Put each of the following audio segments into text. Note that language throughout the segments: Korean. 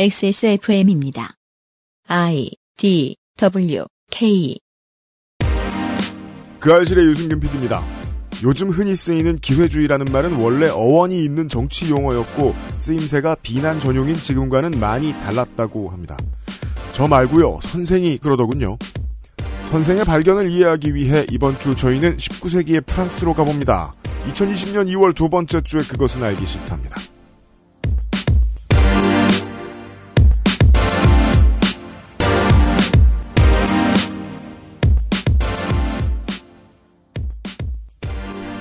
XSFM입니다. I D W K 그 알실의 유승균 PD입니다. 요즘 흔히 쓰이는 기회주의라는 말은 원래 어원이 있는 정치 용어였고 쓰임새가 비난 전용인 지금과는 많이 달랐다고 합니다. 저 말고요. 선생이 그러더군요. 선생의 발견을 이해하기 위해 이번 주 저희는 19세기의 프랑스로 가봅니다. 2020년 2월 두 번째 주에 그것은 알기 싫답니다.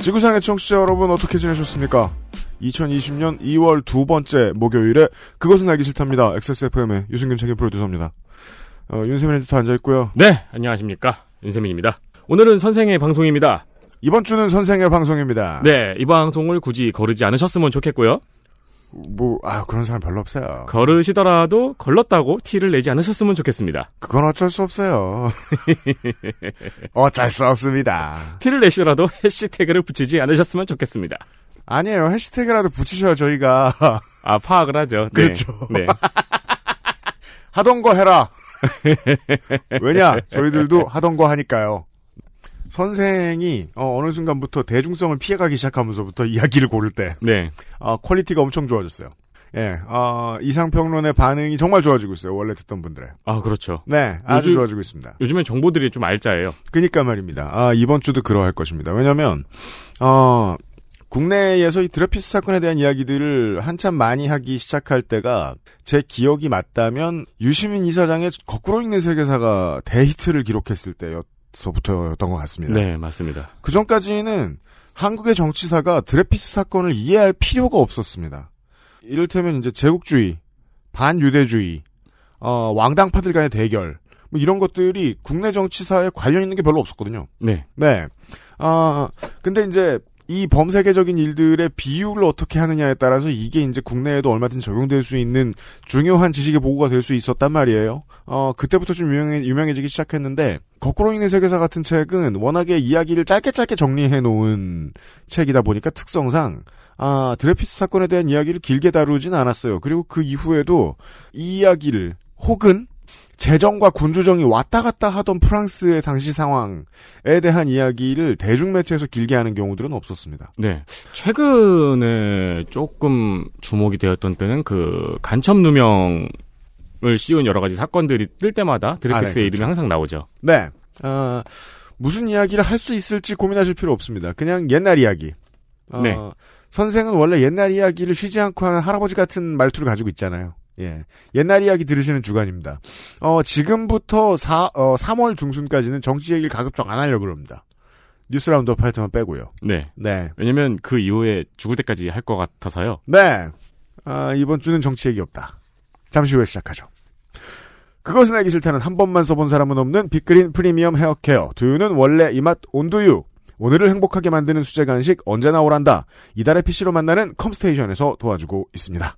지구상의 청취자 여러분 어떻게 지내셨습니까? 2020년 2월 두 번째 목요일에 그것은 알기 싫답니다. XSFM의 유승균 책임 프로듀서입니다. 어, 윤세민 에디터 앉아있고요. 네, 안녕하십니까. 윤세민입니다. 오늘은 선생의 방송입니다. 이번 주는 선생의 방송입니다. 네, 이 방송을 굳이 거르지 않으셨으면 좋겠고요. 뭐, 아, 그런 사람 별로 없어요. 거르시더라도 걸렀다고 티를 내지 않으셨으면 좋겠습니다. 그건 어쩔 수 없어요. 어쩔 수 없습니다. 티를 내시더라도 해시태그를 붙이지 않으셨으면 좋겠습니다. 아니에요. 해시태그라도 붙이셔야 저희가 아, 파악을 하죠. 네. 그렇죠. 네. 하던 거 해라. 왜냐? 저희들도 하던 거 하니까요. 선생이 어, 느 순간부터 대중성을 피해가기 시작하면서부터 이야기를 고를 때 네. 어, quality가 엄청 좋아졌어요. 예, 어, 이상평론의 반응이 정말 좋아지고 있어요. 원래 듣던 분들의. 아, 그렇죠. 네, 아주 요즘- 좋아지고 있습니다. 요즘엔 정보들이 좀 알짜예요. 그니까 말입니다. 아, 이번 주도 그러할 것입니다. 왜냐면, 어, 국내에서 이 드레피스 사건에 대한 이야기들을 한참 많이 하기 시작할 때가 제 기억이 맞다면 유시민 이사장의 거꾸로 읽는 세계사가 대히트를 기록했을 때였 서부터였던 것 같습니다. 네, 맞습니다. 그 전까지는 한국의 정치사가 드레피스 사건을 이해할 필요가 없었습니다. 이를테면 이제 제국주의, 반유대주의, 어, 왕당파들 간의 대결, 뭐 이런 것들이 국내 정치사에 관련 있는 게 별로 없었거든요. 네. 네. 아, 근데 이제 이 범세계적인 일들의 비율을 어떻게 하느냐에 따라서 이게 이제 국내에도 얼마든지 적용될 수 있는 중요한 지식의 보고가 될 수 있었단 말이에요. 어, 그때부터 좀 유명해, 유명해지기 시작했는데, 거꾸로 읽는 세계사 같은 책은 워낙에 이야기를 짧게 짧게 정리해 놓은 책이다 보니까 특성상, 아, 드레피스 사건에 대한 이야기를 길게 다루진 않았어요. 그리고 그 이후에도 이 이야기를 혹은 재정과 군주정이 왔다 갔다 하던 프랑스의 당시 상황에 대한 이야기를 대중매체에서 길게 하는 경우들은 없었습니다. 네. 최근에 조금 주목이 되었던 때는 그 간첩 누명을 씌운 여러 가지 사건들이 뜰 때마다 드레피스의 아, 네, 그렇죠. 이름이 항상 나오죠. 네. 아, 무슨 이야기를 할 수 있을지 고민하실 필요 없습니다. 그냥 옛날 이야기. 어, 네. 선생은 원래 옛날 이야기를 쉬지 않고 하는 할아버지 같은 말투를 가지고 있잖아요. 예. 옛날 이야기 들으시는 주간입니다. 어, 지금부터 4, 어, 3월 중순까지는 정치 얘기를 가급적 안 하려고 그럽니다. 뉴스 라운드 파이트만 빼고요. 네. 네. 왜냐면 그 이후에 죽을 때까지 할 것 같아서요. 네. 아, 이번 주는 정치 얘기 없다. 잠시 후에 시작하죠. 그것은 알기 싫다는 한 번만 써본 사람은 없는 빅그린 프리미엄 헤어케어. 두유는 원래 이 맛 온두유. 오늘을 행복하게 만드는 수제 간식 언제나 오란다. 이달의 PC로 만나는 컴스테이션에서 도와주고 있습니다.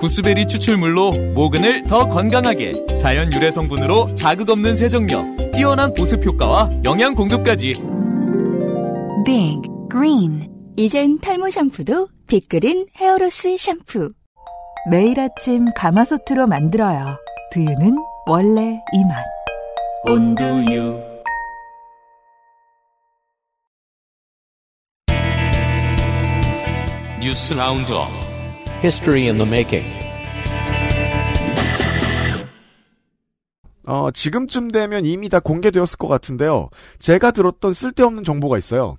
구스베리 추출물로 모근을 더 건강하게 자연 유래 성분으로 자극 없는 세정력 뛰어난 보습 효과와 영양 공급까지 Big Green 이젠 탈모 샴푸도 빅그린 헤어로스 샴푸. 매일 아침 가마솥으로 만들어요. 두유는 원래 이 맛. 온두유. 뉴스 라운드업 History in the making. 어, 지금쯤 되면 이미 다 공개되었을 것 같은데요. 제가 들었던 쓸데없는 정보가 있어요.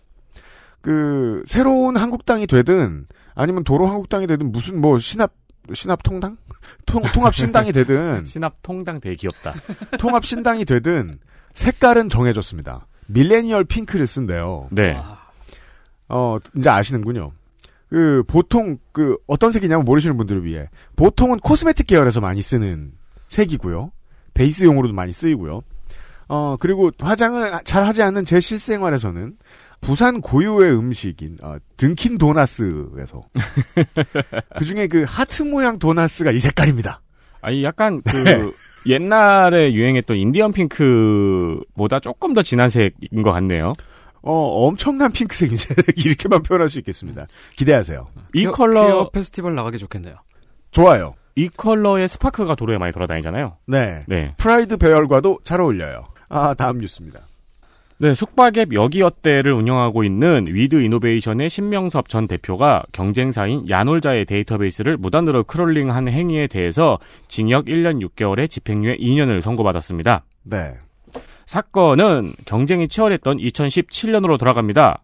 그, 새로운 한국당이 되든, 아니면 도로 한국당이 되든, 무슨 뭐, 신합, 신합 통당? 통, 통합 신당이 되든, 신합 통당 대기업다. 통합 신당이 되든, 색깔은 정해졌습니다. millennial pink를 쓴대요. 네. 어, 이제 아시는군요. 그, 보통, 그, 어떤 색이냐면 모르시는 분들을 위해. 보통은 코스메틱 계열에서 많이 쓰는 색이고요. 베이스용으로도 많이 쓰이고요. 어, 그리고 화장을 잘 하지 않는 제 실생활에서는 부산 고유의 음식인 어, 등킨 도나스에서 그 중에 그 하트 모양 도나스가 이 색깔입니다. 아니 약간 그 네. 옛날에 유행했던 인디언 핑크보다 조금 더 진한 색인 것 같네요. 어, 엄청난 핑크색이죠. 이렇게만 표현할 수 있겠습니다. 기대하세요. 이 퀴어- 컬러 퀴어 페스티벌 나가기 좋겠네요. 좋아요. 이 컬러의 스파크가 도로에 많이 돌아다니잖아요. 네. 네. 프라이드 배열과도 잘 어울려요. 아, 다음 뉴스입니다. 네, 숙박앱 여기어때를 운영하고 있는 위드 이노베이션의 신명섭 전 대표가 경쟁사인 야놀자의 데이터베이스를 무단으로 crawling한 행위에 대해서 징역 1년 6개월에 집행유예 2년을 선고받았습니다. 네. 사건은 경쟁이 치열했던 2017년으로 돌아갑니다.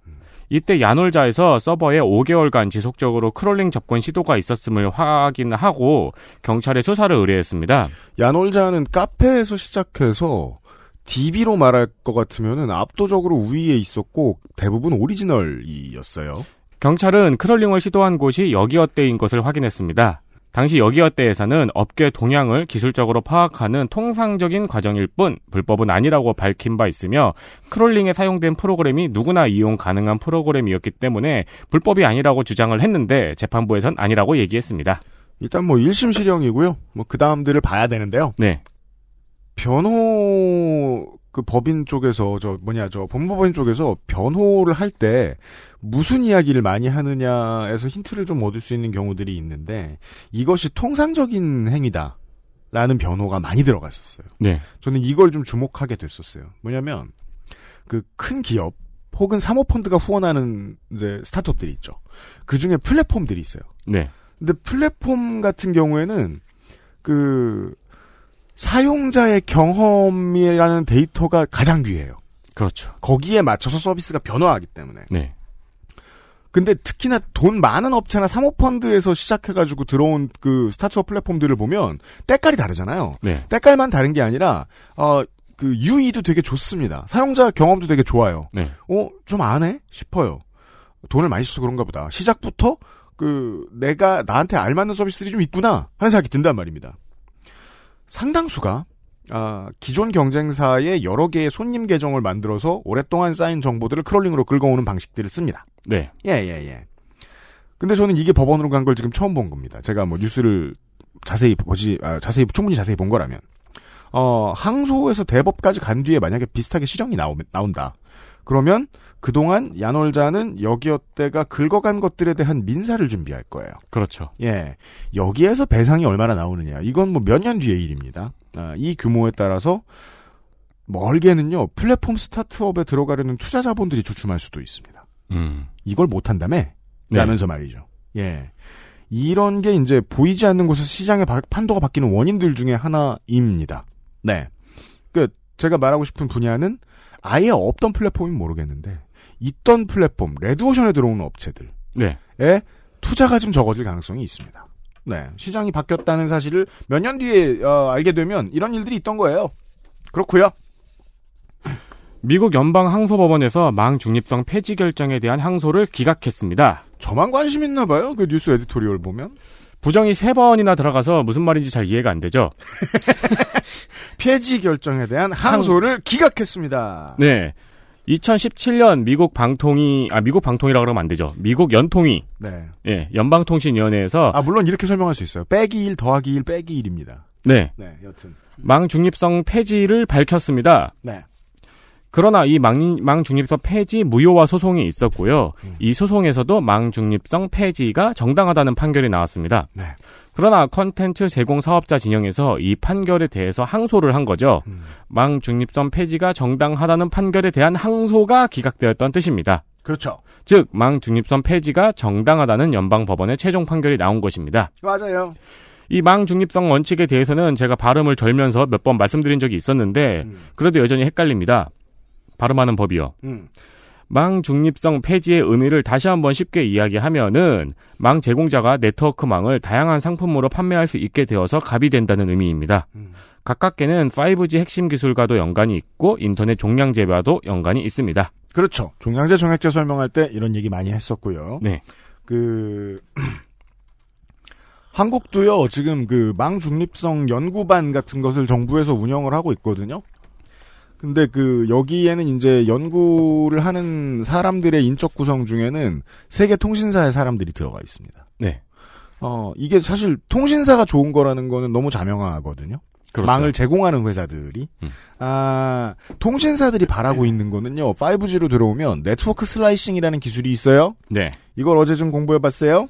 이때 야놀자에서 서버에 5개월간 지속적으로 crawling 접근 시도가 있었음을 확인하고 경찰에 수사를 의뢰했습니다. 야놀자는 카페에서 시작해서 DB로 말할 것 같으면은 압도적으로 우위에 있었고 대부분 오리지널이었어요. 경찰은 crawling을 시도한 곳이 여기어때인 것을 확인했습니다. 당시 여기어때에서는 업계 동향을 기술적으로 파악하는 통상적인 과정일 뿐 불법은 아니라고 밝힌 바 있으며 크롤링에 사용된 프로그램이 누구나 이용 가능한 프로그램이었기 때문에 불법이 아니라고 주장을 했는데 재판부에선 아니라고 얘기했습니다. 일단 뭐 1심 실형이고요. 뭐 그 다음들을 봐야 되는데요. 네. 변호 그 법인 쪽에서 저 뭐냐 저 법무법인 쪽에서 변호를 할 때 무슨 이야기를 많이 하느냐에서 힌트를 좀 얻을 수 있는 경우들이 있는데 이것이 통상적인 행위다 라는 변호가 많이 들어갔었어요. 네. 저는 이걸 좀 주목하게 됐었어요. 뭐냐면 그 큰 기업 혹은 사모펀드가 후원하는 이제 스타트업들이 있죠. 그 중에 플랫폼들이 있어요. 네. 근데 플랫폼 같은 경우에는 그 사용자의 경험이라는 데이터가 가장 귀해요. 그렇죠. 거기에 맞춰서 서비스가 변화하기 때문에. 네. 근데 특히나 돈 많은 업체나 사모펀드에서 시작해가지고 들어온 그 스타트업 플랫폼들을 보면 때깔이 다르잖아요. 네. 때깔만 다른 게 아니라 어그 유의도 되게 좋습니다. 사용자 경험도 되게 좋아요. 네. 어좀 안해 싶어요. 돈을 많이 써서 그런가 보다. 시작부터 그 내가 나한테 알맞는 서비스들이 좀 있구나 하는 생각이 든단 말입니다. 상당수가 아, 기존 경쟁사의 여러 개의 손님 계정을 만들어서 오랫동안 쌓인 정보들을 크롤링으로 긁어오는 방식들을 씁니다. 네. 예, 예, 예. 근데 저는 이게 법원으로 간 걸 지금 처음 본 겁니다. 제가 뭐 뉴스를 자세히 보지, 아, 자세히, 충분히 자세히 본 거라면. 어, 항소에서 대법까지 간 뒤에 만약에 비슷하게 실형이 나오, 나온다. 그러면 그동안 야놀자는 여기어때가 긁어간 것들에 대한 민사를 준비할 거예요. 그렇죠. 예. 여기에서 배상이 얼마나 나오느냐. 이건 뭐 몇 년 뒤의 일입니다. 아, 이 규모에 따라서 멀게는요, 플랫폼 스타트업에 들어가려는 투자 자본들이 주춤할 수도 있습니다. 음. 이걸 못한다며? 네. 라면서 말이죠. 예. 이런 게 이제 보이지 않는 곳에서 시장의 바- 판도가 바뀌는 원인들 중에 하나입니다. 네. 그, 제가 말하고 싶은 분야는 아예 없던 플랫폼은 모르겠는데, 있던 플랫폼, 레드오션에 들어오는 업체들에 네. 투자가 좀 적어질 가능성이 있습니다. 네. 시장이 바뀌었다는 사실을 몇 년 뒤에, 어, 알게 되면 이런 일들이 있던 거예요. 그렇고요 미국 연방 항소법원에서 망 중립성 폐지 결정에 대한 항소를 기각했습니다. 저만 관심 있나 봐요. 그 뉴스 editorial 보면. 부정이 세 번이나 들어가서 무슨 말인지 잘 이해가 안 되죠. 폐지 결정에 대한 항소를 기각했습니다. 네. 2017년 미국 방통위 아 미국 방통위라 그러면 안 되죠. 미국 연통위 네. 예, 연방통신위원회에서 아, 물론 이렇게 설명할 수 있어요. 빼기 1 더하기 1 빼기 1입니다. 네. 네, 여튼. 망 중립성 폐지를 밝혔습니다. 네. 그러나 이 망, 망 중립성 폐지 무효화 소송이 있었고요. 이 소송에서도 망 중립성 폐지가 정당하다는 판결이 나왔습니다. 네. 그러나 컨텐츠 제공 사업자 진영에서 이 판결에 대해서 항소를 한 거죠. 음. 망 중립성 폐지가 정당하다는 판결에 대한 항소가 기각되었던 뜻입니다. 그렇죠. 즉, 망 중립성 폐지가 정당하다는 연방 법원의 최종 판결이 나온 것입니다. 맞아요. 이 망 중립성 원칙에 대해서는 제가 발음을 절면서 몇 번 말씀드린 적이 있었는데 그래도 여전히 헷갈립니다. 발음하는 법이요. 음. 망 중립성 폐지의 의미를 다시 한번 쉽게 이야기하면은 망 제공자가 네트워크 망을 다양한 상품으로 판매할 수 있게 되어서 갑이 된다는 의미입니다. 가깝게는 5G 핵심 기술과도 연관이 있고 인터넷 종량제와도 연관이 있습니다. 그렇죠. 종량제 정액제 설명할 때 이런 얘기 많이 했었고요. 네. 그 한국도요, 지금 그 망 중립성 연구반 같은 것을 정부에서 운영을 하고 있거든요. 근데 그, 여기에는 이제 연구를 하는 사람들의 인적 구성 중에는 세계 통신사의 사람들이 들어가 있습니다. 네. 어, 이게 사실 통신사가 좋은 거라는 거는 너무 자명하거든요. 그렇죠. 망을 제공하는 회사들이. 음. 아, 통신사들이 바라고 있는 거는요, 5G로 들어오면 네트워크 슬라이싱이라는 기술이 있어요. 네. 이걸 어제 좀 공부해 봤어요.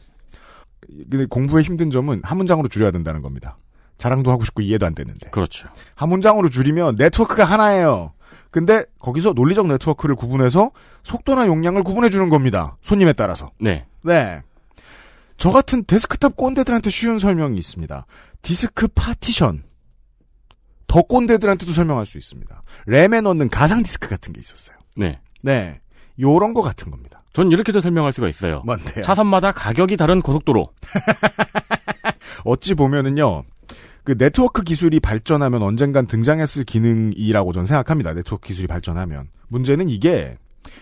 근데 공부의 힘든 점은 한 문장으로 줄여야 된다는 겁니다. 자랑도 하고 싶고 이해도 안 되는데. 그렇죠. 한 문장으로 줄이면 네트워크가 하나예요. 근데 거기서 논리적 네트워크를 구분해서 속도나 용량을 구분해 주는 겁니다. 손님에 따라서. 네. 네. 저 같은 데스크탑 꼰대들한테 쉬운 설명이 있습니다. 디스크 파티션. 더 꼰대들한테도 설명할 수 있습니다. 램에 넣는 가상 디스크 같은 게 있었어요. 네. 네. 요런 거 같은 겁니다. 전 이렇게도 설명할 수가 있어요. 뭔데요? 차선마다 가격이 다른 고속도로. 어찌 보면은요. 그 네트워크 기술이 발전하면 언젠간 등장했을 기능이라고 저는 생각합니다. 네트워크 기술이 발전하면. 문제는 이게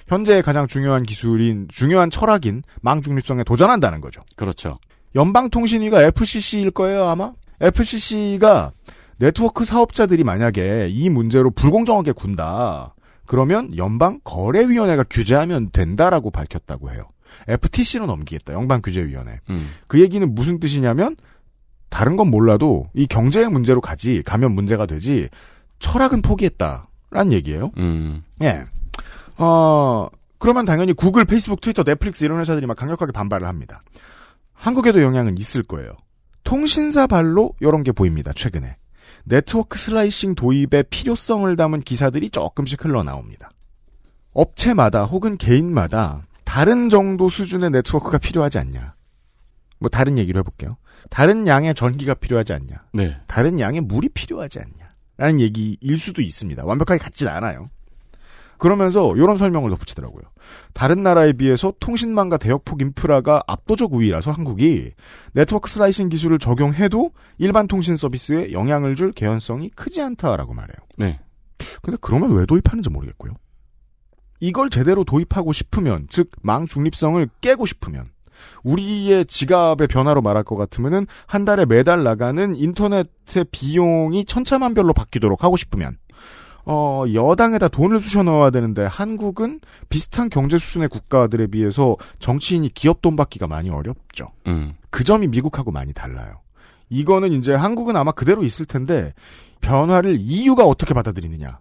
현재 가장 중요한 기술인 중요한 철학인 망 중립성에 도전한다는 거죠. 그렇죠. 연방통신위가 FCC일 거예요, 아마? FCC가 네트워크 사업자들이 만약에 이 문제로 불공정하게 군다. 그러면 연방 거래위원회가 규제하면 된다라고 밝혔다고 해요. FTC로 넘기겠다. 연방 규제위원회. 음. 그 얘기는 무슨 뜻이냐면 다른 건 몰라도 이 경제의 문제로 가지 가면 문제가 되지 철학은 포기했다라는 얘기예요. 음. 예. 어 그러면 당연히 구글, 페이스북, 트위터, 넷플릭스 이런 회사들이 막 강력하게 반발을 합니다. 한국에도 영향은 있을 거예요. 통신사 발로 이런 게 보입니다. 최근에 네트워크 슬라이싱 도입의 필요성을 담은 기사들이 조금씩 흘러나옵니다. 업체마다 혹은 개인마다 다른 정도 수준의 네트워크가 필요하지 않냐. 뭐 다른 얘기를 해볼게요. 다른 양의 전기가 필요하지 않냐. 네. 다른 양의 물이 필요하지 않냐. 라는 얘기일 수도 있습니다. 완벽하게 같진 않아요. 그러면서 이런 설명을 덧붙이더라고요. 다른 나라에 비해서 통신망과 대역폭 인프라가 압도적 우위라서 한국이 네트워크 슬라이싱 기술을 적용해도 일반 통신 서비스에 영향을 줄 개연성이 크지 않다라고 말해요. 네. 근데 그러면 왜 도입하는지 모르겠고요. 이걸 제대로 도입하고 싶으면, 즉, 망 중립성을 깨고 싶으면, 우리의 지갑의 변화로 말할 것 같으면은, 한 달에 매달 나가는 인터넷의 비용이 천차만별로 바뀌도록 하고 싶으면, 어, 여당에다 돈을 쑤셔 넣어야 되는데, 한국은 비슷한 경제 수준의 국가들에 비해서 정치인이 기업 돈 받기가 많이 어렵죠. 음. 그 점이 미국하고 많이 달라요. 이거는 이제 한국은 아마 그대로 있을 텐데 변화를 EU가 어떻게 받아들이느냐에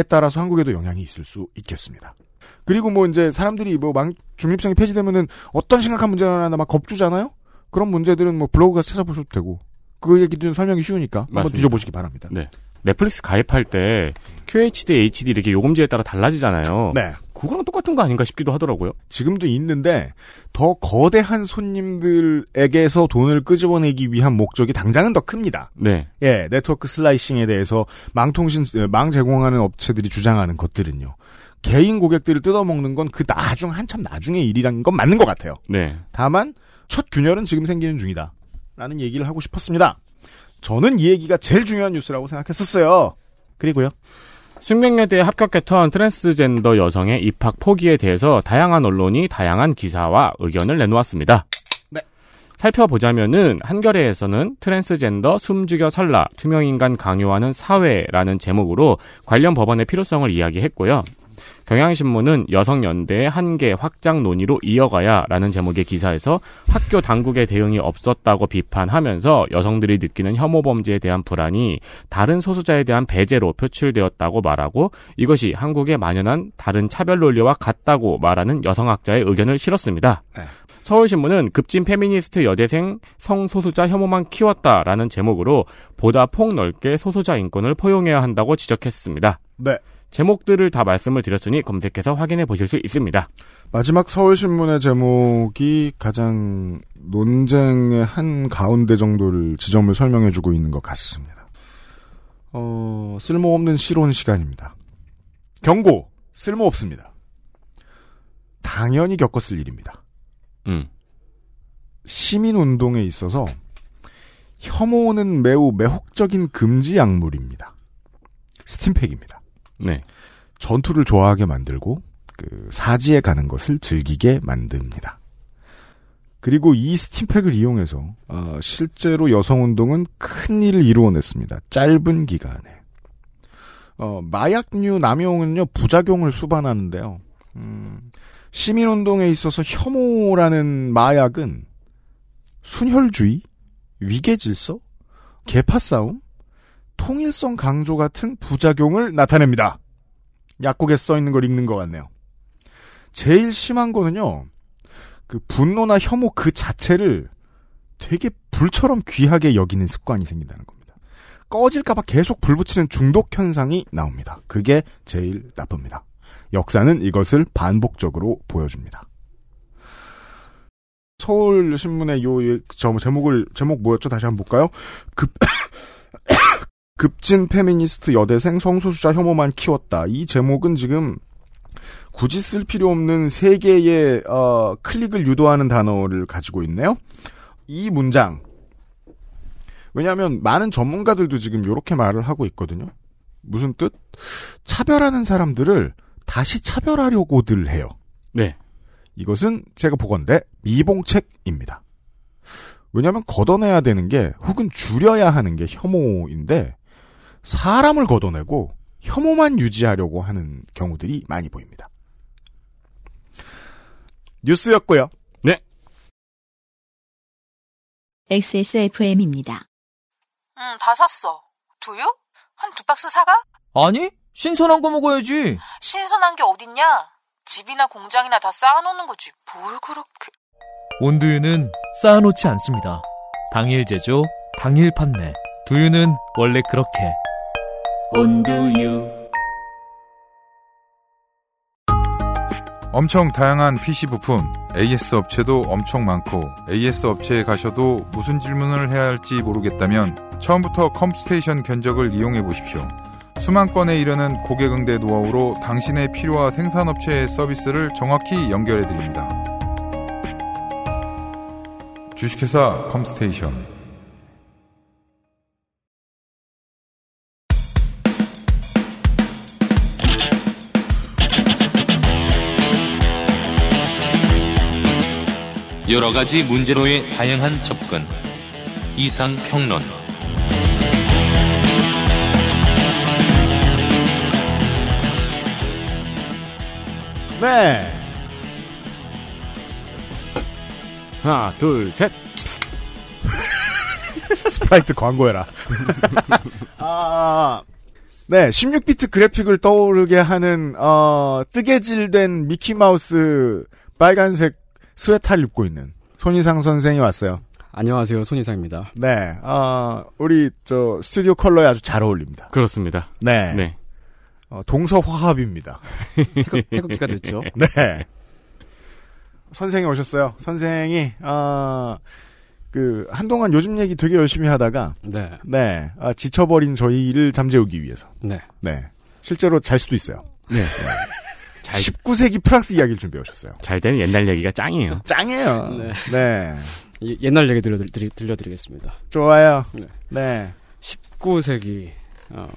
따라서 한국에도 영향이 있을 수 있겠습니다. 그리고 뭐 이제 사람들이 뭐 망 중립성이 폐지되면은 어떤 심각한 문제가 나나 막 겁주잖아요. 그런 문제들은 뭐 블로그 가서 찾아보셔도 되고 그 얘기들은 설명이 쉬우니까 한번 맞습니다. 뒤져보시기 바랍니다. 네. 넷플릭스 가입할 때 QHD, HD 이렇게 요금제에 따라 달라지잖아요. 네. 그거랑 똑같은 거 아닌가 싶기도 하더라고요. 지금도 있는데 더 거대한 손님들에게서 돈을 끄집어내기 위한 목적이 당장은 더 큽니다. 네. 예, 네트워크 슬라이싱에 대해서 망통신, 어, 망 제공하는 업체들이 주장하는 것들은요. 개인 고객들을 뜯어먹는 건 그 나중, 한참 나중의 일이라는 건 맞는 것 같아요. 네. 다만, 첫 균열은 지금 생기는 중이다. 라는 얘기를 하고 싶었습니다. 저는 이 얘기가 제일 중요한 뉴스라고 생각했었어요. 그리고요. 숙명여대에 합격했던 트랜스젠더 여성의 입학 포기에 대해서 다양한 언론이 다양한 기사와 의견을 내놓았습니다. 네. 살펴보자면은 한겨레에서는 트랜스젠더 숨죽여 살라 투명인간 강요하는 사회라는 제목으로 관련 법안의 필요성을 이야기했고요. 경향신문은 여성연대의 한계 확장 논의로 이어가야라는 제목의 기사에서 학교 당국의 대응이 없었다고 비판하면서 여성들이 느끼는 혐오 범죄에 대한 불안이 다른 소수자에 대한 배제로 표출되었다고 말하고 이것이 한국에 만연한 다른 차별 논리와 같다고 말하는 여성학자의 의견을 실었습니다. 네. 서울신문은 급진 페미니스트 여대생 성소수자 혐오만 키웠다라는 제목으로 보다 폭넓게 소수자 인권을 포용해야 한다고 지적했습니다. 네. 제목들을 다 말씀을 드렸으니 검색해서 확인해 보실 수 있습니다. 마지막 서울신문의 제목이 가장 논쟁의 한 가운데 정도를 지점을 설명해 주고 있는 것 같습니다. 어, 쓸모없는 실온 시간입니다. 경고! 쓸모없습니다. 당연히 겪었을 일입니다. 음. 시민운동에 있어서 혐오는 매우 매혹적인 금지 약물입니다. 스팀팩입니다. 네. 전투를 좋아하게 만들고 그 사지에 가는 것을 즐기게 만듭니다. 그리고 이 스팀팩을 이용해서 어, 실제로 여성운동은 큰 일을 이루어냈습니다. 짧은 기간에. 어, 마약류 남용은요 부작용을 수반하는데요. 음, 시민운동에 있어서 혐오라는 마약은 순혈주의, 위계질서, 계파싸움, 통일성 강조 같은 부작용을 나타냅니다. 약국에 써 있는 걸 읽는 것 같네요. 제일 심한 거는요, 그 분노나 혐오 그 자체를 되게 불처럼 귀하게 여기는 습관이 생긴다는 겁니다. 꺼질까봐 계속 불 붙이는 중독 현상이 나옵니다. 그게 제일 나쁩니다. 역사는 이것을 반복적으로 보여줍니다. 서울신문의 요, 저, 제목을, 제목 뭐였죠? 다시 한번 볼까요? 급, 급진 페미니스트 여대생 성소수자 혐오만 키웠다. 이 제목은 지금 굳이 쓸 필요 없는 세 개의 어, 클릭을 유도하는 단어를 가지고 있네요. 이 문장. 왜냐하면 많은 전문가들도 지금 이렇게 말을 하고 있거든요. 무슨 뜻? 차별하는 사람들을 다시 차별하려고들 해요. 네. 이것은 제가 보건대 미봉책입니다. 왜냐하면 걷어내야 되는 게 혹은 줄여야 하는 게 혐오인데 사람을 걷어내고 혐오만 유지하려고 하는 경우들이 많이 보입니다. 뉴스였고요. 네. XSFM입니다. 응, 다 샀어. 두유? 한 두 박스 사가? 아니, 신선한 거 먹어야지. 신선한 게 어딨냐? 집이나 공장이나 다 쌓아놓는 거지. 뭘 그렇게... 온두유는 쌓아놓지 않습니다. 당일 제조, 당일 판매. 두유는 원래 그렇게. 온두유. 엄청 다양한 PC 부품, AS 업체도 엄청 많고 AS 업체에 가셔도 무슨 질문을 해야 할지 모르겠다면 처음부터 컴스테이션 견적을 이용해 보십시오. 수만 건에 이르는 고객 응대 노하우로 당신의 필요와 생산업체의 서비스를 정확히 연결해 드립니다. 주식회사 컴스테이션 여러 가지 문제로의 다양한 접근. 이상 평론. 네. 하나, 둘, 셋. 스프라이트 광고해라. 아, 네, 16비트 그래픽을 떠오르게 하는 어, 뜨개질된 미키 마우스 빨간색 스웨터를 입고 있는 손이상 선생이 왔어요. 안녕하세요, 손이상입니다. 네, 어, 우리 저 스튜디오 컬러에 아주 잘 어울립니다. 그렇습니다. 네, 네. 어, 동서화합입니다. 태극, 태극기가 됐죠. 네. 선생이 오셨어요. 선생이 어, 그 한동안 요즘 얘기 되게 열심히 하다가 네. 네, 아, 지쳐버린 저희를 잠재우기 위해서. 네. 네. 실제로 잘 수도 있어요. 네. 19세기 프랑스 이야기를 준비해 오셨어요. 잘 되는 옛날 얘기가 짱이에요. 짱이에요. 네. 네. 이- 옛날 얘기 들려, 들려, 들려드리겠습니다. 좋아요. 네. 네. 19세기, 어,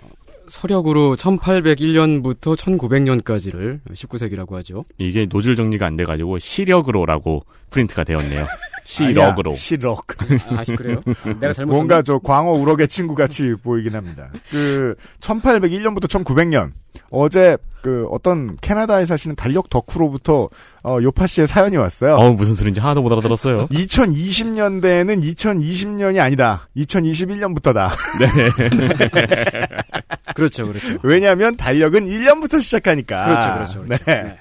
서력으로 1801년부터 1900년까지를 19세기라고 하죠. 이게 노즐 정리가 안 돼가지고 시력으로라고 프린트가 되었네요. 아니야, 시력. 아, 그래요? 내가 잘못 뭔가? 저 광어 우럭의 친구 같이 보이긴 합니다. 그 1801년부터 1900년 어제 그 어떤 캐나다에 사시는 달력 덕후로부터 어, 요파 씨의 사연이 왔어요. 어 무슨 소린지 하나도 못 알아들었어요. 2020년대에는 2020년이 아니다. 2021년부터다. 그렇죠, 그렇죠. 왜냐하면 달력은 1년부터 시작하니까. 그렇죠, 그렇죠. 그렇죠. 네. 네.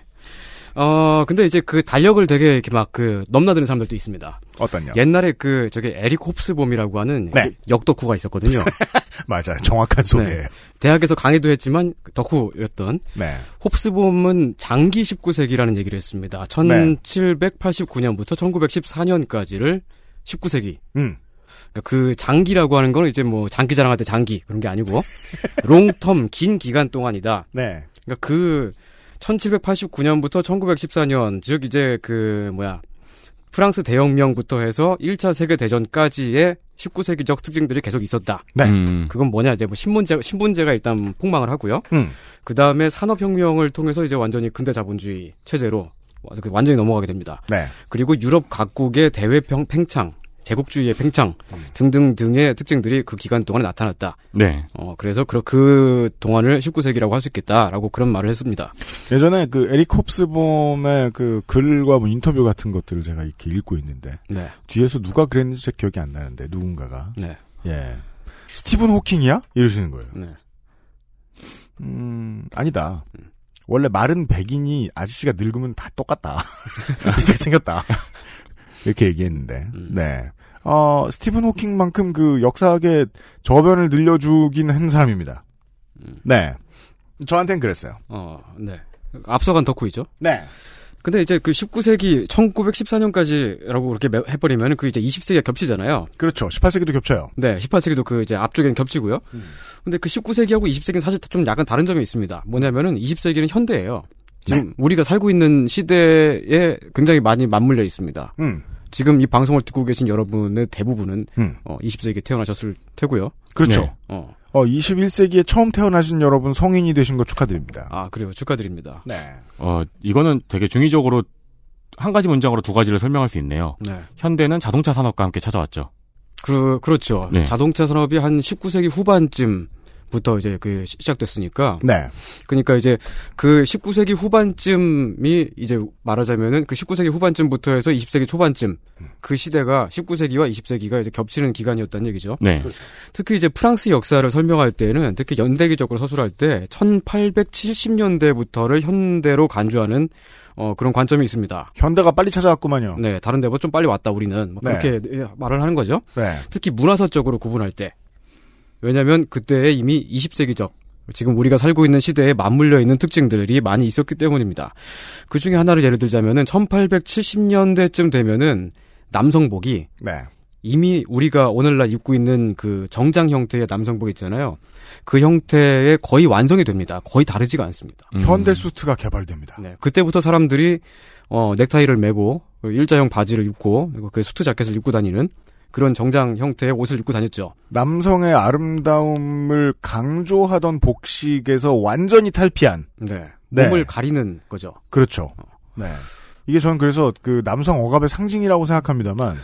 어, 근데 이제 그 달력을 되게 이렇게 막 그 넘나드는 사람들도 있습니다. 어떤요? 옛날에 그 저기 에릭 홉스봄이라고 하는 네. 역덕후가 있었거든요. 맞아요. 정확한 소개예요. 네. 대학에서 강의도 했지만 그 덕후였던 네. 홉스봄은 장기 19세기라는 얘기를 했습니다. 1789년부터 1914년까지를 19세기. 음. 그러니까 그 장기라고 하는 건 이제 뭐 장기 자랑할 때 장기 그런 게 아니고 롱텀 긴 기간 동안이다. 네. 그러니까 그 1789년부터 1914년 즉 이제 그 뭐야 프랑스 대혁명부터 해서 1차 세계 대전까지의 19세기적 특징들이 계속 있었다. 네. 음. 그건 뭐냐 이제 뭐 신문제 신분제가 일단 폭망을 하고요. 음. 그 다음에 산업혁명을 통해서 이제 완전히 근대 자본주의 체제로 완전히 넘어가게 됩니다. 네. 그리고 유럽 각국의 대외 평, 팽창, 제국주의의 팽창 등등 등의 특징들이 그 기간 동안에 나타났다. 네. 어, 그래서 그, 그 동안을 19세기라고 할 수 있겠다라고 그런 말을 했습니다. 예전에 그 에릭 홉스봄의 그 글과 뭐 인터뷰 같은 것들을 제가 이렇게 읽고 있는데 네. 뒤에서 누가 그랬는지 제 기억이 안 나는데 누군가가 네. 예 스티븐 호킹이야 이러시는 거예요. 네. 음 아니다. 원래 마른 백인이 아저씨가 늙으면 다 똑같다. 비슷하게 생겼다. 이렇게 얘기했는데 네. 어 스티븐 호킹만큼 그 역사학의 저변을 늘려주긴 한 사람입니다. 네. 저한텐 그랬어요. 어, 네. 앞서간 덕후이죠. 네. 근데 이제 그 19세기 1914년까지라고 그렇게 매- 해버리면 그 이제 20세기가 겹치잖아요. 그렇죠. 18세기도 겹쳐요. 네, 18세기도 그 이제 앞쪽에는 겹치고요. 근데 그 19세기하고 20세기는 사실 좀 약간 다른 점이 있습니다. 뭐냐면은 20세기는 현대예요. 지금 우리가 살고 있는 시대에 굉장히 많이 맞물려 있습니다. 음. 지금 이 방송을 듣고 계신 여러분의 대부분은 음. 어, 20세기에 태어나셨을 테고요. 그렇죠. 네. 어. 어, 21세기에 처음 태어나신 여러분 성인이 되신 거 축하드립니다. 아, 그래요. 축하드립니다. 네. 어, 이거는 되게 중의적으로 한 가지 문장으로 두 가지를 설명할 수 있네요. 네. 현대는 자동차 산업과 함께 찾아왔죠. 그, 그렇죠. 네. 자동차 산업이 한 19세기 후반쯤 부터 이제 그 시- 시작됐으니까. 네. 그러니까 이제 그 19세기 후반쯤이 이제 말하자면은 그 19세기 후반쯤부터 해서 20세기 초반쯤 그 시대가 19세기와 20세기가 이제 겹치는 기간이었다는 얘기죠. 네. 특히 이제 프랑스 역사를 설명할 때는 특히 연대기적으로 서술할 때 1870년대부터를 현대로 간주하는 어, 그런 관점이 있습니다. 현대가 빨리 찾아왔구만요. 네, 다른 데보다 좀 빨리 왔다 우리는 뭐 네. 그렇게 예, 말을 하는 거죠. 네. 특히 문화사적으로 구분할 때. 왜냐하면 그때에 이미 20세기적 지금 우리가 살고 있는 시대에 맞물려 있는 특징들이 많이 있었기 때문입니다. 그 중에 하나를 예를 들자면은 1870년대쯤 되면은 남성복이 네. 이미 우리가 오늘날 입고 있는 그 정장 형태의 남성복 있잖아요. 그 형태의 거의 완성이 됩니다. 거의 다르지가 않습니다. 음. 현대 수트가 개발됩니다. 네, 그때부터 사람들이 어 넥타이를 매고 일자형 바지를 입고 그 수트 자켓을 입고 다니는 그런 정장 형태의 옷을 입고 다녔죠. 남성의 아름다움을 강조하던 복식에서 완전히 탈피한. 네. 네. 몸을 가리는 거죠. 그렇죠. 네. 이게 저는 그래서 그 남성 억압의 상징이라고 생각합니다만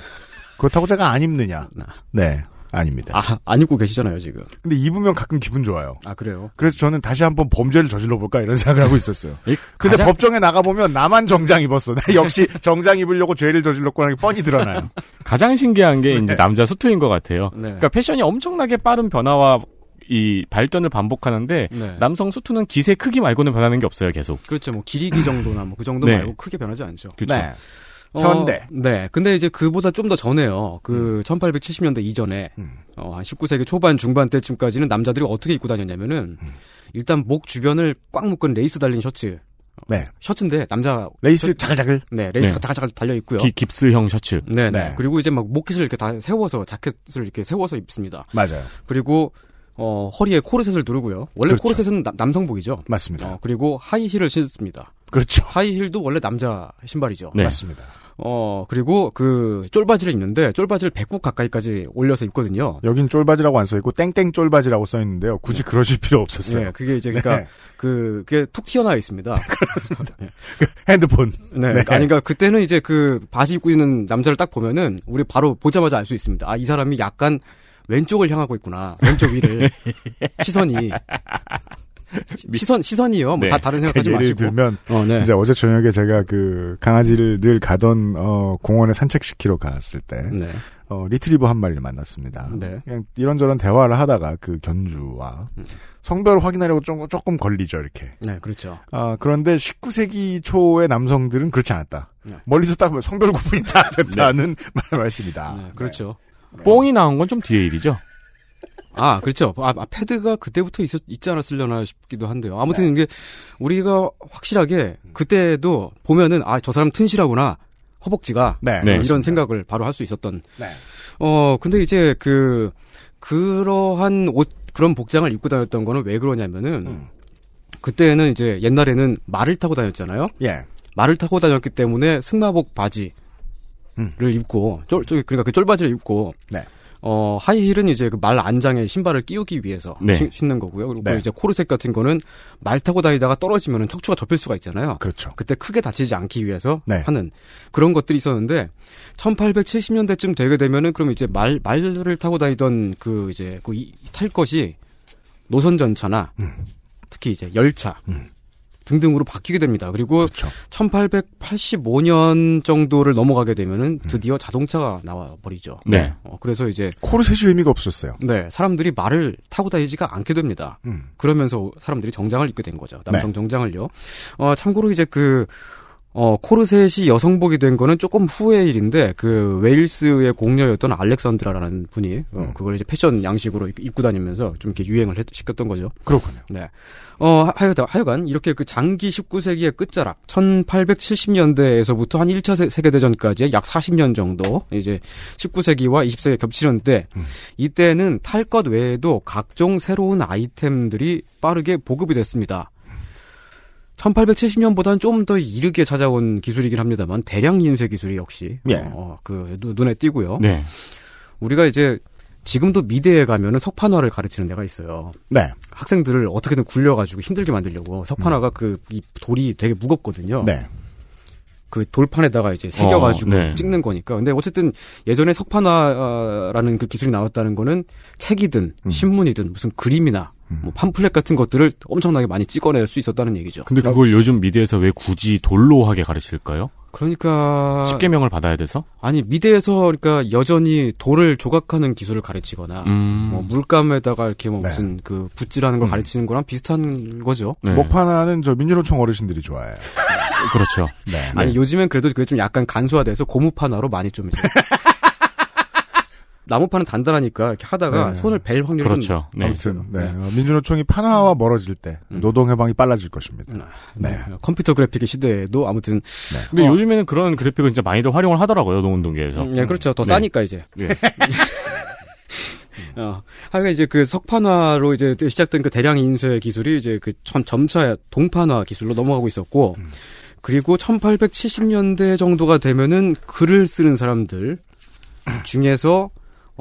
그렇다고 제가 안 입느냐? 네. 아닙니다. 아, 안 입고 계시잖아요, 지금. 근데 입으면 가끔 기분 좋아요. 아, 그래요? 그래서 저는 다시 한번 범죄를 저질러 볼까 이런 생각을 하고 있었어요. 근데 가장- 법정에 나가 보면 나만 정장 입었어. 나 역시 정장 입으려고 죄를 저질렀구나 게 뻔히 드러나요. 가장 신기한 게 이제 남자 수트인 것 같아요. 네. 그러니까 패션이 엄청나게 빠른 변화와 이 발전을 반복하는데 네. 남성 수트는 깃의 크기 말고는 변하는 게 없어요, 계속. 그렇죠. 뭐 길이기 정도나 뭐 그 정도 네. 말고 크게 변하지 않죠. 그렇죠. 네. 어, 현대. 네. 근데 이제 그보다 좀 더 전에요. 그 1870년대 이전에 음. 어, 한 19세기 초반 중반 때쯤까지는 남자들이 어떻게 입고 다녔냐면은 음. 일단 목 주변을 꽉 묶은 레이스 달린 셔츠. 네. 셔츠인데 남자 레이스 셔- 자글자글. 네, 레이스가 네. 자글자글 달려 있고요. 기- 깁스형 셔츠. 네, 네. 네. 그리고 이제 막 모켓을 이렇게 다 세워서 자켓을 이렇게 세워서 입습니다. 맞아요. 그리고 어, 허리에 코르셋을 두르고요. 원래 그렇죠. 코르셋은 남, 남성복이죠. 맞습니다. 어, 그리고 하이힐을 신습니다. 그렇죠. 하이힐도 원래 남자 신발이죠. 네. 맞습니다. 어, 그리고 그 쫄바지를 입는데 쫄바지를 배꼽 가까이까지 올려서 입거든요. 여긴 쫄바지라고 안 써있고 땡땡 쫄바지라고 써있는데요. 굳이 그러실 필요 없었어요. 네, 그게 이제 그러니까 네. 그 그게 툭 튀어나와 있습니다. 핸드폰. 네, 네. 아니 그러니까 그때는 이제 그 바지 입고 있는 남자를 딱 보면은 우리 바로 보자마자 알 수 있습니다. 아, 이 사람이 약간 왼쪽을 향하고 있구나. 왼쪽 위를 시선이 시선 시선이요. 뭐 네. 다 다른 생각하지 예를 마시고. 들면 어, 네. 이제 어제 저녁에 제가 그 강아지를 늘 가던 어 공원에 산책시키러 갔을 때 네. 어, 리트리버 한 마리를 만났습니다. 네. 그냥 이런저런 대화를 하다가 그 견주와 성별을 확인하려고 좀, 조금 걸리죠, 이렇게. 네, 그렇죠. 아, 그런데 19세기 초의 남성들은 그렇지 않았다. 네. 멀리서 딱 보면 성별 구분이 다 됐다는 말 말씀이다. 네, 그렇죠. 뽕이 나온 건 좀 뒤의 일이죠. 아, 그렇죠. 아, 아, 패드가 그때부터 있었, 있지 않았으려나 싶기도 한데요. 아무튼 이게 우리가 확실하게 그때도 보면은 아, 저 사람 튼실하구나. 허벅지가 네. 네. 이런 그렇습니다. 생각을 바로 할 수 있었던. 네. 어, 근데 이제 그 그러한 옷 그런 복장을 입고 다녔던 거는 왜 그러냐면은 음. 그때는 이제 옛날에는 말을 타고 다녔잖아요. 예. 말을 타고 다녔기 때문에 승마복 바지를 음. 입고 쫄, 쫄 그러니까 그 쫄바지를 입고 네. 어, 하이힐은 이제 그 말 안장에 신발을 끼우기 위해서 네. 신- 신는 거고요. 그리고 네. 이제 코르셋 같은 거는 말 타고 다니다가 떨어지면 척추가 접힐 수가 있잖아요. 그렇죠. 그때 크게 다치지 않기 위해서 네. 하는 그런 것들이 있었는데 1870년대쯤 되게 되면은 그럼 이제 말 말을 타고 다니던 그 이제 그 탈 것이 노선 전차나 음. 특히 이제 열차 등등으로 바뀌게 됩니다. 그리고 1885년 정도를 넘어가게 되면은 드디어 자동차가 나와 버리죠. 네. 어, 그래서 이제 코르셋이 의미가 없었어요. 네, 사람들이 말을 타고 다니지가 않게 됩니다. 음. 그러면서 사람들이 정장을 입게 된 거죠. 남성 네. 정장을요. 어, 참고로 이제 그, 어, 코르셋이 여성복이 된 거는 조금 후의 일인데, 그, 웨일스의 공녀였던 알렉산드라라는 분이, 음. 어, 그걸 이제 패션 양식으로 입- 입고 다니면서 좀 이렇게 유행을 했- 시켰던 거죠. 그렇군요. 네. 어, 하- 하여간, 하여간, 이렇게 그 장기 19세기의 끝자락, 1870년대에서부터 한 1차 세- 세계대전까지의 약 40년 정도, 이제 19세기와 20세기 겹치는데, 이때는 탈 것 외에도 각종 새로운 아이템들이 빠르게 보급이 됐습니다. 1870년보다는 좀 더 이르게 찾아온 기술이긴 합니다만, 대량 인쇄 기술이 역시, 예. 어, 그, 눈- 눈에 띄고요. 네. 우리가 이제, 지금도 미대에 가면은 석판화를 가르치는 데가 있어요. 네. 학생들을 어떻게든 굴려가지고 힘들게 만들려고 석판화가 그이 돌이 되게 무겁거든요. 음. 네. 그 돌판에다가 이제 새겨가지고 어, 네. 찍는 거니까. 근데 어쨌든 예전에 석판화라는 그 기술이 나왔다는 거는 책이든 음. 신문이든 무슨 그림이나 뭐 팜플렛 같은 것들을 엄청나게 많이 찍어낼 수 있었다는 얘기죠. 근데 그걸 요즘 미대에서 왜 굳이 돌로 하게 가르칠까요? 그러니까 10개명을 받아야 돼서? 아니 미대에서 그러니까 여전히 돌을 조각하는 기술을 가르치거나 음. 뭐 물감에다가 이렇게 뭐 네. 무슨 그 붓질하는 걸 가르치는 거랑 비슷한 거죠. 네. 목판하는 저 민주노총 어르신들이 좋아해요. 그렇죠. 네. 아니 요즘엔 그래도 그게 좀 약간 간소화돼서 고무판화로 많이 좀 이제 나무판은 단단하니까 이렇게 하다가 네. 손을 벨 확률이 그렇죠. 좀 네. 아무튼 네. 어, 민주노총이 판화와 멀어질 때 노동 해방이 빨라질 것입니다. 네. 컴퓨터 그래픽의 시대에도 아무튼 근데 어. 요즘에는 그런 그래픽을 진짜 많이들 활용을 하더라고요, 노운동계에서. 음, 예, 그렇죠. 더 네. 싸니까 이제. 네. 어, 하여간 이제 그 석판화로 이제 시작된 그 대량 인쇄 기술이 이제 그 점, 점차 동판화 기술로 넘어가고 있었고, 그리고 1870년대 정도가 되면은 글을 쓰는 사람들 중에서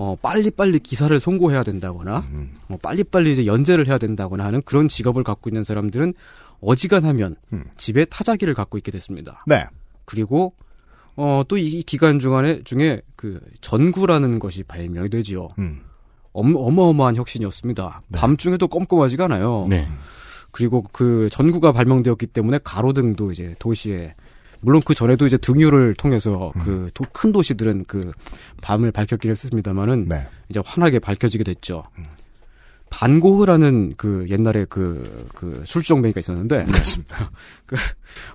어, 빨리빨리 기사를 송고해야 된다거나, 어, 빨리빨리 이제 연재를 해야 된다거나 하는 그런 직업을 갖고 있는 사람들은 어지간하면 집에 타자기를 갖고 있게 됐습니다. 네. 그리고 어, 또 이 기간 중간에 중에 그 전구라는 것이 발명이 되지요. 음. 엄, 어마어마한 혁신이었습니다. 밤중에도 껌껌하지가 않아요. 네. 그리고 그 전구가 발명되었기 때문에 가로등도 이제 도시에 물론 그 전에도 이제 등유를 통해서 그 큰 도시들은 그 밤을 밝혔긴 했습니다만은 네. 이제 환하게 밝혀지게 됐죠. 반고흐라는 그 옛날에 그, 그 술주정뱅이가 있었는데. 그렇습니다. 그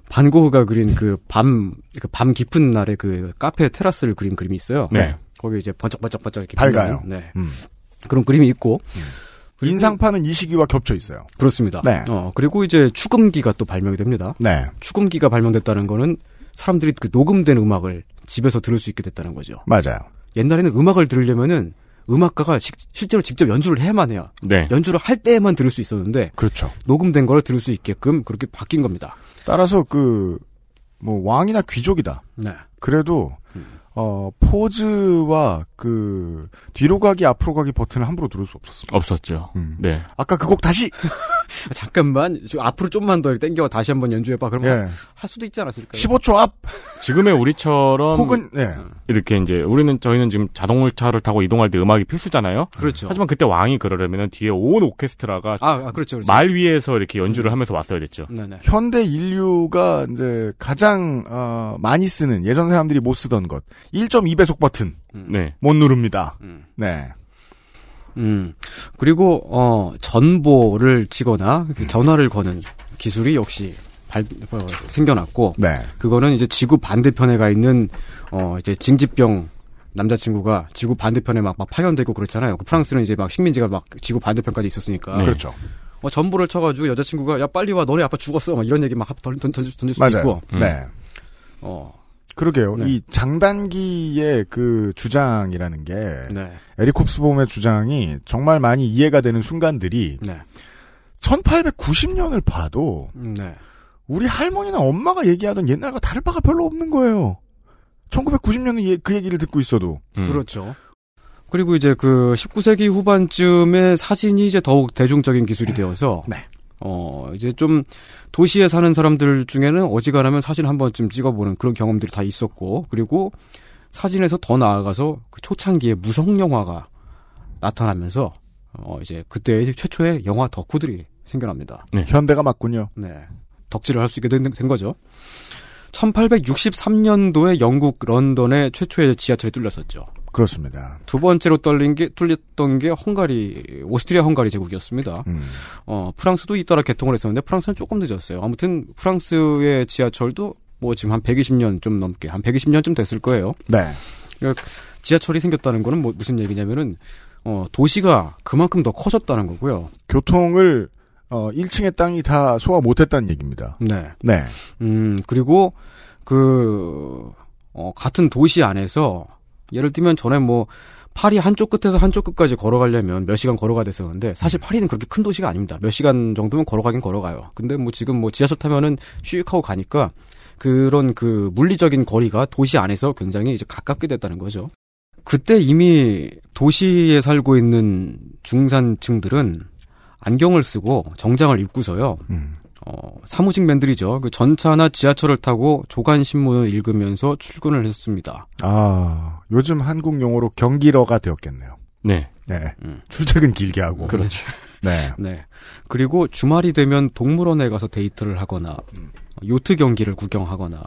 반고흐가 그린 그 밤, 그 밤 깊은 날에 그 카페 테라스를 그린 그림이 있어요. 네. 거기 이제 번쩍번쩍번쩍 이렇게. 밝아요. 빛나는, 네. 음. 그런 그림이 있고. 인상파는 이 시기와 겹쳐 있어요. 그렇습니다. 네. 어, 그리고 이제 축음기가 또 발명이 됩니다. 네. 축음기가 발명됐다는 거는 사람들이 그 녹음된 음악을 집에서 들을 수 있게 됐다는 거죠. 맞아요. 옛날에는 음악을 들으려면은 음악가가 시- 실제로 직접 연주를 해야만 해요. 네. 연주를 할 때만 들을 수 있었는데 그렇죠. 녹음된 걸 들을 수 있게끔 그렇게 바뀐 겁니다. 따라서 그, 뭐, 왕이나 귀족이다. 네. 그래도, 어, 포즈와 그, 뒤로 가기, 앞으로 가기 버튼을 함부로 누를 수 없었습니다. 없었죠. 음. 네. 아까 그 곡 다시! 잠깐만 저 앞으로 좀만 더 땡겨 다시 한번 연주해봐. 그러면 예. 할 수도 있지 않았을까요? 15초 앞! 지금의 우리처럼 혹은, 네. 이렇게 이제 우리는 저희는 지금 자동차를 타고 이동할 때 음악이 필수잖아요. 그렇죠. 하지만 그때 왕이 그러려면 뒤에 온 오케스트라가 아, 아, 그렇죠, 그렇죠. 말 위에서 이렇게 연주를 하면서 왔어야 됐죠. 네네. 현대 인류가 이제 가장, 어, 많이 쓰는, 예전 사람들이 못 쓰던 것. 1.2배속 버튼. 네. 못 누릅니다. 음. 네. 음. 그리고 어 전보를 치거나 그 전화를 거는 기술이 역시 발, 어, 생겨났고 네. 그거는 이제 지구 반대편에 가 있는 어 이제 징지병 남자친구가 지구 반대편에 막, 막 파견되고 그렇잖아요. 그 프랑스는 이제 막 식민지가 막 지구 반대편까지 있었으니까. 네. 그렇죠. 어, 전보를 쳐가지고 여자친구가 야 빨리 와 너네 아빠 죽었어 막 이런 얘기 막 던질, 던질 수도 맞아요. 있고. 네. 어. 그러게요. 네. 이 장단기의 그 주장이라는 게 네. 에릭 홉스봄의 주장이 정말 많이 이해가 되는 순간들이 네. 1890년을 봐도 네. 우리 할머니나 엄마가 얘기하던 옛날과 다를 바가 별로 없는 거예요. 1990년은 그 얘기를 듣고 있어도 음. 그렇죠. 그리고 이제 그 19세기 후반쯤에 사진이 이제 더욱 대중적인 기술이 되어서 네. 어 이제 좀 도시에 사는 사람들 중에는 어지간하면 사진 한 번쯤 찍어보는 그런 경험들이 다 있었고 그리고 사진에서 더 나아가서 그 초창기에 무성 영화가 나타나면서 어 이제 그때 최초의 영화 덕후들이 생겨납니다. 현대가 맞군요. 네. 덕질을 할 수 있게 된, 된 거죠. 1863년도에 영국 런던에 최초의 지하철이 뚫렸었죠. 그렇습니다. 두 번째로 떨린 게 뚫렸던 게 헝가리 오스트리아 헝가리 제국이었습니다. 음. 어 프랑스도 잇따라 개통을 했었는데 프랑스는 조금 늦었어요. 아무튼 프랑스의 지하철도 뭐 지금 한 120년 좀 넘게 한 120년쯤 됐을 거예요. 네. 그러니까 지하철이 생겼다는 거는 뭐 무슨 얘기냐면은 어 도시가 그만큼 더 커졌다는 거고요. 교통을 어 1층의 땅이 다 소화 못했다는 얘기입니다. 네. 네. 음, 그리고 그, 어, 같은 도시 안에서 예를 들면 전에 뭐 파리 한쪽 끝에서 한쪽 끝까지 걸어가려면 몇 시간 걸어가야 됐었는데 사실 파리는 그렇게 큰 도시가 아닙니다. 몇 시간 정도면 걸어가긴 걸어가요. 근데 뭐 지금 뭐 지하철 타면은 슉 하고 가니까 그런 그 물리적인 거리가 도시 안에서 굉장히 이제 가깝게 됐다는 거죠. 그때 이미 도시에 살고 있는 중산층들은 안경을 쓰고 정장을 입고서요. 음. 어, 사무직 맨들이죠. 그 전차나 지하철을 타고 조간 신문을 읽으면서 출근을 했습니다. 아, 요즘 한국 용어로 경기러가 되었겠네요. 네. 네. 출퇴근 길게 하고. 그렇죠. 네. 네. 그리고 주말이 되면 동물원에 가서 데이트를 하거나 요트 경기를 구경하거나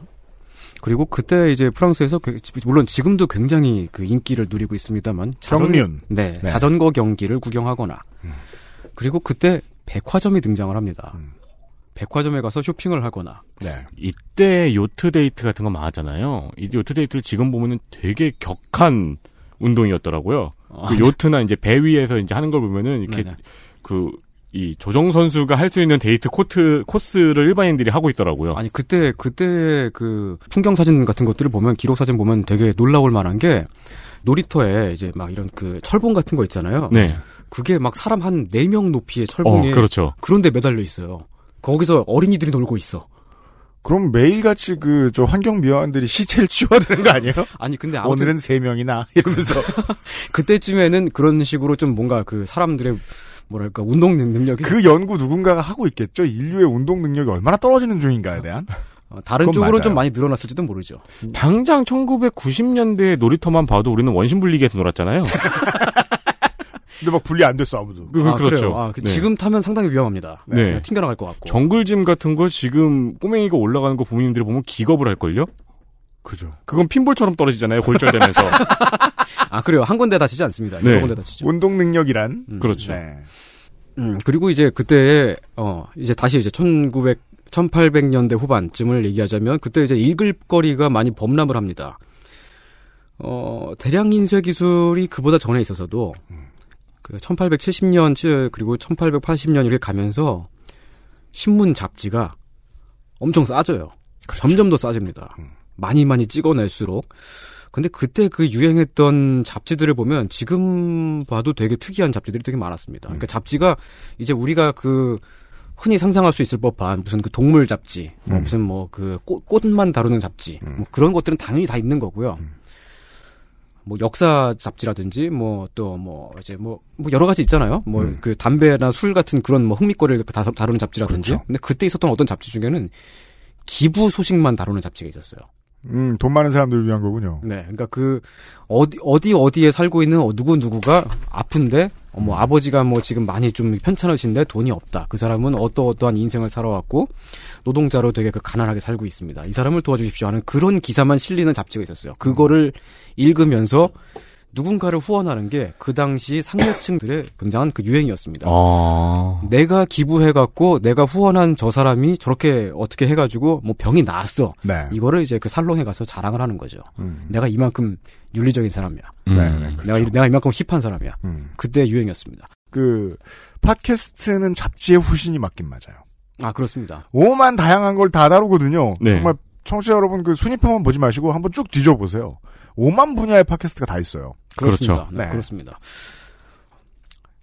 그리고 그때 이제 프랑스에서 그- 물론 지금도 굉장히 그 인기를 누리고 있습니다만 경륜. 네, 네. 자전거 경기를 구경하거나 그리고 그때 백화점이 등장을 합니다. 백화점에 가서 쇼핑을 하거나 네. 이때 요트 데이트 같은 거 많았잖아요. 이 요트 데이트를 지금 보면은 되게 격한 운동이었더라고요. 아, 그 네. 요트나 이제 배 위에서 이제 하는 걸 보면은 이렇게 네네. 그 이 조정 선수가 할 수 있는 데이트 코트 코스를 일반인들이 하고 있더라고요. 아니 그때 그때 그 풍경 사진 같은 것들을 보면 기록 사진 보면 되게 놀라울 만한 게 놀이터에 이제 막 이런 그 철봉 같은 거 있잖아요. 네. 그게 막 사람 한 네 명 높이의 철봉에 어, 그렇죠. 그런데 매달려 있어요. 거기서 어린이들이 놀고 있어. 그럼 매일같이 그, 저 환경 미화원들이 시체를 치워야 되는 거 아니에요? 아니 근데 아무튼 오늘은 세 명이나 이러면서 그때쯤에는 그런 식으로 좀 뭔가 그 사람들의 뭐랄까 운동 능력이 그 연구 누군가가 하고 있겠죠. 인류의 운동 능력이 얼마나 떨어지는 중인가에 대한. 어, 다른 쪽으로 맞아요. 좀 많이 늘어났을지도 모르죠. 당장 1990년대 놀이터만 봐도 우리는 원심 분리기에서 놀았잖아요. 근데 막 분리 안 됐어 아무도. 그, 아, 그렇죠. 그래요? 아, 그 네. 지금 타면 상당히 위험합니다. 네. 그냥 튕겨나갈 것 같고. 정글짐 같은 거 지금 꼬맹이가 올라가는 거 부모님들이 보면 기겁을 할 걸요? 그죠. 그건 핀볼처럼 떨어지잖아요, 골절되면서. 아 그래요. 한 군데 다치지 않습니다. 네. 여러 군데 다치죠. 운동 능력이란. 음. 그렇죠. 네. 음, 그리고 이제 그때 어 이제 다시 이제 1900 1800년대 후반쯤을 얘기하자면 그때 이제 읽을 거리가 많이 범람을 합니다. 어 대량 인쇄 기술이 그보다 전에 있어서도 그 1870년 그리고 1880년 이렇게 가면서 신문 잡지가 엄청 싸져요. 점점 더 싸집니다. 많이 많이 찍어낼수록. 근데 그때 그 유행했던 잡지들을 보면 지금 봐도 되게 특이한 잡지들이 되게 많았습니다. 그러니까 잡지가 이제 우리가 그 흔히 상상할 수 있을 법한 무슨 그 동물 잡지, 뭐 음. 무슨 뭐 그 꽃만 다루는 잡지, 뭐 그런 것들은 당연히 다 있는 거고요. 뭐 역사 잡지라든지 뭐또뭐 이제 뭐, 뭐 여러 가지 있잖아요. 뭐 음. 그 담배나 술 같은 그런 뭐 흥미거리를 다, 다루는 잡지라든지. 그렇죠. 근데 그때 있었던 어떤 잡지 중에는 기부 소식만 다루는 잡지가 있었어요. 음, 돈 많은 사람들을 위한 거군요. 네, 그러니까 그 어디 어디 어디에 살고 있는 어, 누구 누구가 아픈데 어, 뭐 아버지가 뭐 지금 많이 좀 편찮으신데 돈이 없다. 그 사람은 어떠 어떠한 인생을 살아왔고 노동자로 되게 그 가난하게 살고 있습니다. 이 사람을 도와주십시오 하는 그런 기사만 실리는 잡지가 있었어요. 그거를 읽으면서 누군가를 후원하는 게 그 당시 상류층들의 굉장한 그 유행이었습니다. 아. 내가 기부해갖고 내가 후원한 저 사람이 저렇게 어떻게 해가지고 뭐 병이 나았어. 네. 이거를 이제 그 살롱에 가서 자랑을 하는 거죠. 음. 내가 이만큼 윤리적인 사람이야. 음. 네, 네, 그렇죠. 내가 이- 내가 이만큼 힙한 사람이야. 음. 그때 유행이었습니다. 그 팟캐스트는 잡지의 후신이 맞긴 맞아요. 아 그렇습니다. 오만 다양한 걸 다 다루거든요. 네. 정말 청취자 여러분 그 순위표만 보지 마시고 한번 쭉 뒤져보세요. 오만 분야의 팟캐스트가 다 있어요. 그렇습니다. 그렇죠. 네, 네. 그렇습니다.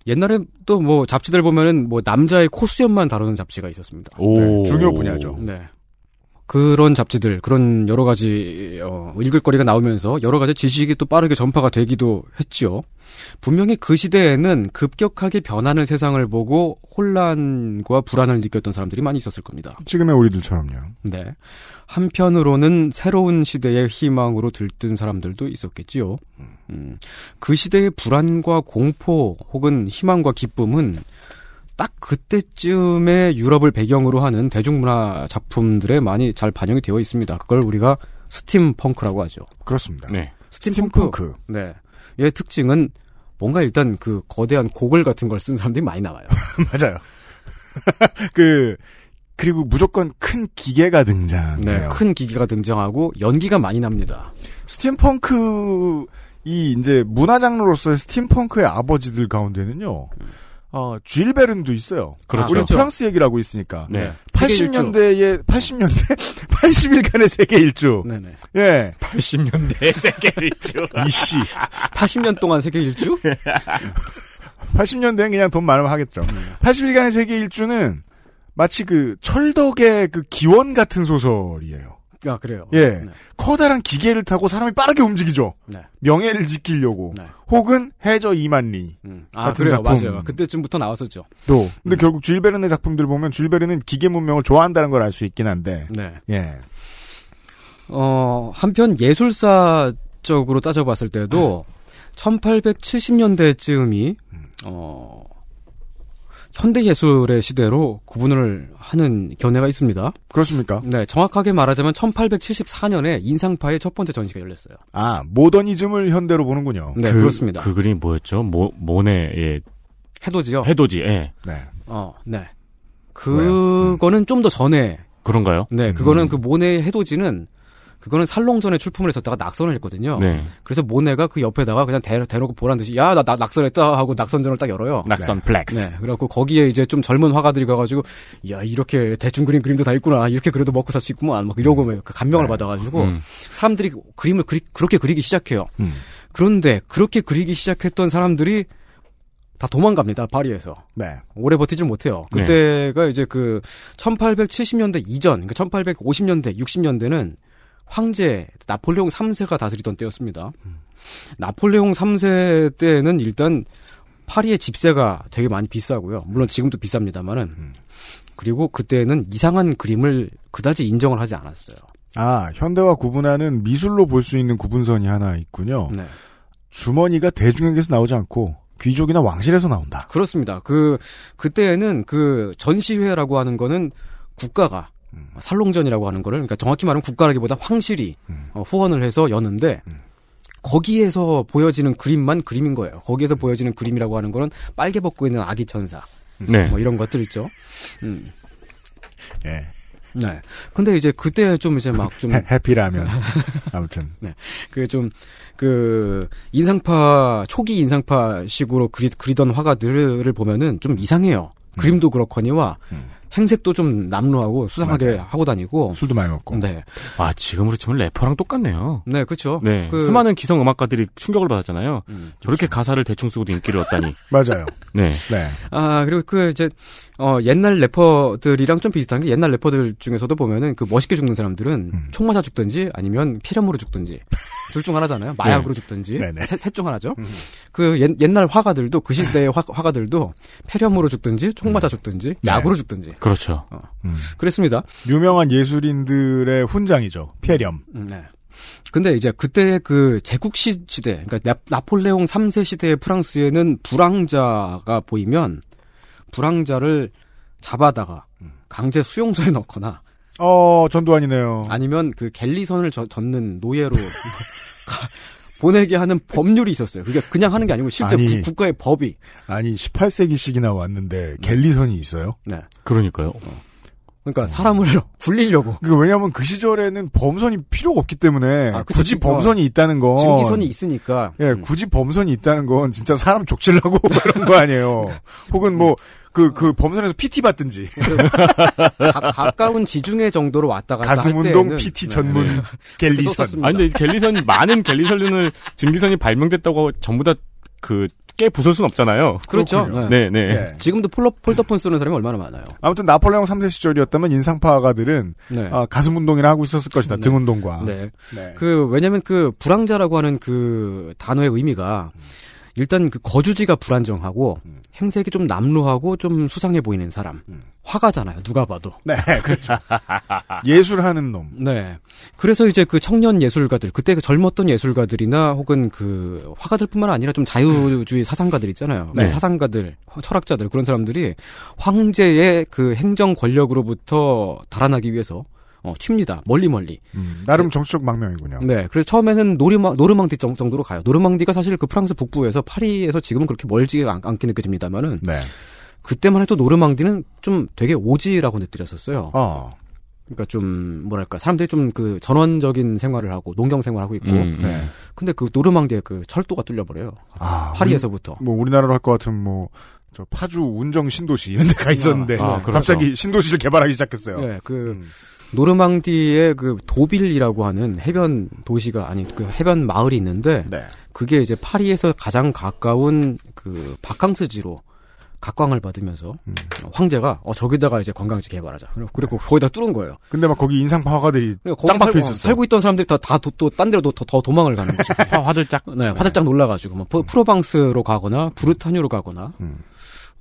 옛날에 또 뭐 잡지들 보면은 뭐 남자의 코수염만 다루는 잡지가 있었습니다. 오. 네, 중요 분야죠. 네. 그런 잡지들, 그런 여러 가지, 어, 읽을 거리가 나오면서 여러 가지 지식이 또 빠르게 전파가 되기도 했지요. 분명히 그 시대에는 급격하게 변하는 세상을 보고 혼란과 불안을 느꼈던 사람들이 많이 있었을 겁니다. 지금의 우리들처럼요. 네. 한편으로는 새로운 시대의 희망으로 들뜬 사람들도 있었겠지요. 음, 그 시대의 불안과 공포 혹은 희망과 기쁨은 딱 그때쯤에 유럽을 배경으로 하는 대중문화 작품들에 많이 잘 반영이 되어 있습니다. 그걸 우리가 steampunk라고 하죠. 그렇습니다. 네. 스팀펑크. 네. 얘의 특징은 뭔가 일단 그 거대한 고글 같은 걸 쓴 사람들이 많이 나와요. 맞아요. 그 그리고 무조건 큰 기계가 등장해요. 네, 큰 기계가 등장하고 연기가 많이 납니다. 스팀펑크 이 이제 문화 장르로서의 스팀펑크의 아버지들 가운데는요. 어, 쥘 베른도 있어요. 그렇죠. 우리 프랑스 얘기를 하고 있으니까. 네. 80년대에 80년대 80일간의 세계 일주. 네네. 예. 80년대 세계 일주. 이씨. 80년 동안 세계 일주? 80년대엔 그냥 돈 많으면 하겠죠. 80일간의 세계 일주는 마치 그 철덕의 그 기원 같은 소설이에요. 아, 그래요. 예. 네. 커다란 기계를 타고 사람이 빠르게 움직이죠. 네. 명예를 지키려고. 혹은 해저 2만리. 아, 같은 그래요. 작품. 맞아요. 그때쯤부터 나왔었죠. 또. 근데 결국 쥘 베른의 작품들 보면 쥘 베른은 기계 문명을 좋아한다는 걸 알 수 있긴 한데. 네. 예. 어, 한편 예술사적으로 따져봤을 때도 1870년대쯤이 어, 현대 예술의 시대로 구분을 하는 견해가 있습니다. 그렇습니까? 네, 정확하게 말하자면 1874년에 인상파의 첫 번째 전시가 열렸어요. 아, 모더니즘을 현대로 보는군요. 네, 그, 그렇습니다. 그 그림이 뭐였죠? 모, 모네의 해돋이요. 해돋이. 예. 네. 어, 네. 그거는 좀더 전에 그런가요? 네, 그거는 그 모네의 해돋이는 그거는 살롱전에 출품을 했었다가 낙선을 했거든요. 네. 그래서 마네가 그 옆에다가 그냥 대, 대놓고 보란 듯이 야, 나, 나 낙선했다 하고 낙선전을 딱 열어요. 낙선 flex. 네. 그래갖고 거기에 이제 좀 젊은 화가들이 가가지고 야, 이렇게 대충 그린 그림도 다 있구나. 이렇게 그래도 먹고 살 수 있구만. 막 이러고 그 감명을 받아가지고 음. 사람들이 그림을 그리, 그렇게 그리기 시작해요. 음. 그런데 그렇게 그리기 시작했던 사람들이 다 도망갑니다. 파리에서. 네. 오래 버티질 못해요. 네. 그때가 이제 그 1870년대 이전, 그러니까 1850년대, 60년대는 황제 나폴레옹 3세가 다스리던 때였습니다. 나폴레옹 3세 때는 일단 파리의 집세가 되게 많이 비싸고요. 물론 지금도 비쌉니다만은. 그리고 그때는 이상한 그림을 그다지 인정을 하지 않았어요. 아, 현대와 구분하는 미술로 볼 수 있는 구분선이 하나 있군요. 네. 주머니가 대중에게서 나오지 않고 귀족이나 왕실에서 나온다. 그렇습니다. 그 그때는 그 전시회라고 하는 거는 국가가 살롱전이라고 하는 거를 그러니까 정확히 말하면 국가라기보다 황실이 어, 후원을 해서 여는데 거기에서 보여지는 그림만 그림인 거예요. 거기에서 보여지는 그림이라고 하는 거는 빨개 벗고 있는 아기 천사 네. 뭐 이런 것들 있죠. 음. 예. 네. 근데 이제 그때 좀 이제 막좀 해- 해피라면. 아무튼. 네. 그 좀, 그, 인상파, 초기 인상파식으로 그리, 그리던 화가들을 보면은 좀 이상해요. 그림도 그렇거니와 행색도 좀 남루하고 수상하게 하고 다니고. 술도 많이 먹고. 네. 아, 지금으로 치면 래퍼랑 똑같네요. 네, 그쵸. 네. 그- 수많은 기성 음악가들이 충격을 받았잖아요. 음, 저렇게 가사를 대충 쓰고도 인기를 얻다니. 맞아요. 네. 네. 아, 그리고 그, 이제, 어, 옛날 래퍼들이랑 좀 비슷한 게 옛날 래퍼들 중에서도 보면은 그 멋있게 죽는 사람들은 음. 총 맞아 죽든지 아니면 폐렴으로 죽든지. 둘 중 하나잖아요. 마약으로 네. 죽든지. 네네. 셋, 셋중 하나죠. 그 옛, 옛날 화가들도 그 시대의 화, 화가들도 폐렴으로 죽든지 총 맞아 죽든지 약으로 죽든지. 그렇죠. 어, 음. 그랬습니다. 유명한 예술인들의 훈장이죠. 폐렴. 음, 네. 근데 이제 그때 그 제국 시 시대, 그러니까 나, 나폴레옹 3세 시대의 프랑스에는 불황자가 보이면 불황자를 잡아다가 강제 수용소에 넣거나 어, 전두환이네요. 아니면 그 갤리선을 저- 젓는 노예로 가- 보내게 하는 법률이 있었어요. 그게 그냥 하는 게 아니고 실제 아니. 국, 가의 법이. 아니, 18세기씩이나 왔는데 갤리선이 있어요? 네. 그러니까요. 그러니까 사람을 굴리려고. 그 왜냐면 그 시절에는 범선이 필요가 없기 때문에 아, 그쵸. 굳이 범선이 있다는 건 증기선이 있으니까. 예, 굳이 범선이 있다는 건 진짜 사람 족치려고 그런 거 아니에요. 혹은 뭐 그 그 범선에서 PT 받든지 가, 가까운 지중해 정도로 왔다 갔다 가슴 할 운동 PT 네. 전문 네. 갤리선. 썼었습니다. 아, 근데 갤리선, 많은 갤리선을, 증기선이 발명됐다고 전부 다 그, 쉽게 부술 순 없잖아요. 그렇죠. 네, 네. 예. 지금도 폴러, 폴더폰 쓰는 사람이 얼마나 많아요. 아무튼 나폴레옹 3세 시절이었다면 인상파 화가들은 네. 아, 가슴 운동이나 하고 있었을 것이다. 네. 등 운동과. 네. 네. 그 왜냐면 그 불황자라고 하는 그 단어의 의미가 일단 그 거주지가 불안정하고 음. 행색이 좀 남루하고 좀 수상해 보이는 사람. 화가잖아요. 누가 봐도. 네, 그렇죠. 예술하는 놈. 네. 그래서 이제 그 청년 예술가들, 그때 그 젊었던 예술가들이나 혹은 그 화가들뿐만 아니라 좀 자유주의 사상가들 있잖아요. 네. 사상가들, 철학자들 그런 사람들이 황제의 그 행정 권력으로부터 달아나기 위해서 어, 튑니다. 멀리 멀리. 음, 나름 정치적 망명이군요. 네. 그래서 처음에는 노르마, 노르망디 정- 정도로 가요. 노르망디가 사실 그 프랑스 북부에서 파리에서 지금은 그렇게 멀지 않, 않게 느껴집니다만은 네. 그때만 해도 노르망디는 좀 되게 오지라고 느껴졌었어요. 어. 그러니까 좀 뭐랄까 사람들이 좀 그 전원적인 생활을 하고 농경 생활하고 있고. 음, 네. 근데 그 노르망디에 그 철도가 뚫려버려요. 아, 파리에서부터. 뭐 우리나라로 할 것 같은 뭐. 저 파주 운정 신도시 이런 데가 있었는데 아, 그렇죠. 갑자기 신도시를 개발하기 시작했어요. 네, 그 음. 노르망디의 그 도빌이라고 하는 해변 도시가 아니 그 해변 마을이 있는데 네. 그게 이제 파리에서 가장 가까운 그 바캉스지로 각광을 받으면서 음. 황제가 어 저기다가 이제 관광지 개발하자. 그리고 거기다 뚫은 거예요. 근데 막 거기 인상파 화가들이 짱 박혀 살고, 있었어. 살고 있던 사람들이 다다또딴 데로 더, 더 도망을 가는 거죠. 화, 화들짝. 네, 화들짝 놀라가지고 뭐 프로- 프로방스로 가거나 브르타뉴로 가거나 음.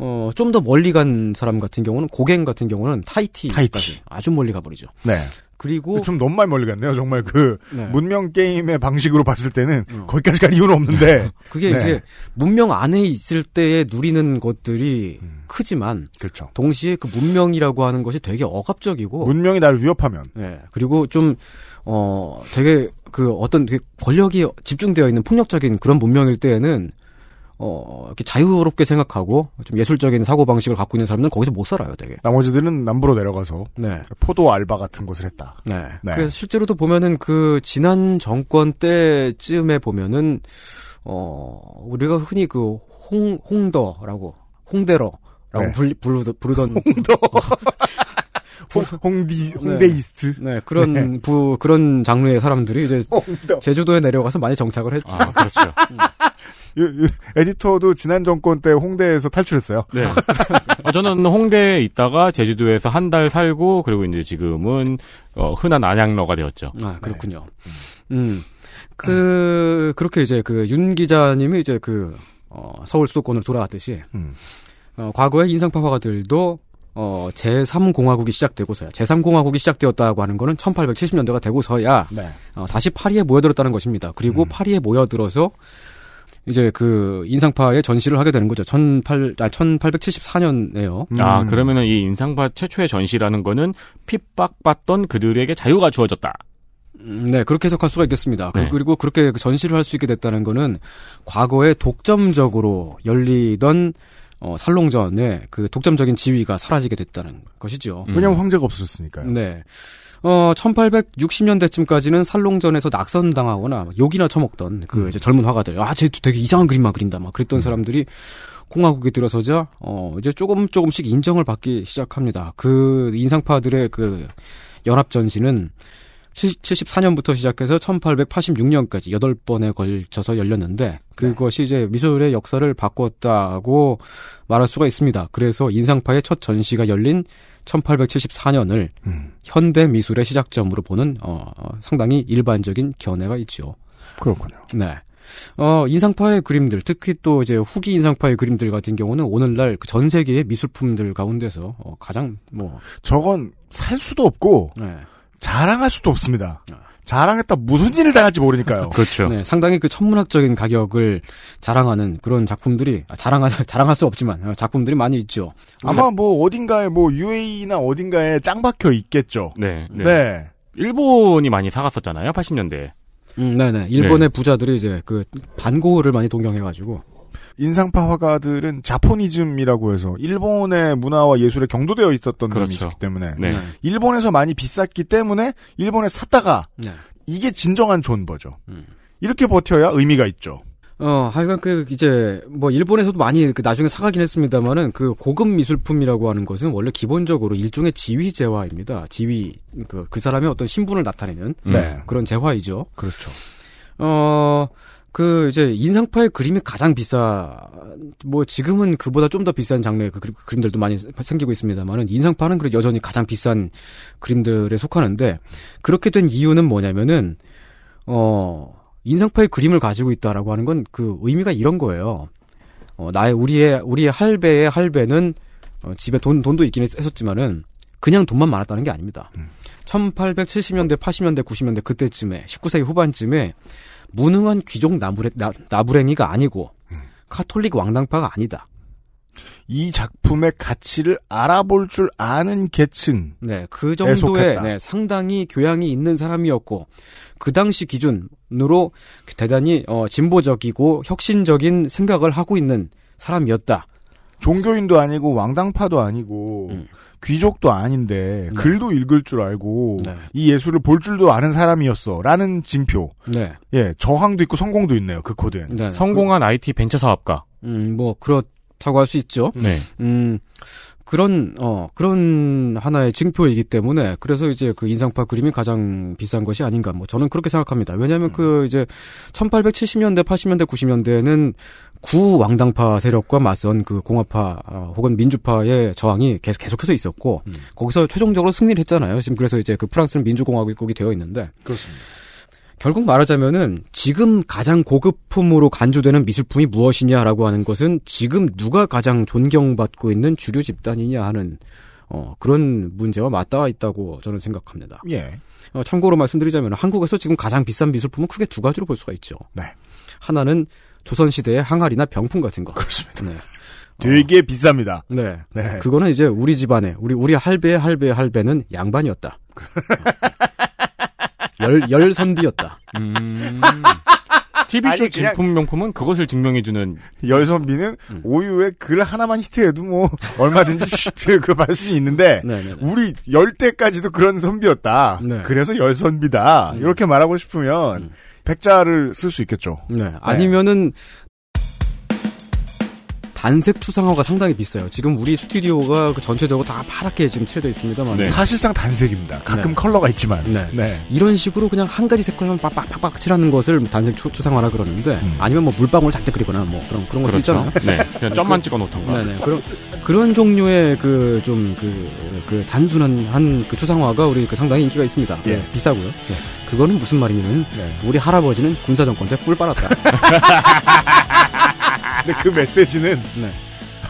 어 좀 더 멀리 간 사람 같은 경우는 고갱 같은 경우는 타이티까지 타이티. 아주 멀리 가버리죠. 네. 그리고 좀 너무 많이 멀리 갔네요. 정말 그 네. 문명 게임의 방식으로 봤을 때는 어. 거기까지 갈 이유는 없는데 그게 네. 이제 문명 안에 있을 때에 누리는 것들이 음. 크지만 그렇죠. 동시에 그 문명이라고 하는 것이 되게 억압적이고 문명이 나를 위협하면 예. 그리고 좀, 어, 되게, 그, 어떤 되게 권력이 집중되어 있는 폭력적인 그런 문명일 때에는, 어, 이렇게 자유롭게 생각하고, 좀 예술적인 사고 방식을 갖고 있는 사람들은 거기서 못 살아요, 되게. 나머지들은 남부로 내려가서 네. 포도 알바 같은 것을 했다. 네. 네. 그래서 실제로도 보면은 그, 지난 정권 때쯤에 보면은, 어, 우리가 흔히 그, 홍, 홍더라고, 홍대러라고 네. 불리- 부르, 부르던. 홍더 홍- 홍디 홍데이스트 네, 그런 부, 그런 장르의 사람들이 이제 홍더 제주도에 내려가서 많이 정착을 했죠. 아, 그렇죠. 에디터도 지난 정권 때 홍대에서 탈출했어요. 네. 어, 저는 홍대에 있다가 제주도에서 한 달 살고 그리고 이제 지금은 어, 흔한 안양러가 되었죠. 아, 그렇군요. 음. 그, 그렇게 이제 그 윤 기자님이 이제 그, 어, 서울 수도권으로 돌아왔듯이, 음. 어, 과거에 인상파 화가들도, 어, 제3공화국이 시작되고서야, 제3공화국이 시작되었다고 하는 거는 1870년대가 되고서야, 네. 어, 다시 파리에 모여들었다는 것입니다. 그리고 파리에 모여들어서, 이제 그 인상파의 전시를 하게 되는 거죠. 18, 아, 1874년에요. 아, 음. 그러면은 이 인상파 최초의 전시라는 거는 핍박받던 그들에게 자유가 주어졌다. 음, 네, 그렇게 해석할 수가 있겠습니다. 그- 네. 그리고 그렇게 그 전시를 할 수 있게 됐다는 거는 과거에 독점적으로 열리던 어, 살롱전의 그 독점적인 지위가 사라지게 됐다는 것이죠. 음. 왜냐면 황제가 없었으니까요. 네. 어, 1860년대쯤까지는 살롱전에서 낙선당하거나 욕이나 처먹던 그 이제 젊은 화가들, 아, 쟤 되게 이상한 그림만 그린다, 막 그랬던 사람들이 공화국에 들어서자, 어, 이제 조금 조금씩 인정을 받기 시작합니다. 그 인상파들의 그 연합 전시는 74년부터 시작해서 1886년까지 8번에 걸쳐서 열렸는데 그것이 이제 미술의 역사를 바꿨다고 말할 수가 있습니다. 그래서 인상파의 첫 전시가 열린 1874년을 음. 현대 미술의 시작점으로 보는 어, 어, 상당히 일반적인 견해가 있죠. 그렇군요. 네. 어, 인상파의 그림들, 특히 또 이제 후기 인상파의 그림들 같은 경우는 오늘날 그 전 세계의 미술품들 가운데서 어, 가장 뭐 저건 살 수도 없고 네. 자랑할 수도 없습니다. 자랑했다 무슨 일을 당할지 모르니까요. 그렇죠. 네, 상당히 그 천문학적인 가격을 자랑하는 그런 작품들이 아, 자랑할 자랑할 수 없지만 어, 작품들이 많이 있죠. 아마 뭐 어딘가에 뭐 UAE나 어딘가에 짱 박혀 있겠죠. 네, 네. 네. 일본이 많이 사갔었잖아요, 80년대에. 음, 네네. 일본의 부자들이 이제 그 반고를 많이 동경해가지고 인상파 화가들은 자포니즘이라고 해서 일본의 문화와 예술에 경도되어 있었던 그렇죠. 놈이 있기 때문에 네. 일본에서 많이 비쌌기 때문에 일본에 샀다가 네. 이게 진정한 존버죠. 음. 이렇게 버텨야 의미가 있죠. 어, 하여간 그 이제 뭐 일본에서도 많이 그 나중에 사가긴 했습니다만은 그 고급 미술품이라고 하는 것은 원래 기본적으로 일종의 지위 재화입니다. 지위 그그 사람의 어떤 신분을 나타내는 음. 네. 그런 재화이죠. 그렇죠. 어, 그 이제 인상파의 그림이 가장 비싸 뭐 지금은 그보다 좀 더 비싼 장르의 그 그림- 그림 들도 많이 생기고 있습니다만은 인상파는 그래도 여전히 가장 비싼 그림들에 속하는데 그렇게 된 이유는 뭐냐면은 어 인상파의 그림을 가지고 있다라고 하는 건 그 의미가 이런 거예요. 어 나의 우리의 우리의 할배의 할배는 어, 집에 돈 돈도 있긴 했- 했었지만은 그냥 돈만 많았다는 게 아닙니다. 1870년대, 80년대, 90년대 그때쯤에 19세기 후반쯤에 무능한 귀족 나부랭, 나, 나부랭이가 아니고 카톨릭 왕당파가 아니다. 이 작품의 가치를 알아볼 줄 아는 계층. 네, 그 정도의. 네, 상당히 교양이 있는 사람이었고 그 당시 기준으로 대단히 어, 진보적이고 혁신적인 생각을 하고 있는 사람이었다. 종교인도 아니고 왕당파도 아니고 음. 귀족도 아닌데 네. 글도 읽을 줄 알고 이 예술을 볼 줄도 아는 사람이었어라는 징표. 네. 예, 저항도 있고 성공도 있네요. 그 코드엔. 네. 성공한 IT 벤처 사업가. 음, 뭐 그렇다고 할 수 있죠. 네. 음, 그런 어 그런 하나의 징표이기 때문에 그래서 이제 그 인상파 그림이 가장 비싼 것이 아닌가 뭐 저는 그렇게 생각합니다. 왜냐하면 음. 그 이제 1870년대, 80년대, 90년대는 구왕당파 세력과 맞선 그 공화파 어, 혹은 민주파의 저항이 계속 계속해서 있었고 음. 거기서 최종적으로 승리를 했잖아요. 지금 그래서 이제 그 프랑스는 민주공화국이 되어 있는데 그렇습니다. 결국 말하자면은 지금 가장 고급품으로 간주되는 미술품이 무엇이냐라고 하는 것은 지금 누가 가장 존경받고 있는 주류 집단이냐 하는 어, 그런 문제와 맞닿아 있다고 저는 생각합니다. 예. 어, 참고로 말씀드리자면 한국에서 지금 가장 비싼 미술품은 크게 두 가지로 볼 수가 있죠. 네. 하나는 조선시대의 항아리나 병풍 같은 거. 그렇습니다. 네. 되게 비쌉니다. 네. 네. 그거는 이제 우리 집안에 우리 우리 할배의 할배의 할배는 양반이었다. 열 열 선비였다. 음. TV 아니, 쪽 그냥- 진품 명품은 그것을 증명해주는 열선비는 음. 오유에 글 하나만 히트해도 뭐 얼마든지 그받을 수 있는데 네네네. 우리 열 때까지도 그런 선비였다. 네. 그래서 열선비다. 이렇게 말하고 싶으면 백자를 쓸 수 있겠죠. 네. 아니면은 단색 추상화가 상당히 비싸요. 지금 우리 스튜디오가 그 전체적으로 다 파랗게 지금 칠해져 있습니다만 네. 사실상 단색입니다. 가끔 네. 컬러가 있지만. 네. 네. 이런 식으로 그냥 한 가지 색깔만 빡빡빡빡 칠하는 것을 단색 추, 추상화라 그러는데 음. 아니면 뭐 물방울 작게 그리거나 뭐 그런 그런 것도 그렇죠. 있잖아요. 네. 그냥 점만 찍어 놓던가. 네네. 그런 그런 종류의 그 좀그그 단순한 한 그 추상화가 우리 그 상당히 인기가 있습니다. 예. 네, 비싸고요. 그거는 무슨 말이냐면 네. 우리 할아버지는 군사 정권 때뿔 빨았다. 근데 그 메시지는 네.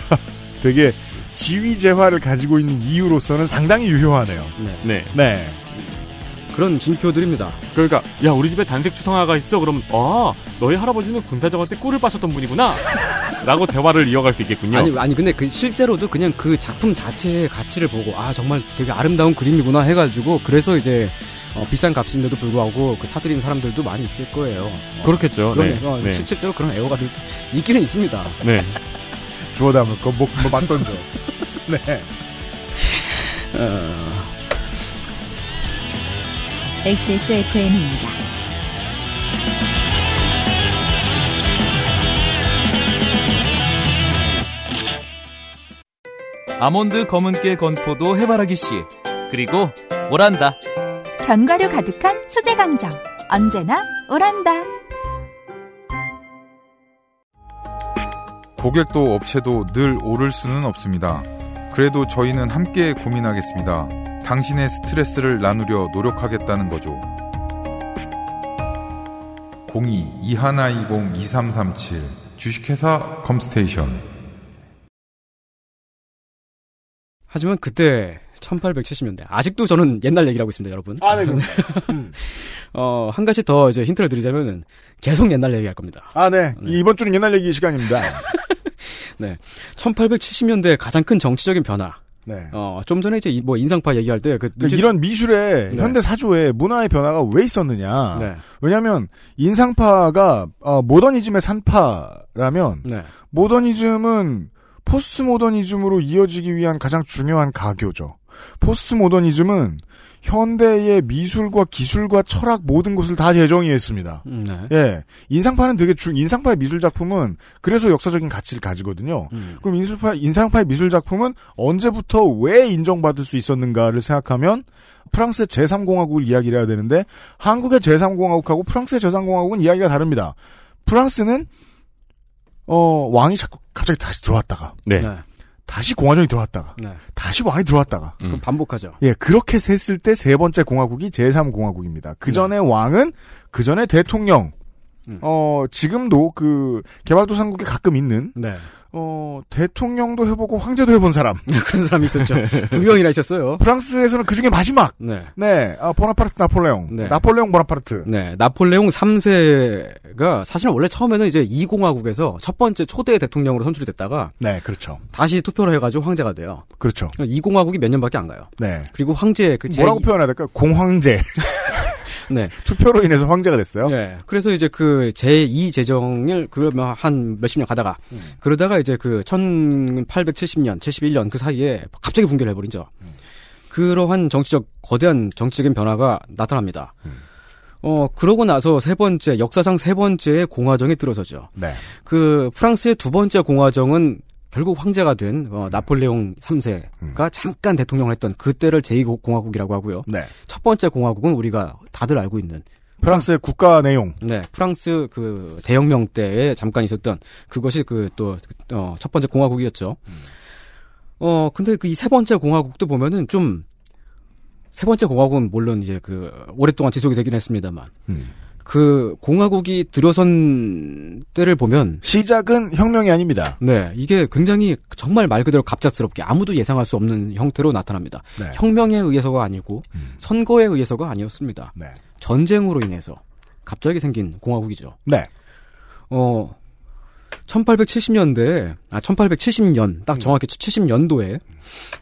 되게 지위 재화를 가지고 있는 이유로서는 상당히 유효하네요. 네. 네. 네. 그런 징표들입니다. 그러니까 야 우리 집에 단색 추상화가 있어 그러면 아 너희 할아버지는 군사정원 때 꿀을 빠셨던 분이구나 라고 대화를 이어갈 수 있겠군요. 아니 아니 근데 그 실제로도 그냥 그 작품 자체의 가치를 보고 아 정말 되게 아름다운 그림이구나 해가지고 그래서 이제 어, 비싼 값인데도 불구하고 그 사들인 사람들도 많이 있을 거예요. 어, 그렇겠죠. 그런 네. 어, 네. 실- 실제로 그런 애호가들 있기는 있습니다. 네. 주워 담을 거, 뭐, 뭐, 막 던져. 네. 어, XSFM입니다. 아몬드 검은깨 건포도 해바라기 씨 그리고 오란다 견과류 가득한 수제 강정. 언제나 오란다. 고객도 업체도 늘 오를 수는 없습니다. 그래도 저희는 함께 고민하겠습니다. 당신의 스트레스를 나누려 노력하겠다는 거죠. 02-2120-2337 주식회사 컴스테이션 하지만 그때 1870년대 아직도 저는 옛날 얘기를 하고 있습니다, 여러분. 아, 네. 어, 한 가지 더 이제 힌트를 드리자면은 계속 옛날 얘기할 겁니다. 아, 네. 이번 주는 옛날 얘기 시간입니다. 네. 1870년대 가장 큰 정치적인 변화. 네. 어, 좀 전에 이제 이- 뭐 인상파 얘기할 때 그, 그러니까 이런 미술의 네. 현대 사조에 문화의 변화가 왜 있었느냐. 네. 왜냐하면 인상파가 어, 모더니즘의 산파라면 네. 모더니즘은 포스트 모더니즘으로 이어지기 위한 가장 중요한 가교죠. 포스트 모더니즘은 현대의 미술과 기술과 철학 모든 것을 다 재정의했습니다. 음, 네. 예. 인상파는 되게 중, 인상파의 미술 작품은 그래서 역사적인 가치를 가지거든요. 음. 그럼 인술파, 인상파의 미술 작품은 언제부터 왜 인정받을 수 있었는가를 생각하면 프랑스의 제3공화국을 이야기를 해야 되는데 한국의 제3공화국하고 프랑스의 제3공화국은 이야기가 다릅니다. 프랑스는 어 왕이 자꾸 갑자기 다시 들어왔다가 네. 다시 공화정이 들어왔다가 네. 다시 왕이 들어왔다가 그럼 반복하죠. 예 그렇게 셌을 때 세 번째 공화국이 제3공화국입니다. 그 전에 왕은 그 전에 대통령 어 지금도 그 개발도상국에 가끔 있는 네. 어 대통령도 해보고 황제도 해본 사람 그런 사람이 있었죠. 두 명이나 있었어요. 프랑스에서는 그 중에 마지막 네. 네 아, 보나파르트 나폴레옹 네. 나폴레옹 보나파르트 네, 나폴레옹 3세가 사실은 원래 처음에는 이제 이 공화국에서 첫 번째 초대 대통령으로 선출이 됐다가 네 그렇죠 다시 투표를 해가지고 황제가 돼요. 그렇죠 이 공화국이 몇 년밖에 안 가요. 네 그리고 황제 그 제. 뭐라고 표현해야 될까 공황제 네. 투표로 인해서 황제가 됐어요. 네. 그래서 이제 그 제2 제정을 그러면 한 몇십 년 가다가 그러다가 이제 그 1870년, 71년 그 사이에 갑자기 붕괴를 해버리죠. 그러한 정치적 거대한 정치적인 변화가 나타납니다. 어 그러고 나서 세 번째 역사상 세 번째의 공화정이 들어서죠. 네. 그 프랑스의 두 번째 공화정은 결국 황제가 된 어, 나폴레옹 3세가 잠깐 대통령을 했던 그때를 제2공화국이라고 하고요. 네. 첫 번째 공화국은 우리가 다들 알고 있는 프랑스의 국가 내용. 네, 프랑스 그 대혁명 때에 잠깐 있었던 그것이 그또 어, 첫 번째 공화국이었죠. 어, 근데 그 이 세 번째 공화국도 보면은 좀 세 번째 공화국은 물론 이제 그 오랫동안 지속이 되긴 했습니다만 그 공화국이 들어선 때를 보면 시작은 혁명이 아닙니다. 네, 이게 굉장히 정말 말 그대로 갑작스럽게 아무도 예상할 수 없는 형태로 나타납니다. 네. 혁명에 의해서가 아니고 선거에 의해서가 아니었습니다. 네. 전쟁으로 인해서 갑자기 생긴 공화국이죠. 네. 어 1870년대 아 1870년 딱 정확히 70년도에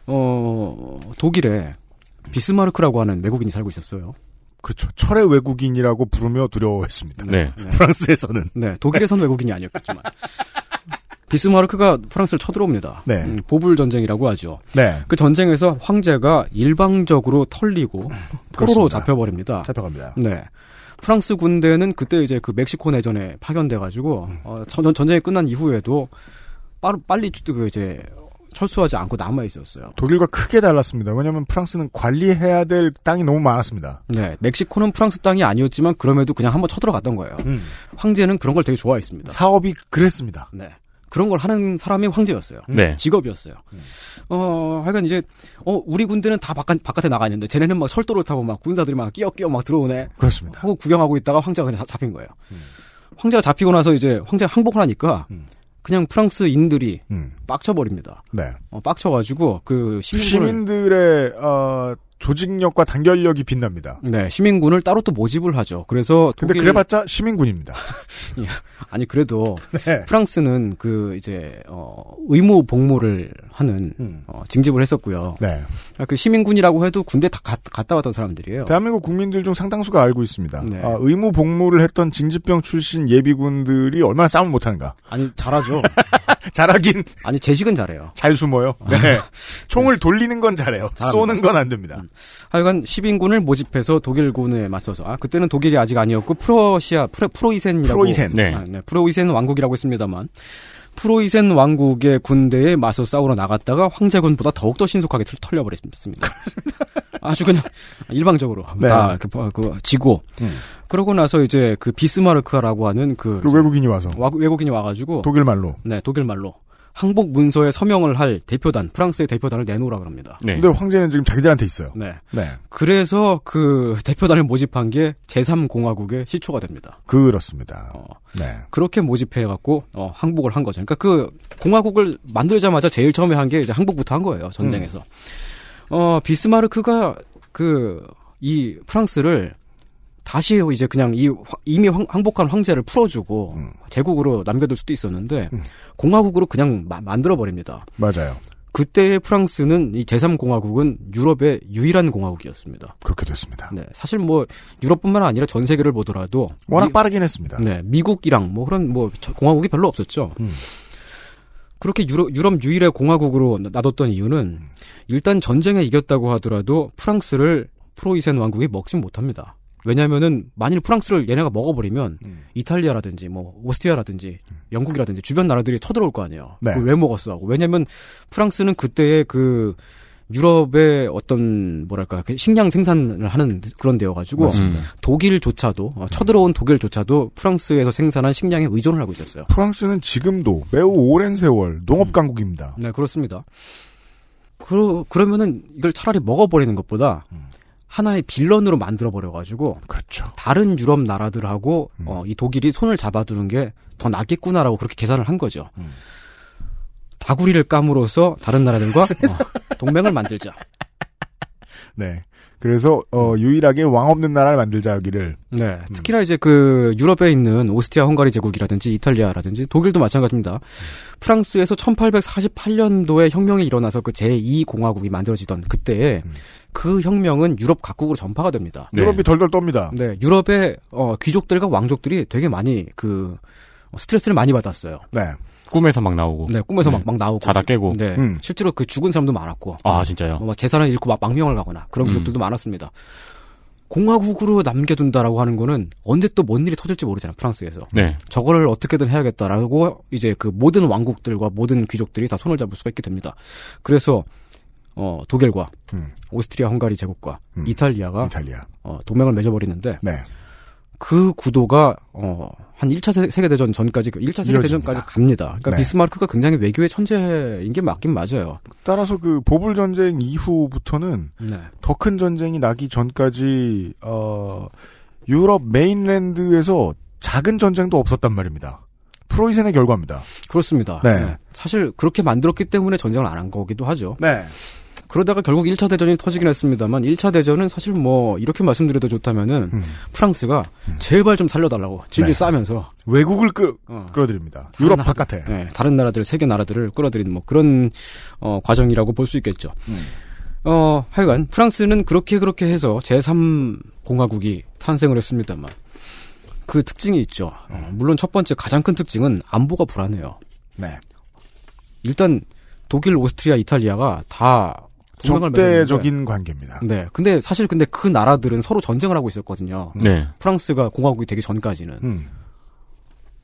어 독일에 비스마르크라고 하는 외국인이 살고 있었어요. 그렇죠. 철의 외국인이라고 부르며 두려워했습니다. 네. 프랑스에서는. 네, 독일에선 외국인이 아니었겠지만. 비스마르크가 프랑스를 쳐들어옵니다. 네. 음, 보불 전쟁이라고 하죠. 네. 그 전쟁에서 황제가 일방적으로 털리고 포로로. 잡혀버립니다. 잡혀갑니다. 네. 프랑스 군대는 그때 이제 그 멕시코 내전에 파견돼가지고 어, 전, 전쟁이 끝난 이후에도 빠르, 빨리 그 이제 철수하지 않고 남아 있었어요. 독일과 크게 달랐습니다. 왜냐하면 프랑스는 관리해야 될 땅이 너무 많았습니다. 네, 멕시코는 프랑스 땅이 아니었지만 그럼에도 그냥 한번 쳐들어갔던 거예요. 음. 황제는 그런 걸 되게 좋아했습니다. 사업이 그랬습니다. 네. 그런 걸 하는 사람이 황제였어요. 네. 직업이었어요. 어, 하여간 이제, 어, 우리 군대는 다 바깥, 바깥에 나가 있는데, 쟤네는 막 철도를 타고 막 군사들이 막 끼어 끼어 막 들어오네. 그렇습니다. 하고 구경하고 있다가 황제가 그냥 잡- 잡힌 거예요. 황제가 잡히고 나서 이제 황제가 항복을 하니까, 그냥 프랑스인들이 음. 빡쳐버립니다. 네. 어, 빡쳐가지고, 그 시민들의 어, 조직력과 단결력이 빛납니다. 네, 시민군을 따로 또 모집을 하죠. 그래서 근데 독일- 그래봤자 시민군입니다. 예. 아니 그래도 네. 프랑스는 그 이제 어 의무 복무를 하는 음. 어, 징집을 했었고요. 네. 그 시민군이라고 해도 군대 다 갔, 갔다 왔던 사람들이에요. 대한민국 국민들 중 상당수가 알고 있습니다. 네. 아, 의무 복무를 했던 징집병 출신 예비군들이 얼마나 싸움을 못하는가. 아니 잘하죠. 잘하긴 아니 제식은 잘해요. 잘 숨어요. 네. 총을 돌리는 건 잘해요. 잘합니다. 쏘는 건 안 됩니다. 하여간 시민군을 모집해서 독일군에 맞서서 아 그때는 독일이 아직 아니었고 프로시아 프로, 프로이센이라고 프로이센. 네. 아, 네. 프로이센 왕국이라고 했습니다만 프로이센 왕국의 군대에 맞서 싸우러 나갔다가 황제군보다 더욱더 신속하게 털- 털려버렸습니다. 아주 그냥 일방적으로 네. 다 그, 어, 그 지고 음. 그러고 나서 이제 그 비스마르크라고 하는 그, 그 외국인이 와서 와- 외국인이 와가지고 독일 말로. 네 독일 말로 항복 문서에 서명을 할 대표단 프랑스의 대표단을 내놓으라 그럽니다. 네. 근데 황제는 지금 자기들한테 있어요. 네. 네. 그래서 그 대표단을 모집한 게 제3공화국의 시초가 됩니다. 그렇습니다. 어, 네. 그렇게 모집해갖고 어, 항복을 한 거죠. 그러니까 그 공화국을 만들자마자 제일 처음에 한 게 이제 항복부터 한 거예요. 전쟁에서. 음. 어 비스마르크가 그 이 프랑스를 다시 이제 그냥 이 화- 이미 황- 항복한 황제를 풀어주고 음. 제국으로 남겨둘 수도 있었는데 공화국으로 그냥 마- 만들어 버립니다. 맞아요. 그때의 프랑스는 이 제3공화국은 유럽의 유일한 공화국이었습니다. 그렇게 됐습니다. 네, 사실 뭐 유럽뿐만 아니라 전 세계를 보더라도 워낙 미- 빠르긴 했습니다. 네, 미국이랑 뭐 그런 뭐 저- 공화국이 별로 없었죠. 음. 그렇게 유럽, 유럽 유일의 공화국으로 놔- 놔뒀던 이유는 일단 전쟁에 이겼다고 하더라도 프랑스를 프로이센 왕국이 먹진 못합니다. 왜냐하면은 만일 프랑스를 얘네가 먹어버리면 음. 이탈리아라든지 뭐 오스트리아라든지 영국이라든지 주변 나라들이 쳐들어올 거 아니에요. 네. 왜 먹었어 하고 왜냐하면 프랑스는 그때의 그 유럽의 어떤 뭐랄까 그 식량 생산을 하는 그런 데여가지고 맞습니다. 독일조차도 어, 쳐들어온 독일조차도 프랑스에서 생산한 식량에 의존을 하고 있었어요. 프랑스는 지금도 매우 오랜 세월 농업 강국입니다. 네 그렇습니다. 그러, 그러면은 이걸 차라리 먹어버리는 것보다 하나의 빌런으로 만들어 버려가지고 그렇죠. 다른 유럽 나라들하고 어, 이 독일이 손을 잡아두는 게 더 낫겠구나라고 그렇게 계산을 한 거죠. 다구리를 까므로써 다른 나라들과 어, 동맹을 만들자. 네. 그래서 어, 유일하게 왕 없는 나라를 만들자 여기를. 네. 특히나 이제 그 유럽에 있는 오스트리아 헝가리 제국이라든지 이탈리아라든지 독일도 마찬가지입니다. 프랑스에서 1848년도에 혁명이 일어나서 그 제2공화국이 만들어지던 그때에 그 혁명은 유럽 각국으로 전파가 됩니다. 유럽이 덜덜 떱니다. 네. 유럽의 어, 귀족들과 왕족들이 되게 많이 그 어, 스트레스를 많이 받았어요. 네. 꿈에서 막 나오고. 네, 꿈에서 막, 막 나오고. 자다 깨고. 네. 음. 실제로 그 죽은 사람도 많았고. 아, 진짜요? 뭐 재산을 잃고 막 망명을 가거나 그런 음. 귀족들도 많았습니다. 공화국으로 남겨둔다라고 하는 거는 언제 또 뭔 일이 터질지 모르잖아요, 프랑스에서. 네. 저거를 어떻게든 해야겠다라고 이제 그 모든 왕국들과 모든 귀족들이 다 손을 잡을 수가 있게 됩니다. 그래서 어, 독일과 음. 오스트리아 헝가리 제국과 이탈리아가 이탈리아. 어, 동맹을 맺어버리는데 네. 그 구도가 어, 한 1차 세, 계대전 전까지 1차 세계대전까지 이어집니다. 갑니다. 그러니까 네. 비스마르크가 굉장히 외교의 천재인 게 맞긴 맞아요. 따라서 그 보불 전쟁 이후부터는 네. 더큰 전쟁이 나기 전까지 어 유럽 mainland에서 작은 전쟁도 없었단 말입니다. 프로이센의 결과입니다. 그렇습니다. 네. 네. 사실 그렇게 만들었기 때문에 전쟁을 안 한 거기도 하죠. 네. 그러다가 결국 1차 대전이 터지긴 했습니다만 1차 대전은 사실 뭐 이렇게 말씀드려도 좋다면은 프랑스가 제발 좀 살려달라고 질질 네. 싸면서 외국을 끌, 어. 끌어들입니다. 유럽 나라- 바깥에. 네, 다른 나라들 세계 나라들을 끌어들이는 뭐 그런 어, 과정이라고 볼 수 있겠죠. 어, 하여간 프랑스는 그렇게 그렇게 해서 제3 공화국이 탄생을 했습니다만 그 특징이 있죠. 어, 물론 첫 번째 가장 큰 특징은 안보가 불안해요. 네. 일단 독일, 오스트리아, 이탈리아가 다 적대적인 관계입니다. 네. 근데 사실 근데 그 나라들은 서로 전쟁을 하고 있었거든요. 네. 프랑스가 공화국이 되기 전까지는. 음.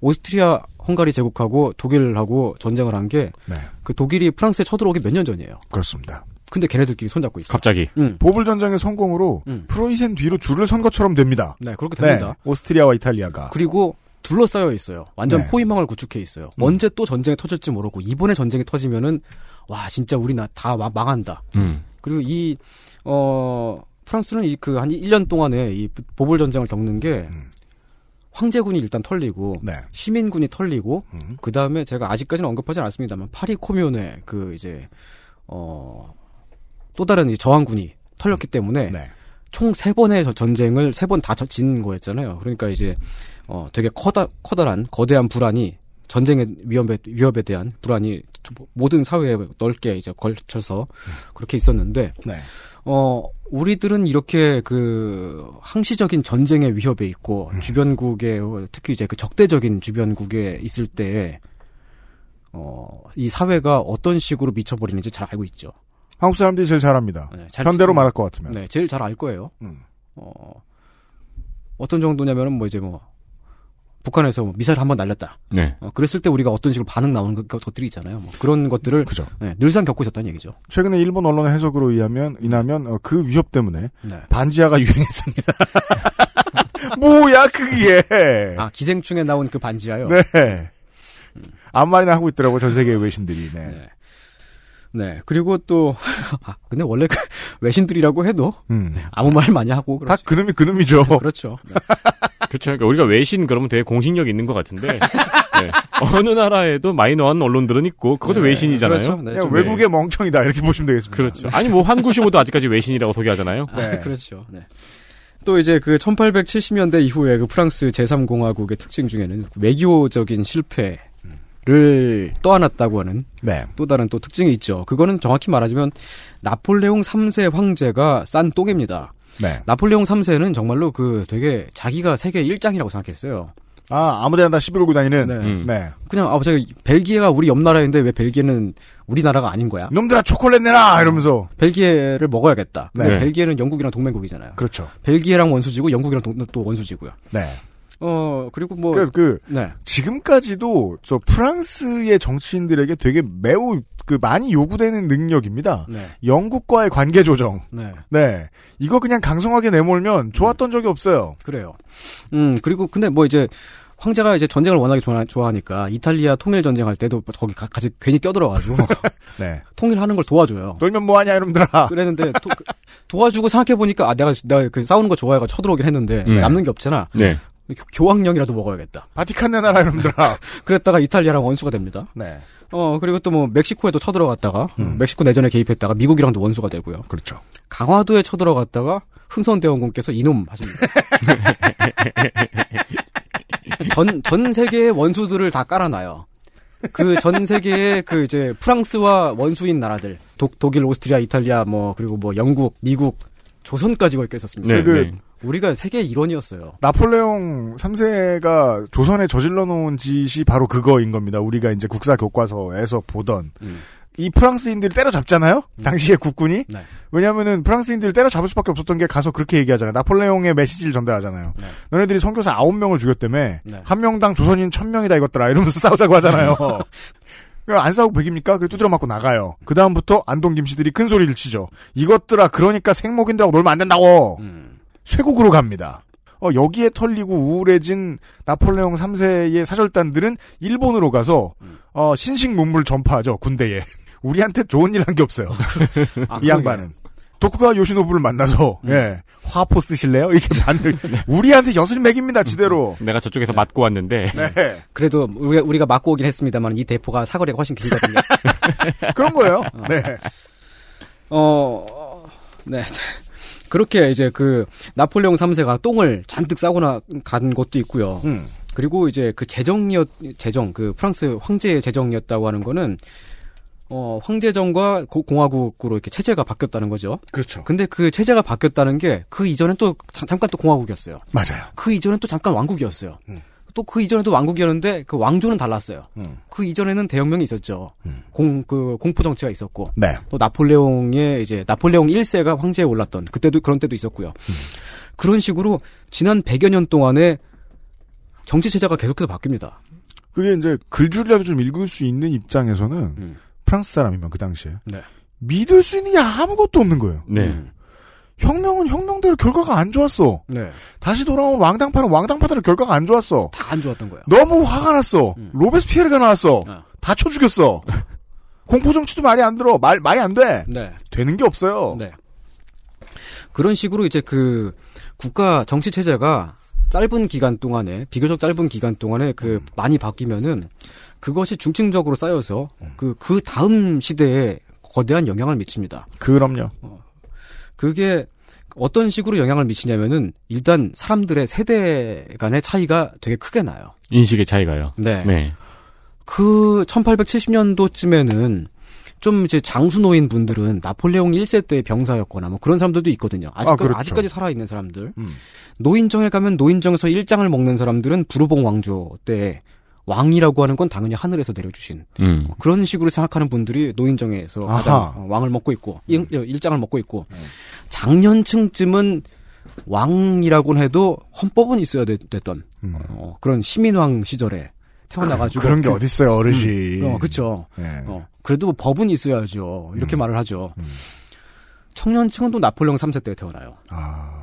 오스트리아, 헝가리 제국하고 독일하고 전쟁을 한 게그 네. 독일이 프랑스에 쳐들어오기 몇 년 전이에요. 그렇습니다. 근데 걔네들끼리 손잡고 있어. 갑자기. 응. 보불 전쟁의 성공으로 음. 프로이센 뒤로 줄을 선 것처럼 됩니다. 네, 그렇게 됩니다. 네. 오스트리아와 이탈리아가. 그리고 둘러싸여 있어요. 완전 네. 포위망을 구축해 있어요. 음. 언제 또 전쟁이 터질지 모르고 이번에 전쟁이 터지면은 와 진짜 우리 나 다 망한다. 음. 그리고 이 어 프랑스는 이 그 한 1년 동안에 이 보불 전쟁을 겪는 게 음. 황제군이 일단 털리고 네. 시민군이 털리고 음. 그 다음에 제가 아직까지는 언급하지 않았습니다만 파리 코뮌의 그 이제 어 또 다른 이 저항군이 털렸기 때문에 네. 총세 번의 저 전쟁을 세 번 다 진 거였잖아요. 그러니까 이제 어 되게 커다 커다란 거대한 불안이 전쟁의 위험에 위협에 대한 불안이 모든 사회에 넓게 이제 걸쳐서 그렇게 있었는데 네. 어 우리들은 이렇게 그 항시적인 전쟁의 위협에 있고 주변국에 특히 이제 그 적대적인 주변국에 있을 때 어, 이 사회가 어떤 식으로 미쳐버리는지 잘 알고 있죠. 한국 사람들이 제일 잘합니다. 네, 잘 현대로 지금- 말할 것 같으면. 네, 제일 잘 알 거예요. 음. 어, 어떤 정도냐면은 뭐 이제 뭐 북한에서 뭐 미사일 한 번 날렸다. 네. 어, 그랬을 때 우리가 어떤 식으로 반응 나오는 것- 것들이 있잖아요. 뭐 그런 것들을 그죠. 네, 늘상 겪고 있었다는 얘기죠. 최근에 일본 언론의 해석으로 의하면 인하면 어, 그 위협 때문에 네. 반지하가 유행했습니다. 뭐야 그게? 아 기생충에 나온 그 반지하요. 네. 아무 말이나 하고 있더라고 전 세계 외신들이. 네. 네. 네, 그리고 또, 아, 근데 원래 그 외신들이라고 해도 음. 아무 말 많이 하고. 다 그놈이 그놈이죠. 그렇죠. 네. 그렇죠. 그러니까 우리가 외신 그러면 되게 공신력 있는 것 같은데 네. 어느 나라에도 마이너한 언론들은 있고 그것도 네, 외신이잖아요. 그렇죠. 네, 외국의 멍청이다 이렇게 보시면 되겠습니다. 그렇죠. 아니 뭐 한구시모도 아직까지 외신이라고 소개하잖아요. 아, 네. 그렇죠. 네. 또 이제 그 1870년대 이후에 그 프랑스 제3공화국의 특징 중에는 외교적인 실패 를 떠안았다고 하는 네. 또 다른 또 특징이 있죠. 그거는 정확히 말하자면 나폴레옹 3세 황제가 싼 똥입니다. 네. 나폴레옹 3세는 정말로 그 되게 자기가 세계 1장이라고 생각했어요. 아 아무데나 다 시비 걸고 다니는. 네. 음. 네. 그냥 아 저기 벨기에가 우리 옆 나라인데 왜 벨기에는 우리나라가 아닌 거야? 놈들아 초콜릿 내라 이러면서. 벨기에를 먹어야겠다. 네. 근데 벨기에는 영국이랑 동맹국이잖아요. 그렇죠. 벨기에랑 원수지고 영국이랑 동- 또 원수지고요. 네. 어 그리고 뭐 그, 그 네. 지금까지도 저 프랑스의 정치인들에게 되게 매우 그 많이 요구되는 능력입니다. 네. 영국과의 관계 조정. 네. 네. 이거 그냥 강성하게 내몰면 좋았던 적이 없어요. 그래요. 음, 그리고 근데 뭐 이제 황제가 이제 전쟁을 워낙에 좋아, 좋아하니까 이탈리아 통일 전쟁할 때도 거기 가, 같이 괜히 껴들어가지고 네. 통일하는 걸 도와줘요. 놀면 뭐하냐 이놈들아. 그랬는데 도, 그, 도와주고 생각해 보니까 아 내가 내가 그 싸우는 거 좋아해가 쳐들어오긴 했는데 네. 남는 게 없잖아. 네. 교황령이라도 먹어야겠다. 바티칸 내놔라 이놈들아. 그랬다가 이탈리아랑 원수가 됩니다. 네. 어 그리고 또 뭐 멕시코에도 쳐들어갔다가 음. 멕시코 내전에 개입했다가 미국이랑도 원수가 되고요. 그렇죠. 강화도에 쳐들어갔다가 흥선대원군께서 이놈 하십니다. 전, 전 세계의 원수들을 다 깔아놔요. 그 전 세계의 그 이제 프랑스와 원수인 나라들, 독, 독일, 오스트리아, 이탈리아, 뭐, 그리고 뭐 영국, 미국, 조선까지 거기 껴있었습니다. 네, 그- 네. 우리가 세계의 일원이었어요. 나폴레옹 3세가 조선에 저질러 놓은 짓이 바로 그거인 겁니다. 우리가 이제 국사 교과서에서 보던 음. 이 프랑스인들 때려잡잖아요. 당시에 국군이 네. 왜냐하면은 프랑스인들 때려잡을 수밖에 없었던 게 가서 그렇게 얘기하잖아요. 나폴레옹의 메시지를 전달하잖아요. 네. 너네들이 선교사 9명을 죽였다며 네. 한 명당 조선인 1000명이다 이것들아 이러면서 싸우자고 하잖아요. 그안 싸우고 백입니까? 그래 두드려 맞고 나가요. 그 다음부터 안동 김씨들이 큰 소리를 치죠. 이것들아 그러니까 생목인들하고 놀면 안 된다고. 음. 쇄국으로 갑니다. 어, 여기에 털리고 우울해진 나폴레옹 3세의 사절단들은 일본으로 가서 어, 신식 문물 전파하죠 군대에. 우리한테 좋은 일 한 게 없어요. 아, 이 양반은. 도쿠가 요시노부를 만나서 음. 예 화포 쓰실래요? 이렇게 만들 우리한테 엿을 먹입니다 지대로. 내가 저쪽에서 맞고 왔는데 네 그래도 우리가, 우리가 맞고 오긴 했습니다만 이 대포가 사거리가 훨씬 길거든요. 그런 거예요. 네. 어, 어, 네. 그렇게 이제 그 나폴레옹 3세가 똥을 잔뜩 싸고 나 간 것도 있고요. 음. 그리고 이제 그 재정이었 재정 그 프랑스 황제의 재정이었다고 하는 거는 어 황제정과 고- 공화국으로 이렇게 체제가 바뀌었다는 거죠. 그렇죠. 근데 그 체제가 바뀌었다는 게 그 이전엔 또 잠, 잠깐 또 공화국이었어요. 맞아요. 그 이전엔 또 잠깐 왕국이었어요. 음. 또 그 이전에도 왕국이었는데 그 왕조는 달랐어요. 음. 그 이전에는 대혁명이 있었죠. 음. 공 그 공포 정치가 있었고 네. 또 나폴레옹의 이제 나폴레옹 1세가 황제에 올랐던 그때도 그런 때도 있었고요. 음. 그런 식으로 지난 100여 년 동안에 정치 체제가 계속해서 바뀝니다. 그게 이제 글줄이라도 좀 읽을 수 있는 입장에서는 음. 프랑스 사람이면 그 당시에 네. 믿을 수 있는 게 아무것도 없는 거예요. 네. 음. 혁명은 혁명대로 결과가 안 좋았어. 네. 다시 돌아온 왕당파는 왕당파대로 결과가 안 좋았어. 다 안 좋았던 거예요. 너무 화가 났어. 음. 로베스피에르가 나왔어. 어. 다쳐 죽였어. 공포 정치도 말이 안 들어. 말 말이 안 돼. 네. 되는 게 없어요. 네. 그런 식으로 이제 그 국가 정치 체제가 짧은 기간 동안에 비교적 짧은 기간 동안에 그 많이 바뀌면은 그것이 중층적으로 쌓여서 그그 다음 시대에 거대한 영향을 미칩니다. 그럼요. 그게 어떤 식으로 영향을 미치냐면은 일단 사람들의 세대 간의 차이가 되게 크게 나요. 인식의 차이가요. 네. 네. 그 1870년도쯤에는 좀 이제 장수노인 분들은 나폴레옹 1세 때 병사였거나 뭐 그런 사람들도 있거든요. 아직까지, 아, 그렇죠. 아직까지 살아있는 사람들. 음. 노인정에 가면 노인정에서 일장을 먹는 사람들은 부르봉 왕조 때 왕이라고 하는 건 당연히 하늘에서 내려주신 음. 뭐 그런 식으로 생각하는 분들이 노인정에서 아하. 가장 어, 왕을 먹고 있고 일, 일장을 먹고 있고 장년층쯤은 왕이라고는 해도 헌법은 있어야 되- 됐던 음. 어, 그런 시민왕 시절에 태어나가지고 그 런 게 그- 어딨어요, 어르신. 어, 그쵸. 네. 어, 그래도 뭐 법은 있어야죠. 이렇게 음. 말을 하죠. 음. 청년층은 또 나폴레옹 3세 때 태어나요. 아.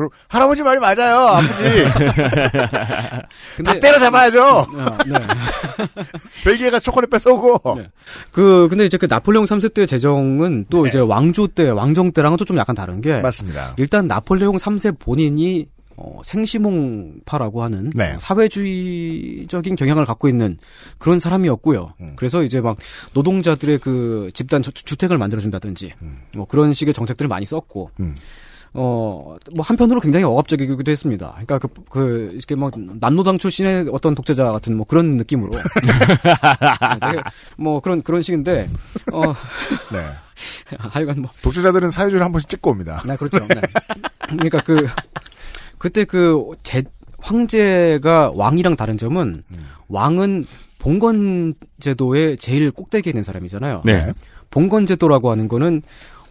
그럼 할아버지 말이 맞아요, 아버지. 근데 다 때려잡아야죠. 어, 네. 벨기에 가서 초콜릿 뺏어오고. 네. 그 근데 이제 그 나폴레옹 3세 때 재정은 또 이제 왕조 때 왕정 때랑은 또 좀 약간 다른 게 맞습니다. 일단 나폴레옹 3세 본인이 어, 생시몽파라고 하는 네. 어, 사회주의적인 경향을 갖고 있는 그런 사람이었고요. 음. 그래서 이제 막 노동자들의 그 집단 주- 주택을 만들어준다든지 뭐 그런 식의 정책들을 많이 썼고 음. 어, 뭐, 한편으로 굉장히 억압적이기도 했습니다. 그러니까 그, 그, 이렇게 뭐, 남노당 출신의 어떤 독재자 같은 뭐 그런 느낌으로. 되게 뭐 그런, 그런 식인데, 어, 네. 하여간 뭐, 독재자들은 사회주의를 한 번씩 찍고 옵니다. 네, 그렇죠. 네. 그러니까 그, 그때 그, 제, 황제가 왕이랑 다른 점은, 왕은 봉건 제도의 제일 꼭대기에 있는 사람이잖아요. 네. 봉건 제도라고 하는 거는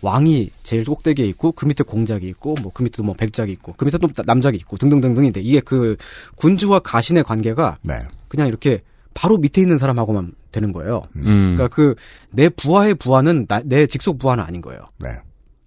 왕이 제일 꼭대기에 있고 그 밑에 공작이 있고 뭐 그 밑에 뭐 백작이 있고 그 밑에 또 남작이 있고 등등등등인데 이게 그 군주와 가신의 관계가 네. 그냥 이렇게 바로 밑에 있는 사람하고만 되는 거예요. 음. 그러니까 그 내 부하의 부하는 나- 내 직속 부하는 아닌 거예요. 네.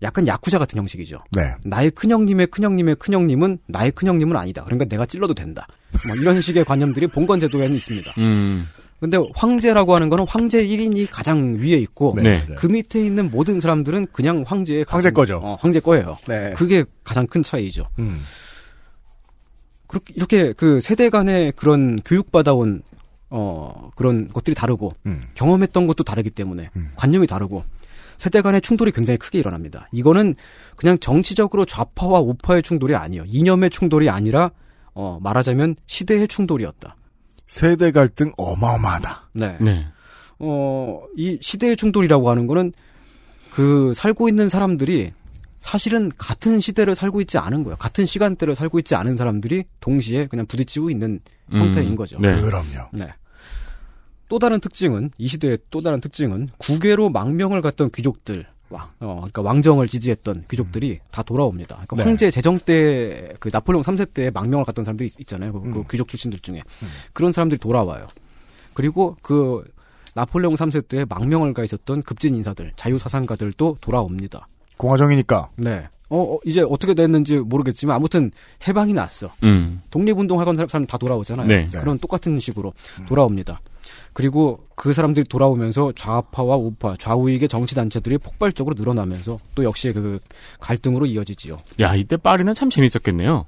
약간 야쿠자 같은 형식이죠. 네. 나의 큰형님의 큰형님의 큰형님은 나의 큰형님은 아니다. 그러니까 내가 찔러도 된다. 뭐 이런 식의 관념들이 봉건 제도에는 있습니다. 음. 근데 황제라고 하는 거는 황제 1인이 가장 위에 있고 네. 그 밑에 있는 모든 사람들은 그냥 황제의 황제 가진- 거죠. 어, 황제 거예요. 네. 그게 가장 큰 차이죠. 음. 그렇게 이렇게 그 세대 간의 그런 교육받아온 어 그런 것들이 다르고 음. 경험했던 것도 다르기 때문에 관념이 다르고 세대 간의 충돌이 굉장히 크게 일어납니다. 이거는 그냥 정치적으로 좌파와 우파의 충돌이 아니에요. 이념의 충돌이 아니라 어 말하자면 시대의 충돌이었다. 세대 갈등 어마어마하다. 네. 네. 어, 이 시대의 충돌이라고 하는 거는 그 살고 있는 사람들이 사실은 같은 시대를 살고 있지 않은 거예요. 같은 시간대를 살고 있지 않은 사람들이 동시에 그냥 부딪히고 있는 음, 형태인 거죠. 네. 그럼요. 네. 또 다른 특징은 이 시대의 또 다른 특징은 국외로 망명을 갔던 귀족들 왕, 어, 그러니까 왕정을 지지했던 귀족들이 다 돌아옵니다. 그러니까 네. 황제 재정 때 그 나폴레옹 3세 때 망명을 갔던 사람들이 있, 잖아요 그, 그 음. 귀족 출신들 중에 그런 사람들이 돌아와요. 그리고 그 나폴레옹 3세 때 망명을 가 있었던 급진 인사들, 자유 사상가들도 돌아옵니다. 공화정이니까. 네. 어, 어, 이제 어떻게 됐는지 모르겠지만 아무튼 해방이 났어. 음. 독립운동 하던 사람, 사람 다 돌아오잖아요. 네. 그런 똑같은 식으로 돌아옵니다. 그리고 그 사람들이 돌아오면서 좌파와 우파, 좌우익의 정치 단체들이 폭발적으로 늘어나면서 또 역시 그 갈등으로 이어지지요. 야, 이때 파리는 참 재밌었겠네요.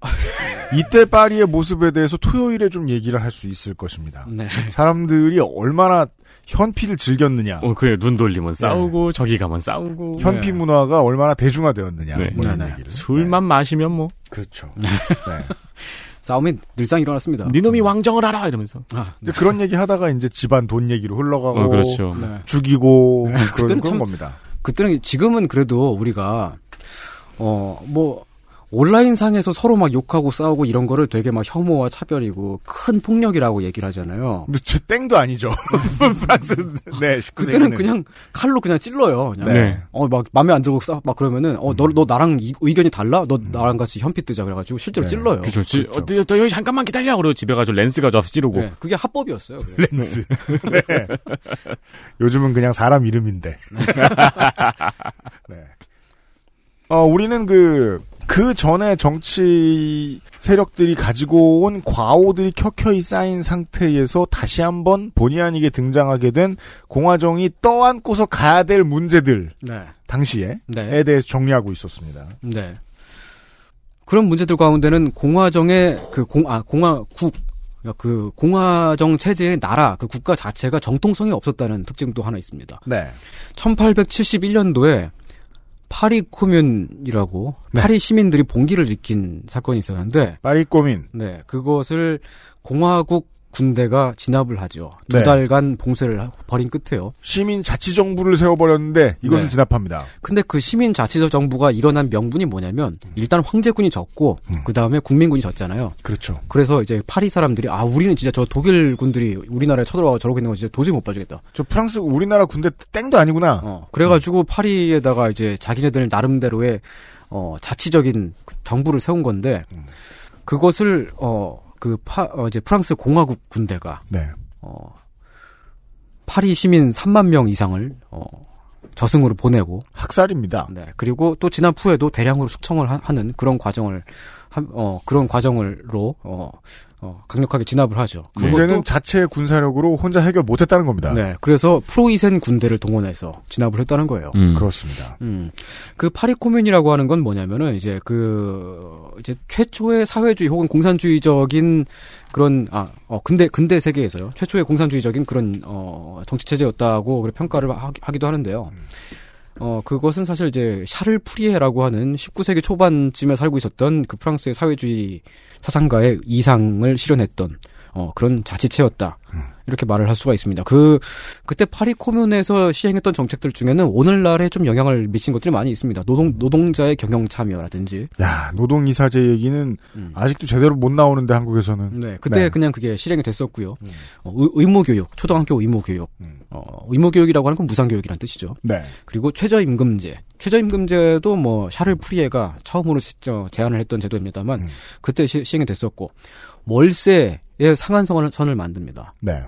이때 파리의 모습에 대해서 토요일에 좀 얘기를 할 수 있을 것입니다. 네. 사람들이 얼마나 현피를 즐겼느냐. 어, 그래, 눈 돌리면 싸우고, 저기 가면 싸우고. 현피 문화가 얼마나 대중화되었느냐. 네. 뭐 이런 네, 네. 얘기를. 술만 마시면 뭐. 그렇죠. 싸움이 늘상 일어났습니다. 니놈이 왕정을 알아! 이러면서. 아, 이제 그런 얘기 하다가 이제 집안 돈 얘기로 흘러가고. 어, 그렇죠. 네. 죽이고. 그런, 그때는 그런 참- 겁니다. 그때는 지금은 그래도 우리가 어 뭐 온라인 상에서 서로 막 욕하고 싸우고 이런 거를 되게 막 혐오와 차별이고 큰 폭력이라고 얘기를 하잖아요. 근데 저 땡도 아니죠. 프랑스, 네. 19세기는. 그때는 그냥 칼로 그냥 찔러요. 그냥. 네. 어, 막, 맘에 안 들고 싸, 막 그러면은, 어, 너, 너 나랑 이- 의견이 달라? 너 나랑 같이 현피 뜨자. 그래가지고 실제로 네. 찔러요. 그죠. 지, 어, 너, 너 여기 잠깐만 기다려! 그러고 집에 가서 렌스 가져와서 찌르고. 네, 그게 합법이었어요. 그게. 렌스. 네. 요즘은 그냥 사람 이름인데. 네. 어, 우리는 그, 그 전에 정치 세력들이 가지고 온 과오들이 켜켜이 쌓인 상태에서 다시 한번 본의 아니게 등장하게 된 공화정이 떠안고서 가야 될 문제들, 네. 당시에, 네. 에 대해서 정리하고 있었습니다. 네. 그런 문제들 가운데는 공화정의 그 공, 아, 공화국, 그러니까 그 공화정 체제의 나라, 그 국가 자체가 정통성이 없었다는 특징도 하나 있습니다. 네. 1871년도에 파리 코뮌이라고 네. 파리 시민들이 봉기를 일으킨 사건이 있었는데 파리 꼬민. 네, 그것을 공화국 군대가 진압을 하죠. 두 네. 달간 봉쇄를 하- 벌인 끝에요. 시민 자치 정부를 세워버렸는데 이것을 네. 진압합니다. 근데 그 시민 자치 정부가 일어난 명분이 뭐냐면 일단 황제군이 졌고 그 다음에 국민군이 졌잖아요. 그렇죠. 그래서 이제 파리 사람들이 아 우리는 진짜 저 독일 군들이 우리나라에 쳐들어와 저러고 있는 거 진짜 도저히 못 봐주겠다. 저 프랑스, 우리나라 군대 땡도 아니구나. 어, 그래가지고 파리에다가 이제 자기네들 나름대로의 어, 자치적인 정부를 세운 건데 그것을 어, 그 파, 어, 이제 프랑스 공화국 군대가 네. 어, 파리 시민 3만 명 이상을 어, 저승으로 보내고 학살입니다. 네, 그리고 또 진압 후에도 대량으로 숙청을 하, 는 그런 과정을 한, 어, 그런 과정으로 어, 어, 강력하게 진압을 하죠. 문제는 자체 군사력으로 혼자 해결 못했다는 겁니다. 네, 그래서 프로이센 군대를 동원해서 진압을 했다는 거예요. 음. 그렇습니다. 음. 그 파리 코뮌이라고 하는 건 뭐냐면은 이제 그 이제 최초의 사회주의 혹은 공산주의적인 그런 아, 어 근대 근대 세계에서요. 최초의 공산주의적인 그런 어 정치 체제였다고 그렇게 평가를 하, 하기도 하는데요. 어 그것은 사실 이제 샤를 푸리에라고 하는 19세기 초반쯤에 살고 있었던 그 프랑스의 사회주의 사상가의 이상을 실현했던 어 그런 자치체였다. 이렇게 말을 할 수가 있습니다. 그 그때 파리 코뮌에서 시행했던 정책들 중에는 오늘날에 좀 영향을 미친 것들이 많이 있습니다. 노동 노동자의 경영 참여라든지. 야 노동 이사제 얘기는 음. 아직도 제대로 못 나오는데 한국에서는. 네, 그때 네. 그냥 그게 실행이 됐었고요. 음. 어, 의, 무 교육 초등학교 의무 교육. 음. 어, 의무 교육이라고 하는 건 무상 교육이란 뜻이죠. 네. 그리고 최저임금제. 최저임금제도 뭐 샤를 프리에가 처음으로 제안을 했던 제도입니다만 음. 그때 시, 행이 됐었고 월세 의 상한선을 선을 만듭니다. 네.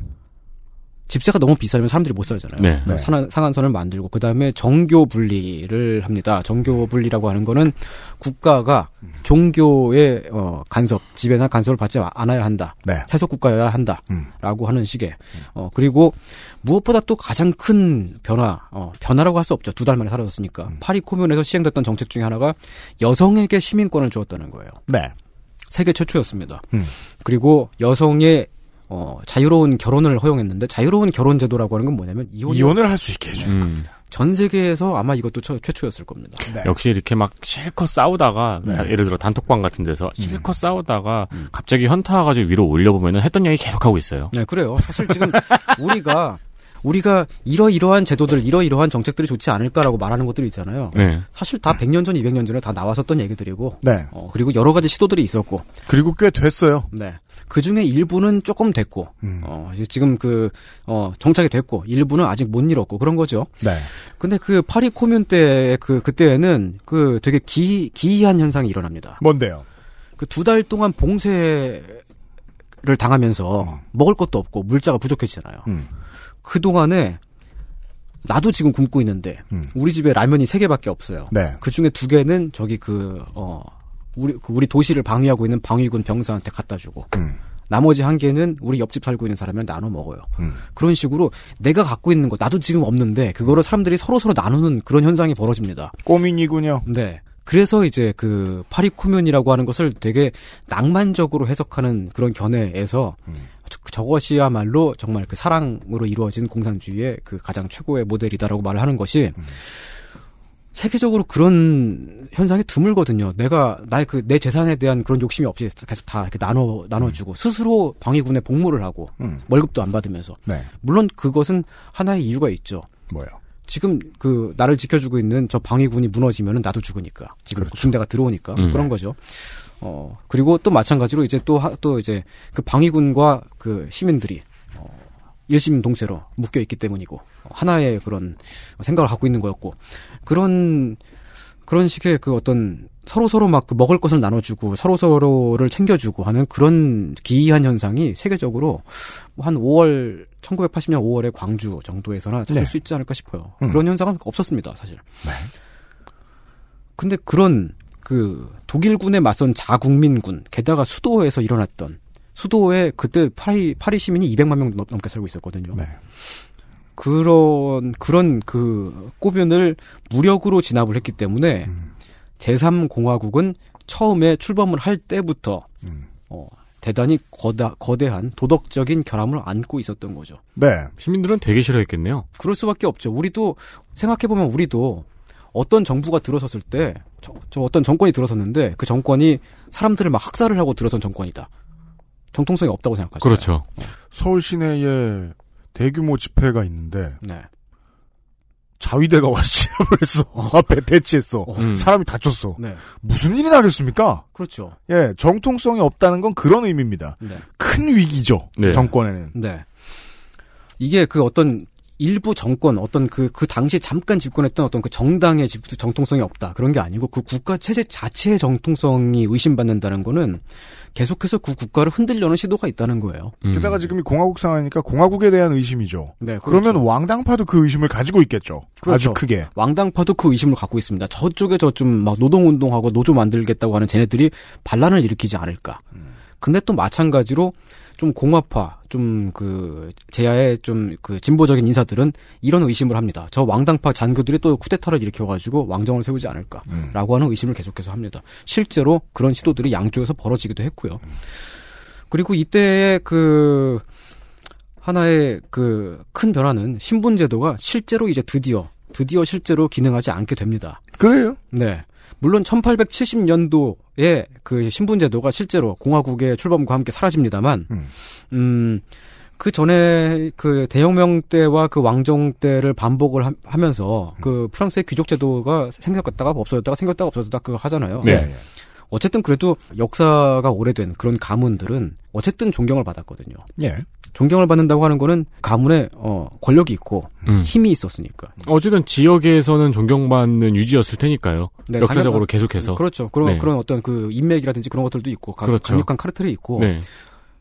집세가 너무 비싸면 사람들이 못 살잖아요. 네. 네. 상한, 상한 선을 만들고 그 다음에 정교 분리를 합니다. 정교 분리라고 하는 거는 국가가 종교의 어, 간섭, 지배나 간섭을 받지 않아야 한다. 네. 세속 국가여야 한다라고 음. 하는 식의. 어, 그리고 무엇보다 또 가장 큰 변화, 어, 변화라고 할 수 없죠. 두 달 만에 사라졌으니까. 음. 파리 코뮌에서 시행됐던 정책 중에 하나가 여성에게 시민권을 주었다는 거예요. 네. 세계 최초였습니다. 음. 그리고 여성의 어, 자유로운 결혼을 허용했는데 자유로운 결혼 제도라고 하는 건 뭐냐면 이혼 이혼을 할 수 있게 해주는 음. 겁니다. 전 세계에서 아마 이것도 처, 최초였을 겁니다. 네. 역시 이렇게 막 실컷 싸우다가 네. 예를 들어 단톡방 같은 데서 음. 실컷 음. 싸우다가 음. 갑자기 현타 와가지고 위로 올려보면은 했던 얘기 계속 하고 있어요. 네, 그래요. 사실 지금 우리가 우리가 이러이러한 제도들, 이러이러한 정책들이 좋지 않을까라고 말하는 것들이 있잖아요. 네. 사실 다 100년 전, 200년 전에 다 나왔었던 얘기들이고, 네. 어, 그리고 여러 가지 시도들이 있었고, 그리고 꽤 됐어요. 네. 그 중에 일부는 조금 됐고, 음. 어, 지금 그, 어, 정착이 됐고, 일부는 아직 못 이뤘고, 그런 거죠. 네. 근데 그 파리 코뮌 때, 그, 그때에는 그 되게 기, 기이한 현상이 일어납니다. 뭔데요? 그 두 달 동안 봉쇄를 당하면서 음. 먹을 것도 없고, 물자가 부족해지잖아요. 음. 그 동안에 나도 지금 굶고 있는데, 음. 우리 집에 라면이 세 개밖에 없어요. 네. 그 중에 두 개는 저기 그, 어, 우리 그 우리 도시를 방위하고 있는 방위군 병사한테 갖다 주고 음. 나머지 한 개는 우리 옆집 살고 있는 사람이랑 나눠 먹어요. 음. 그런 식으로 내가 갖고 있는 거 나도 지금 없는데 그거를 사람들이 서로 서로 나누는 그런 현상이 벌어집니다. 꼬민이군요. 네. 그래서 이제 그 파리 쿠면이라고 하는 것을 되게 낭만적으로 해석하는 그런 견해에서 음. 저것이야말로 정말 그 사랑으로 이루어진 공산주의의 그 가장 최고의 모델이다라고 말을 하는 것이 음. 세계적으로 그런 현상이 드물거든요. 내가 나의 그 내 재산에 대한 그런 욕심이 없이 계속 다 이렇게 나눠 나눠주고 음. 스스로 방위군에 복무를 하고 음. 월급도 안 받으면서 네. 물론 그것은 하나의 이유가 있죠. 뭐요? 지금 그 나를 지켜주고 있는 저 방위군이 무너지면은 나도 죽으니까 지금 그렇죠. 군대가 들어오니까 음. 그런 거죠. 어 그리고 또 마찬가지로 이제 또또 또 이제 그 방위군과 그 시민들이 일심 동체로 묶여 있기 때문이고 하나의 그런 생각을 갖고 있는 거였고 그런 그런 식의 그 어떤 서로 서로 막 그 먹을 것을 나눠주고 서로 서로를 챙겨주고 하는 그런 기이한 현상이 세계적으로 한 5월 1980년 5월에 광주 정도에서나 찾을 네. 수 있지 않을까 싶어요. 음. 그런 현상은 없었습니다, 사실. 네. 근데 그런 그 독일군에 맞선 자국민군 게다가 수도에서 일어났던 수도에 그때 파리 파리 시민이 200만 명 넘게 살고 있었거든요. 네. 그런 그런 그 꼬변을 무력으로 진압을 했기 때문에 음. 제3공화국은 처음에 출범을 할 때부터 음. 어, 대단히 거다, 거대한 도덕적인 결함을 안고 있었던 거죠. 네. 시민들은 되게 싫어했겠네요. 그럴 수밖에 없죠. 우리도 생각해 보면 우리도 어떤 정부가 들어섰을 때, 저, 저 어떤 정권이 들어섰는데 그 정권이 사람들을 막 학살을 하고 들어선 정권이다. 정통성이 없다고 생각하죠. 그렇죠. 서울 시내에 대규모 집회가 있는데 네. 자위대가 와서 진압을 했어. 어. 앞에 대치했어. 어. 음. 사람이 다쳤어. 네. 무슨 일이 나겠습니까? 그렇죠. 예, 정통성이 없다는 건 그런 의미입니다. 네. 큰 위기죠. 네. 정권에는. 네. 이게 그 어떤 일부 정권 어떤 그, 그 당시에 잠깐 집권했던 어떤 그 정당의 집, 정통성이 없다. 그런 게 아니고 그 국가 체제 자체의 정통성이 의심받는다는 거는 계속해서 그 국가를 흔들려는 시도가 있다는 거예요. 음. 게다가 지금 이 공화국 상황이니까 공화국에 대한 의심이죠. 네, 그렇죠. 그러면 왕당파도 그 의심을 가지고 있겠죠. 그렇죠. 아주 크게. 왕당파도 그 의심을 갖고 있습니다. 저쪽에 저좀막 노동운동하고 노조 만들겠다고 하는 쟤네들이 반란을 일으키지 않을까. 음. 근데 또 마찬가지로 좀 공화파, 좀 그 제야의 좀 그 진보적인 인사들은 이런 의심을 합니다. 저 왕당파 잔교들이 또 쿠데타를 일으켜가지고 왕정을 세우지 않을까라고 음. 하는 의심을 계속해서 합니다. 실제로 그런 시도들이 양쪽에서 벌어지기도 했고요. 그리고 이때의 그 하나의 그 큰 변화는 신분 제도가 실제로 이제 드디어 드디어 실제로 기능하지 않게 됩니다. 그래요? 네. 물론 1870년도에 그 신분 제도가 실제로 공화국의 출범과 함께 사라집니다만 음. 음, 그 전에 그 대혁명 때와 그 왕정 때를 반복을 하, 면서그 프랑스의 귀족 제도가 생겼다가 없어졌다가 생겼다가 없어졌다 그 하잖아요. 네. 어쨌든 그래도 역사가 오래된 그런 가문들은 어쨌든 존경을 받았거든요. 예. 존경을 받는다고 하는 거는 가문에 어 권력이 있고 음. 힘이 있었으니까. 어쨌든 지역에서는 존경받는 유지였을 테니까요. 네, 역사적으로 당연- 계속해서. 그렇죠. 그런 네. 그런 어떤 그 인맥이라든지 그런 것들도 있고 가- 그렇죠. 강력한 카르텔이 있고 네.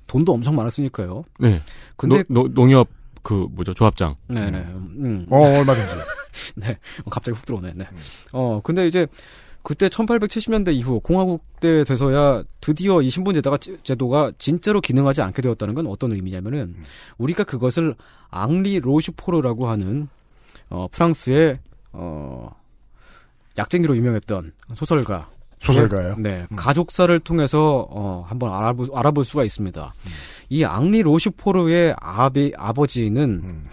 돈도 엄청 많았으니까요. 네. 근데 노, 노- 농협 그 뭐죠 조합장. 네네. 음. 어, 얼마든지. 네. 어, 갑자기 훅 들어오네. 네. 어, 근데 이제 그때 1870년대 이후 공화국 때 돼서야 드디어 이 신분 제도가, 제도가 진짜로 기능하지 않게 되었다는 건 어떤 의미냐면은 우리가 그것을 앙리 로슈포르라고 하는 어, 프랑스의 어, 약쟁이로 유명했던 소설가 소설가요? 네, 가족사를 통해서 어, 한번 알아볼, 알아볼 수가 있습니다. 이 앙리 로슈포르의 아비, 아버지는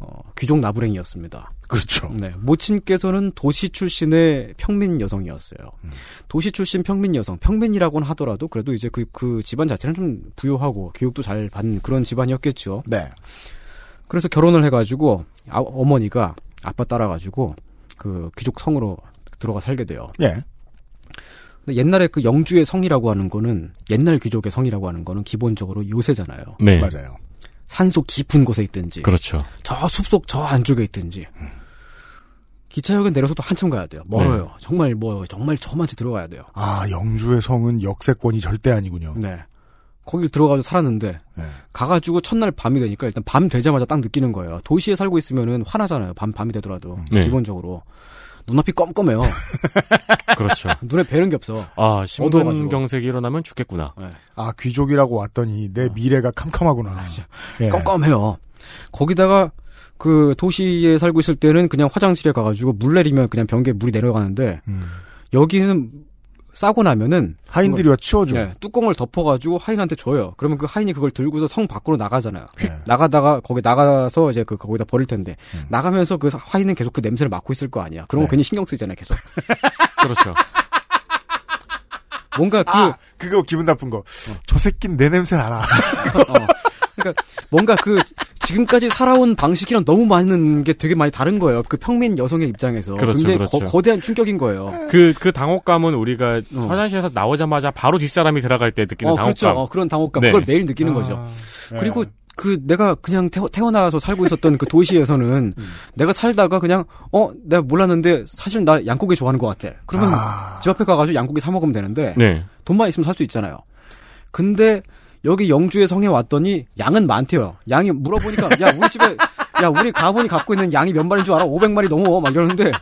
어, 귀족 나부랭이였습니다. 그렇죠. 네, 모친께서는 도시 출신의 평민 여성이었어요. 도시 출신 평민 여성, 평민이라고는 하더라도 그래도 이제 그, 그 집안 자체는 좀 부유하고 교육도 잘 받는 그런 집안이었겠죠. 네. 그래서 결혼을 해가지고 아, 어머니가 아빠 따라가지고 그 귀족 성으로 들어가 살게 돼요. 예. 근데 옛날에 그 영주의 성이라고 하는 거는 옛날 귀족의 성이라고 하는 거는 기본적으로 요새잖아요. 네. 맞아요. 산속 깊은 곳에 있든지 그렇죠. 저 숲속 저 안쪽에 있든지 기차역에 내려서도 한참 가야 돼요. 멀어요. 네. 정말 뭐 정말 저만치 들어가야 돼요. 아, 영주의 성은 역세권이 절대 아니군요. 네. 거길 들어가서 살았는데 네. 가가지고 첫날 밤이 되니까 일단 밤 되자마자 딱 느끼는 거예요. 도시에 살고 있으면은 화나잖아요. 밤 밤이 되더라도 네. 기본적으로 눈앞이 껌껌해요. 그렇죠. 눈에 뵈는 게 없어. 아. 신분경색이 일어나면 죽겠구나. 아, 귀족이라고 왔더니 내 미래가 캄캄하구나. 예. 껌껌해요. 거기다가 그 도시에 살고 있을 때는 그냥 화장실에 가가지고 물 내리면 그냥 변기에 물이 내려가는데 음. 여기는 싸고 나면은 하인들이 와 치워줘. 네, 뚜껑을 덮어가지고 하인한테 줘요. 그러면 그 하인이 그걸 들고서 성 밖으로 나가잖아요. 네. 나가다가 거기 나가서 이제 그 거기다 버릴 텐데 음. 나가면서 그 하인은 계속 그 냄새를 맡고 있을 거 아니야. 그런 거 네. 괜히 신경 쓰잖아요. 계속 그렇죠. 뭔가 그 아, 그거 기분 나쁜 거. 저 새낀 내 냄새를 알아. 어. 그러니까 뭔가 그 지금까지 살아온 방식이랑 너무 많은 게 되게 많이 다른 거예요. 그 평민 여성의 입장에서 그렇죠, 굉장히 그렇죠. 거, 대한 충격인 거예요. 그, 그 당혹감은 우리가 어. 화장실에서 나오자마자 바로 뒷사람이 들어갈 때 느끼는 어, 당혹감. 그렇죠. 어, 그런 당혹감. 네. 그걸 매일 느끼는 거죠. 그리고 그 내가 그냥 태어, 태어 나서 살고 있었던 그 도시에서는 내가 살다가 그냥 어 내가 몰랐는데 사실 나 양고기 좋아하는 것 같아. 그러면 집 앞에 가가지고 양고기 사 먹으면 되는데 네. 돈만 있으면 살 수 있잖아요. 근데 여기 영주의 성에 왔더니 양은 많대요. 양이 물어보니까 야 우리 집에 야 우리 가문이 갖고 있는 양이 몇 마리인 줄 알아? 500마리 넘어 막 이러는데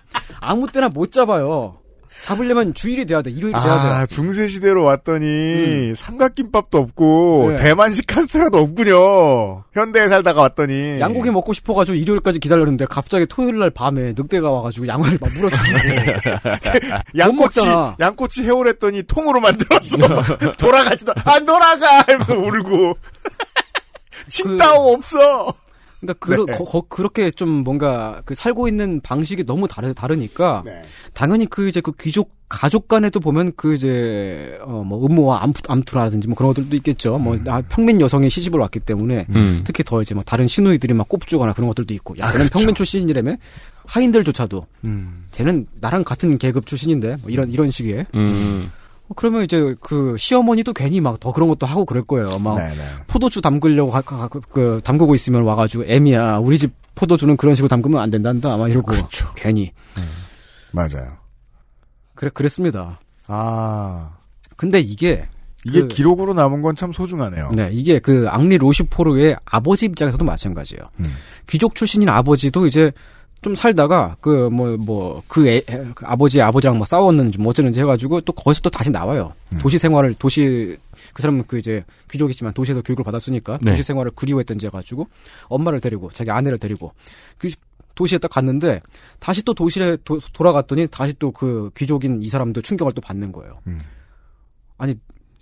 아무 때나 못 잡아요. 잡으려면 주일이 돼야 돼. 일요일이 돼야 돼. 아, 중세 시대로 왔더니, 삼각김밥도 없고, 음. 네. 대만식 카스테라도 없군요. 현대에 살다가 왔더니. 양고기 먹고 싶어가지고 일요일까지 기다렸는데 갑자기 토요일 날 밤에 늑대가 와가지고 양을 막 물어주고 양꼬치. 양꼬치 해오랬더니 통으로 만들었어. 돌아가지도, 안 돌아가! 하면서 울고. 칭따오 없어! 그러니까 그, 네. 거, 거- 그렇게 좀 뭔가 그 살고 있는 방식이 너무 다르, 다르니까 네. 당연히 그 이제 그 귀족 가족 간에도 보면 그 이제 어뭐 음모와 암투, 암투라든지 뭐 그런 것들도 있겠죠. 뭐 아, 평민 여성이 시집을 왔기 때문에 음. 특히 더 이제 뭐 다른 시누이들이 막 꼽주거나 그런 것들도 있고. 야, 쟤는 평민 출신이라며 하인들조차도 음. 쟤는 나랑 같은 계급 출신인데 뭐 이런 이런 식의. 음. 어, 그러면 이제 그 시어머니도 괜히 막 더 그런 것도 하고 그럴 거예요. 막 네네. 포도주 담그려고 가, 가- 그, 그 담그고 있으면 와가지고 애미야 우리 집 포도주는 그런 식으로 담그면 안 된단다 막 이러고 그렇죠. 괜히 맞아요. 그래 그랬습니다. 아. 근데 이게 이게 그- 기록으로 남은 건 참 소중하네요. 네 이게 그 앙리 로시포르의 아버지 입장에서도 마찬가지예요. 음. 귀족 출신인 아버지도 이제 좀 살다가 그 뭐뭐그 아버지 아버지랑 뭐 싸웠는지 뭐 어쩌는지 해가지고 또 거기서 또 다시 나와요. 음. 도시 생활을 도시 그 사람은 그 이제 귀족이지만 도시에서 교육을 받았으니까 네. 도시 생활을 그리워했던지 해가지고 엄마를 데리고 자기 아내를 데리고 그 도시에 딱 갔는데 다시 또 도시에 도- 돌아갔더니 다시 또 그 귀족인 이 사람도 충격을 또 받는 거예요. 음. 아니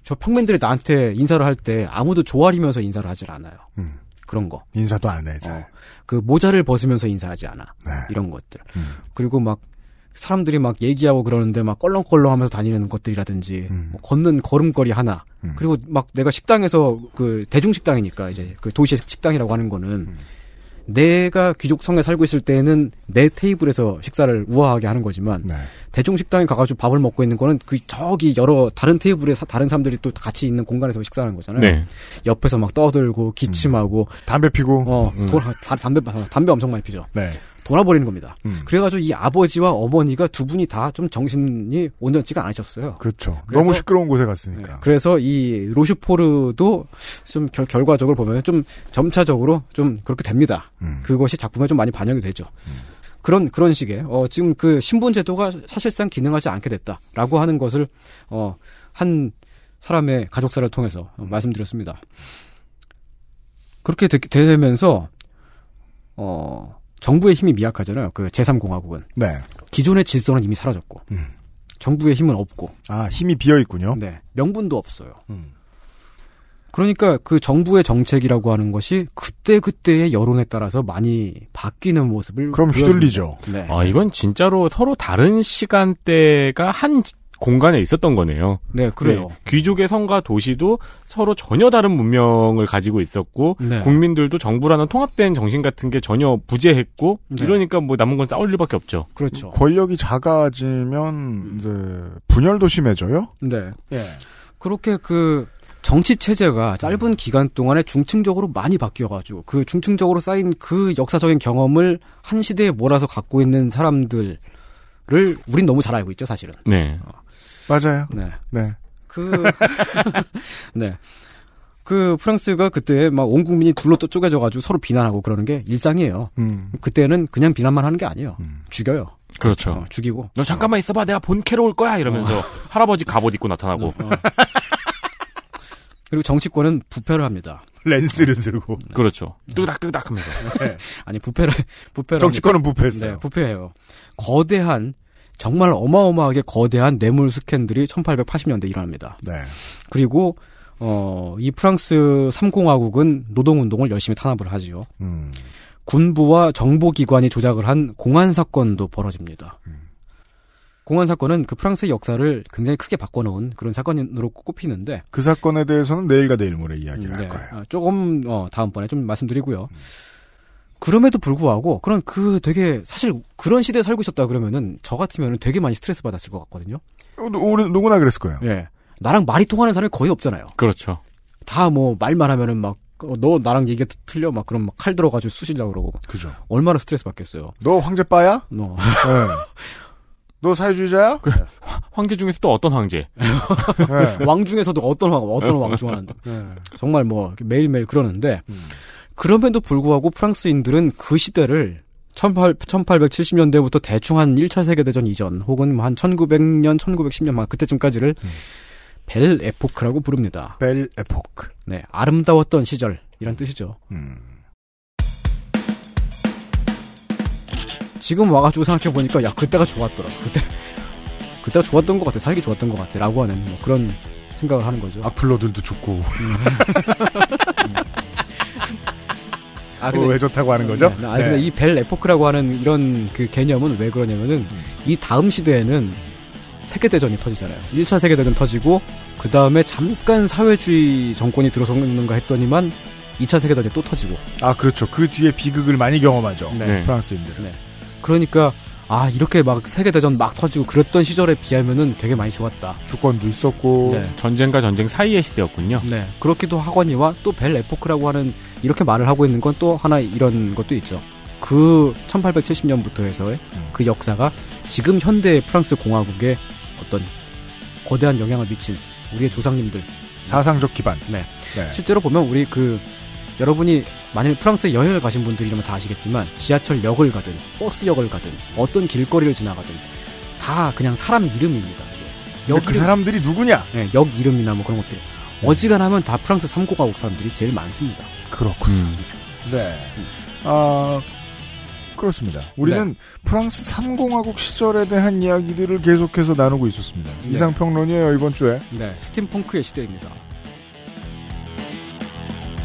저 평민들이 나한테 인사를 할 때 아무도 조아리면서 인사를 하질 않아요. 음. 그런 거. 인사도 안 해, 잘. 그 모자를 벗으면서 인사하지 않아. 네. 이런 것들. 음. 그리고 막 사람들이 막 얘기하고 그러는데 막 껄렁껄렁 하면서 다니는 것들이라든지 뭐 걷는 걸음걸이 하나 그리고 막 내가 식당에서 그 대중 식당이니까 이제 그 도시 식당이라고 하는 거는 내가 귀족성에 살고 있을 때는 내 테이블에서 식사를 우아하게 하는 거지만 대중 식당에 가가지고 밥을 먹고 있는 거는 그 저기 여러 다른 테이블에 사- 다른 사람들이 또 같이 있는 공간에서 식사하는 거잖아요. 네. 옆에서 막 떠들고 기침하고 담배 피고 어 음. 돌아, 다- 담배 담배 엄청 많이 피죠. 네. 돌아버리는 겁니다. 음. 그래가지고 이 아버지와 어머니가 두 분이 다 좀 정신이 온전치가 않으셨어요. 그렇죠. 그래서- 너무 시끄러운 곳에 갔으니까. 그래서 이 로슈포르도 좀 결, 결과적으로 보면 좀 점차적으로 좀 그렇게 됩니다. 음. 그것이 작품에 좀 많이 반영이 되죠. 그런 그런 식의 어 지금 그 신분 제도가 사실상 기능하지 않게 됐다라고 하는 것을 어 한 사람의 가족사를 통해서 어, 말씀드렸습니다. 그렇게 되, 되면서 어 정부의 힘이 미약하잖아요. 그 제3공화국은 네. 기존의 질서는 이미 사라졌고 정부의 힘은 없고 아 힘이 비어 있군요. 네 명분도 없어요. 그러니까 그 정부의 정책이라고 하는 것이 그때 그때의 여론에 따라서 많이 바뀌는 모습을 그럼. 휘둘리죠. 네. 아, 이건 진짜로 서로 다른 시간대가 한 지- 공간에 있었던 거네요. 네, 그래요. 귀족의 성과 도시도 서로 전혀 다른 문명을 가지고 있었고 네. 국민들도 정부라는 통합된 정신 같은 게 전혀 부재했고 네. 이러니까 뭐 남은 건 싸울 일밖에 없죠. 그렇죠. 권력이 작아지면 이제 분열도 심해져요. 네. 그렇게 그 정치 체제가 짧은 기간 동안에 중층적으로 많이 바뀌어가지고 그 중층적으로 쌓인 그 역사적인 경험을 한 시대에 몰아서 갖고 있는 사람들을 우린 너무 잘 알고 있죠, 사실은. 네. 맞아요. 네. 네. 그, 네. 그 프랑스가 그때 막 온 국민이 둘로 또 쪼개져가지고 서로 비난하고 그러는 게 일상이에요. 음. 그때는 그냥 비난만 하는 게 아니에요. 죽여요. 그렇죠. 어, 죽이고. 너 잠깐만 있어봐. 내가 본캐로 올 거야. 이러면서 할아버지 갑옷 입고 나타나고. 그리고 정치권은 부패를 합니다. 렌스를 들고. 그렇죠. 끄닥끄닥 하면서. 아니 부패를 부패를 정치권은? 부패했어요. 네, 부패해요. 거대한 정말 어마어마하게 거대한 뇌물 스캔들이 1880년대 일어납니다. 네. 그리고 어, 이 프랑스 3공화국은 노동운동을 열심히 탄압을 하지요. 음. 군부와 정보기관이 조작을 한 공안 사건도 벌어집니다. 공안 사건은 그 프랑스의 역사를 굉장히 크게 바꿔놓은 그런 사건으로 꼽히는데 그 사건에 대해서는 내일과 내일 모레 이야기를 네, 할 거예요. 어, 조금 어, 다음번에 좀 말씀드리고요. 그럼에도 불구하고 그런 그 되게 사실 그런 시대에 살고 있었다 그러면은 저 같으면은 되게 많이 스트레스 받았을 것 같거든요. 어, 누- 우리 누구나 그랬을 거예요. 예. 나랑 말이 통하는 사람이 거의 없잖아요. 그렇죠. 다 뭐 말만 하면은 막 어, 너 나랑 얘기가 틀려 막 그럼 막 칼 들어가지고 쑤시려고 그러고. 그죠. 얼마나 스트레스 받겠어요. 너 황제빠야? 너. 네. 너 사회주의자야? 황제 중에서 또 어떤 황제? 네. 왕 중에서도 어떤 왕 어떤 왕중 하나인데. 정말 뭐 매일매일 그러는데 그럼에도 불구하고 프랑스인들은 그 시대를 1870년대부터 대충 한 1차 세계대전 이전 혹은 한 1900년, 1910년 막 그때쯤까지를 벨 에포크라고 부릅니다. 벨 에포크. 네, 아름다웠던 시절 이란 뜻이죠. 음. 지금 와가지고 생각해 보니까 야 그때가 좋았더라. 그때 그때가 좋았던 것 같아. 살기 좋았던 것 같아.라고 하는 뭐 그런 생각을 하는 거죠. 악플러들도 죽고. 아, 그거 왜 좋다고 하는 거죠? 네, 아, 근데 네. 이벨 에포크라고 하는 이런 그 개념은 왜 그러냐면은 이 다음 시대에는 세계대전이 터지잖아요. 1차 세계대전 터지고 그 다음에 잠깐 사회주의 정권이 들어서는가 했더니만 2차 세계대전이 또 터지고. 아 그렇죠. 그 뒤에 비극을 많이 경험하죠. 네. 프랑스인들은. 네. 그러니까 아 이렇게 막 세계대전 막 터지고 그랬던 시절에 비하면은 되게 많이 좋았다. 주권도 있었고. 네. 전쟁과 전쟁 사이의 시대였군요. 네. 그렇기도 하거니와 또 벨 에포크라고 하는 이렇게 말을 하고 있는 건 또 하나 이런 것도 있죠. 그 1870년부터 해서의 그 역사가 지금 현대 프랑스 공화국에 어떤 거대한 영향을 미친 우리의 조상님들 사상적 기반. 네. 네. 실제로 보면 우리 그 여러분이 만일 프랑스에 여행을 가신 분들이라면 다 아시겠지만 지하철역을 가든 버스역을 가든 어떤 길거리를 지나가든 다 그냥 사람 이름입니다. 근데 그 사람들이 누구냐? 네, 역 이름이나 뭐 그런 것들. 어지간하면 다 프랑스 3공화국 사람들이 제일 많습니다. 그렇군요. 음. 네. 아, 그렇습니다. 우리는 네. 프랑스 3공화국 시절에 대한 이야기들을 계속해서 나누고 있었습니다. 네. 이상평론이에요, 이번 주에. 네. 스팀펑크의 시대입니다.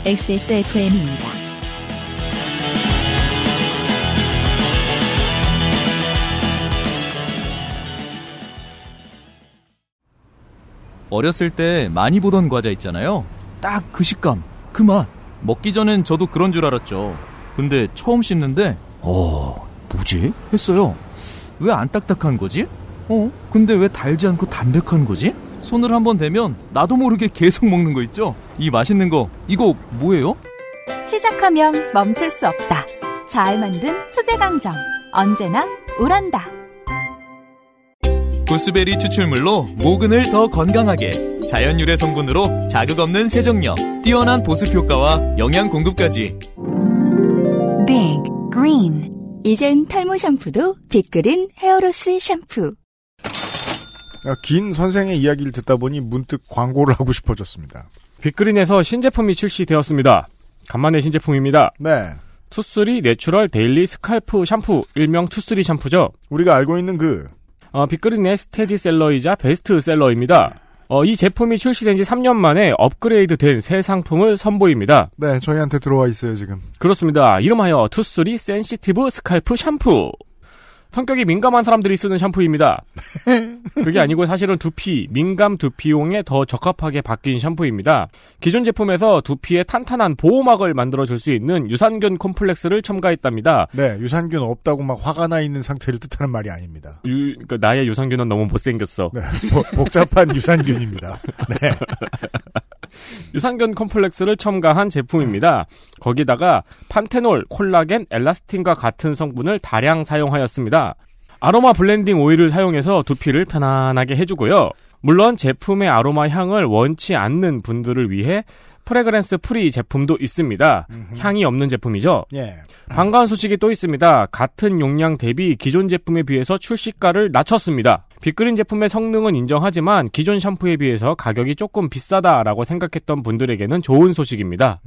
XSFM입니다. 어렸을 때 많이 보던 과자 있잖아요. 딱 그 식감, 그 맛. 먹기 전엔 저도 그런 줄 알았죠. 근데 처음 씹는데, 어, 뭐지? 했어요. 왜 안 딱딱한 거지? 어? 근데 왜 달지 않고 담백한 거지? 손을 한번 대면 나도 모르게 계속 먹는 거 있죠? 이 맛있는 거, 이거 뭐예요? 시작하면 멈출 수 없다. 잘 만든 수제 강정. 언제나 우란다. 구스베리 추출물로 모근을 더 건강하게 자연 유래 성분으로 자극 없는 세정력 뛰어난 보습 효과와 영양 공급까지 Big Green. 이젠 탈모 샴푸도 빅그린 hair loss 샴푸. 아, 긴 선생의 이야기를 듣다 보니 문득 광고를 하고 싶어졌습니다. 빅그린에서 신제품이 출시되었습니다. 간만에 신제품입니다. 네. two three natural daily scalp 샴푸, 일명 two three 샴푸죠. 우리가 알고 있는 그 어, 빅그린의 스테디셀러이자 베스트셀러입니다. 어, 이 제품이 출시된 지 3년 만에 업그레이드 된 새 상품을 선보입니다. 네, 저희한테 들어와 있어요, 지금. 그렇습니다. 이름하여 two three sensitive scalp 샴푸. 성격이 민감한 사람들이 쓰는 샴푸입니다. 그게 아니고 사실은 두피, 민감 두피용에 더 적합하게 바뀐 샴푸입니다. 기존 제품에서 두피에 탄탄한 보호막을 만들어줄 수 있는 유산균 콤플렉스를 첨가했답니다. 네, 유산균 없다고 막 화가 나 있는 상태를 뜻하는 말이 아닙니다. 유, 그러니까 나의 유산균은 너무 못생겼어. 네, 보- 복잡한 유산균입니다. 네. 유산균 콤플렉스를 첨가한 제품입니다. 거기다가 판테놀, 콜라겐, 엘라스틴과 같은 성분을 다량 사용하였습니다. 아로마 블렌딩 오일을 사용해서 두피를 편안하게 해주고요. 물론 제품의 아로마 향을 원치 않는 분들을 위해 fragrance free 제품도 있습니다. 향이 없는 제품이죠. 예. 반가운 소식이 또 있습니다. 같은 용량 대비 기존 제품에 비해서 출시가를 낮췄습니다. 빅그린 제품의 성능은 인정하지만 기존 샴푸에 비해서 가격이 조금 비싸다라고 생각했던 분들에게는 좋은 소식입니다.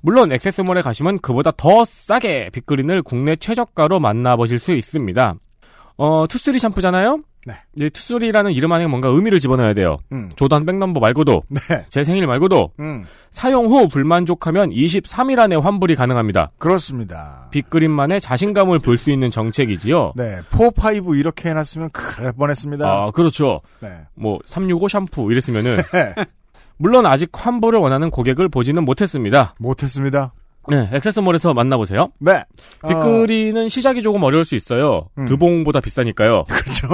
물론 액세스몰에 가시면 그보다 더 싸게 빅그린을 국내 최저가로 만나보실 수 있습니다. 어, two three 샴푸잖아요? 네. 이 two three라는 이름 안에 뭔가 의미를 집어넣어야 돼요. 음. 조단 백넘버 말고도, 네. 제 생일 말고도, 음. 사용 후 불만족하면 23일 안에 환불이 가능합니다. 그렇습니다. 빅그린만의 자신감을 볼 수 있는 정책이지요. 네, 4, 5 이렇게 해놨으면 큰일 날 뻔했습니다. 아, 그렇죠. 네. 뭐, 365 샴푸 이랬으면은, 네. 물론 아직 환불을 원하는 고객을 보지는 못했습니다. 못했습니다. 네, 액세스몰에서 만나보세요. 네. 빅그린은 시작이 조금 어려울 수 있어요. 음. 드봉보다 비싸니까요. 그렇죠.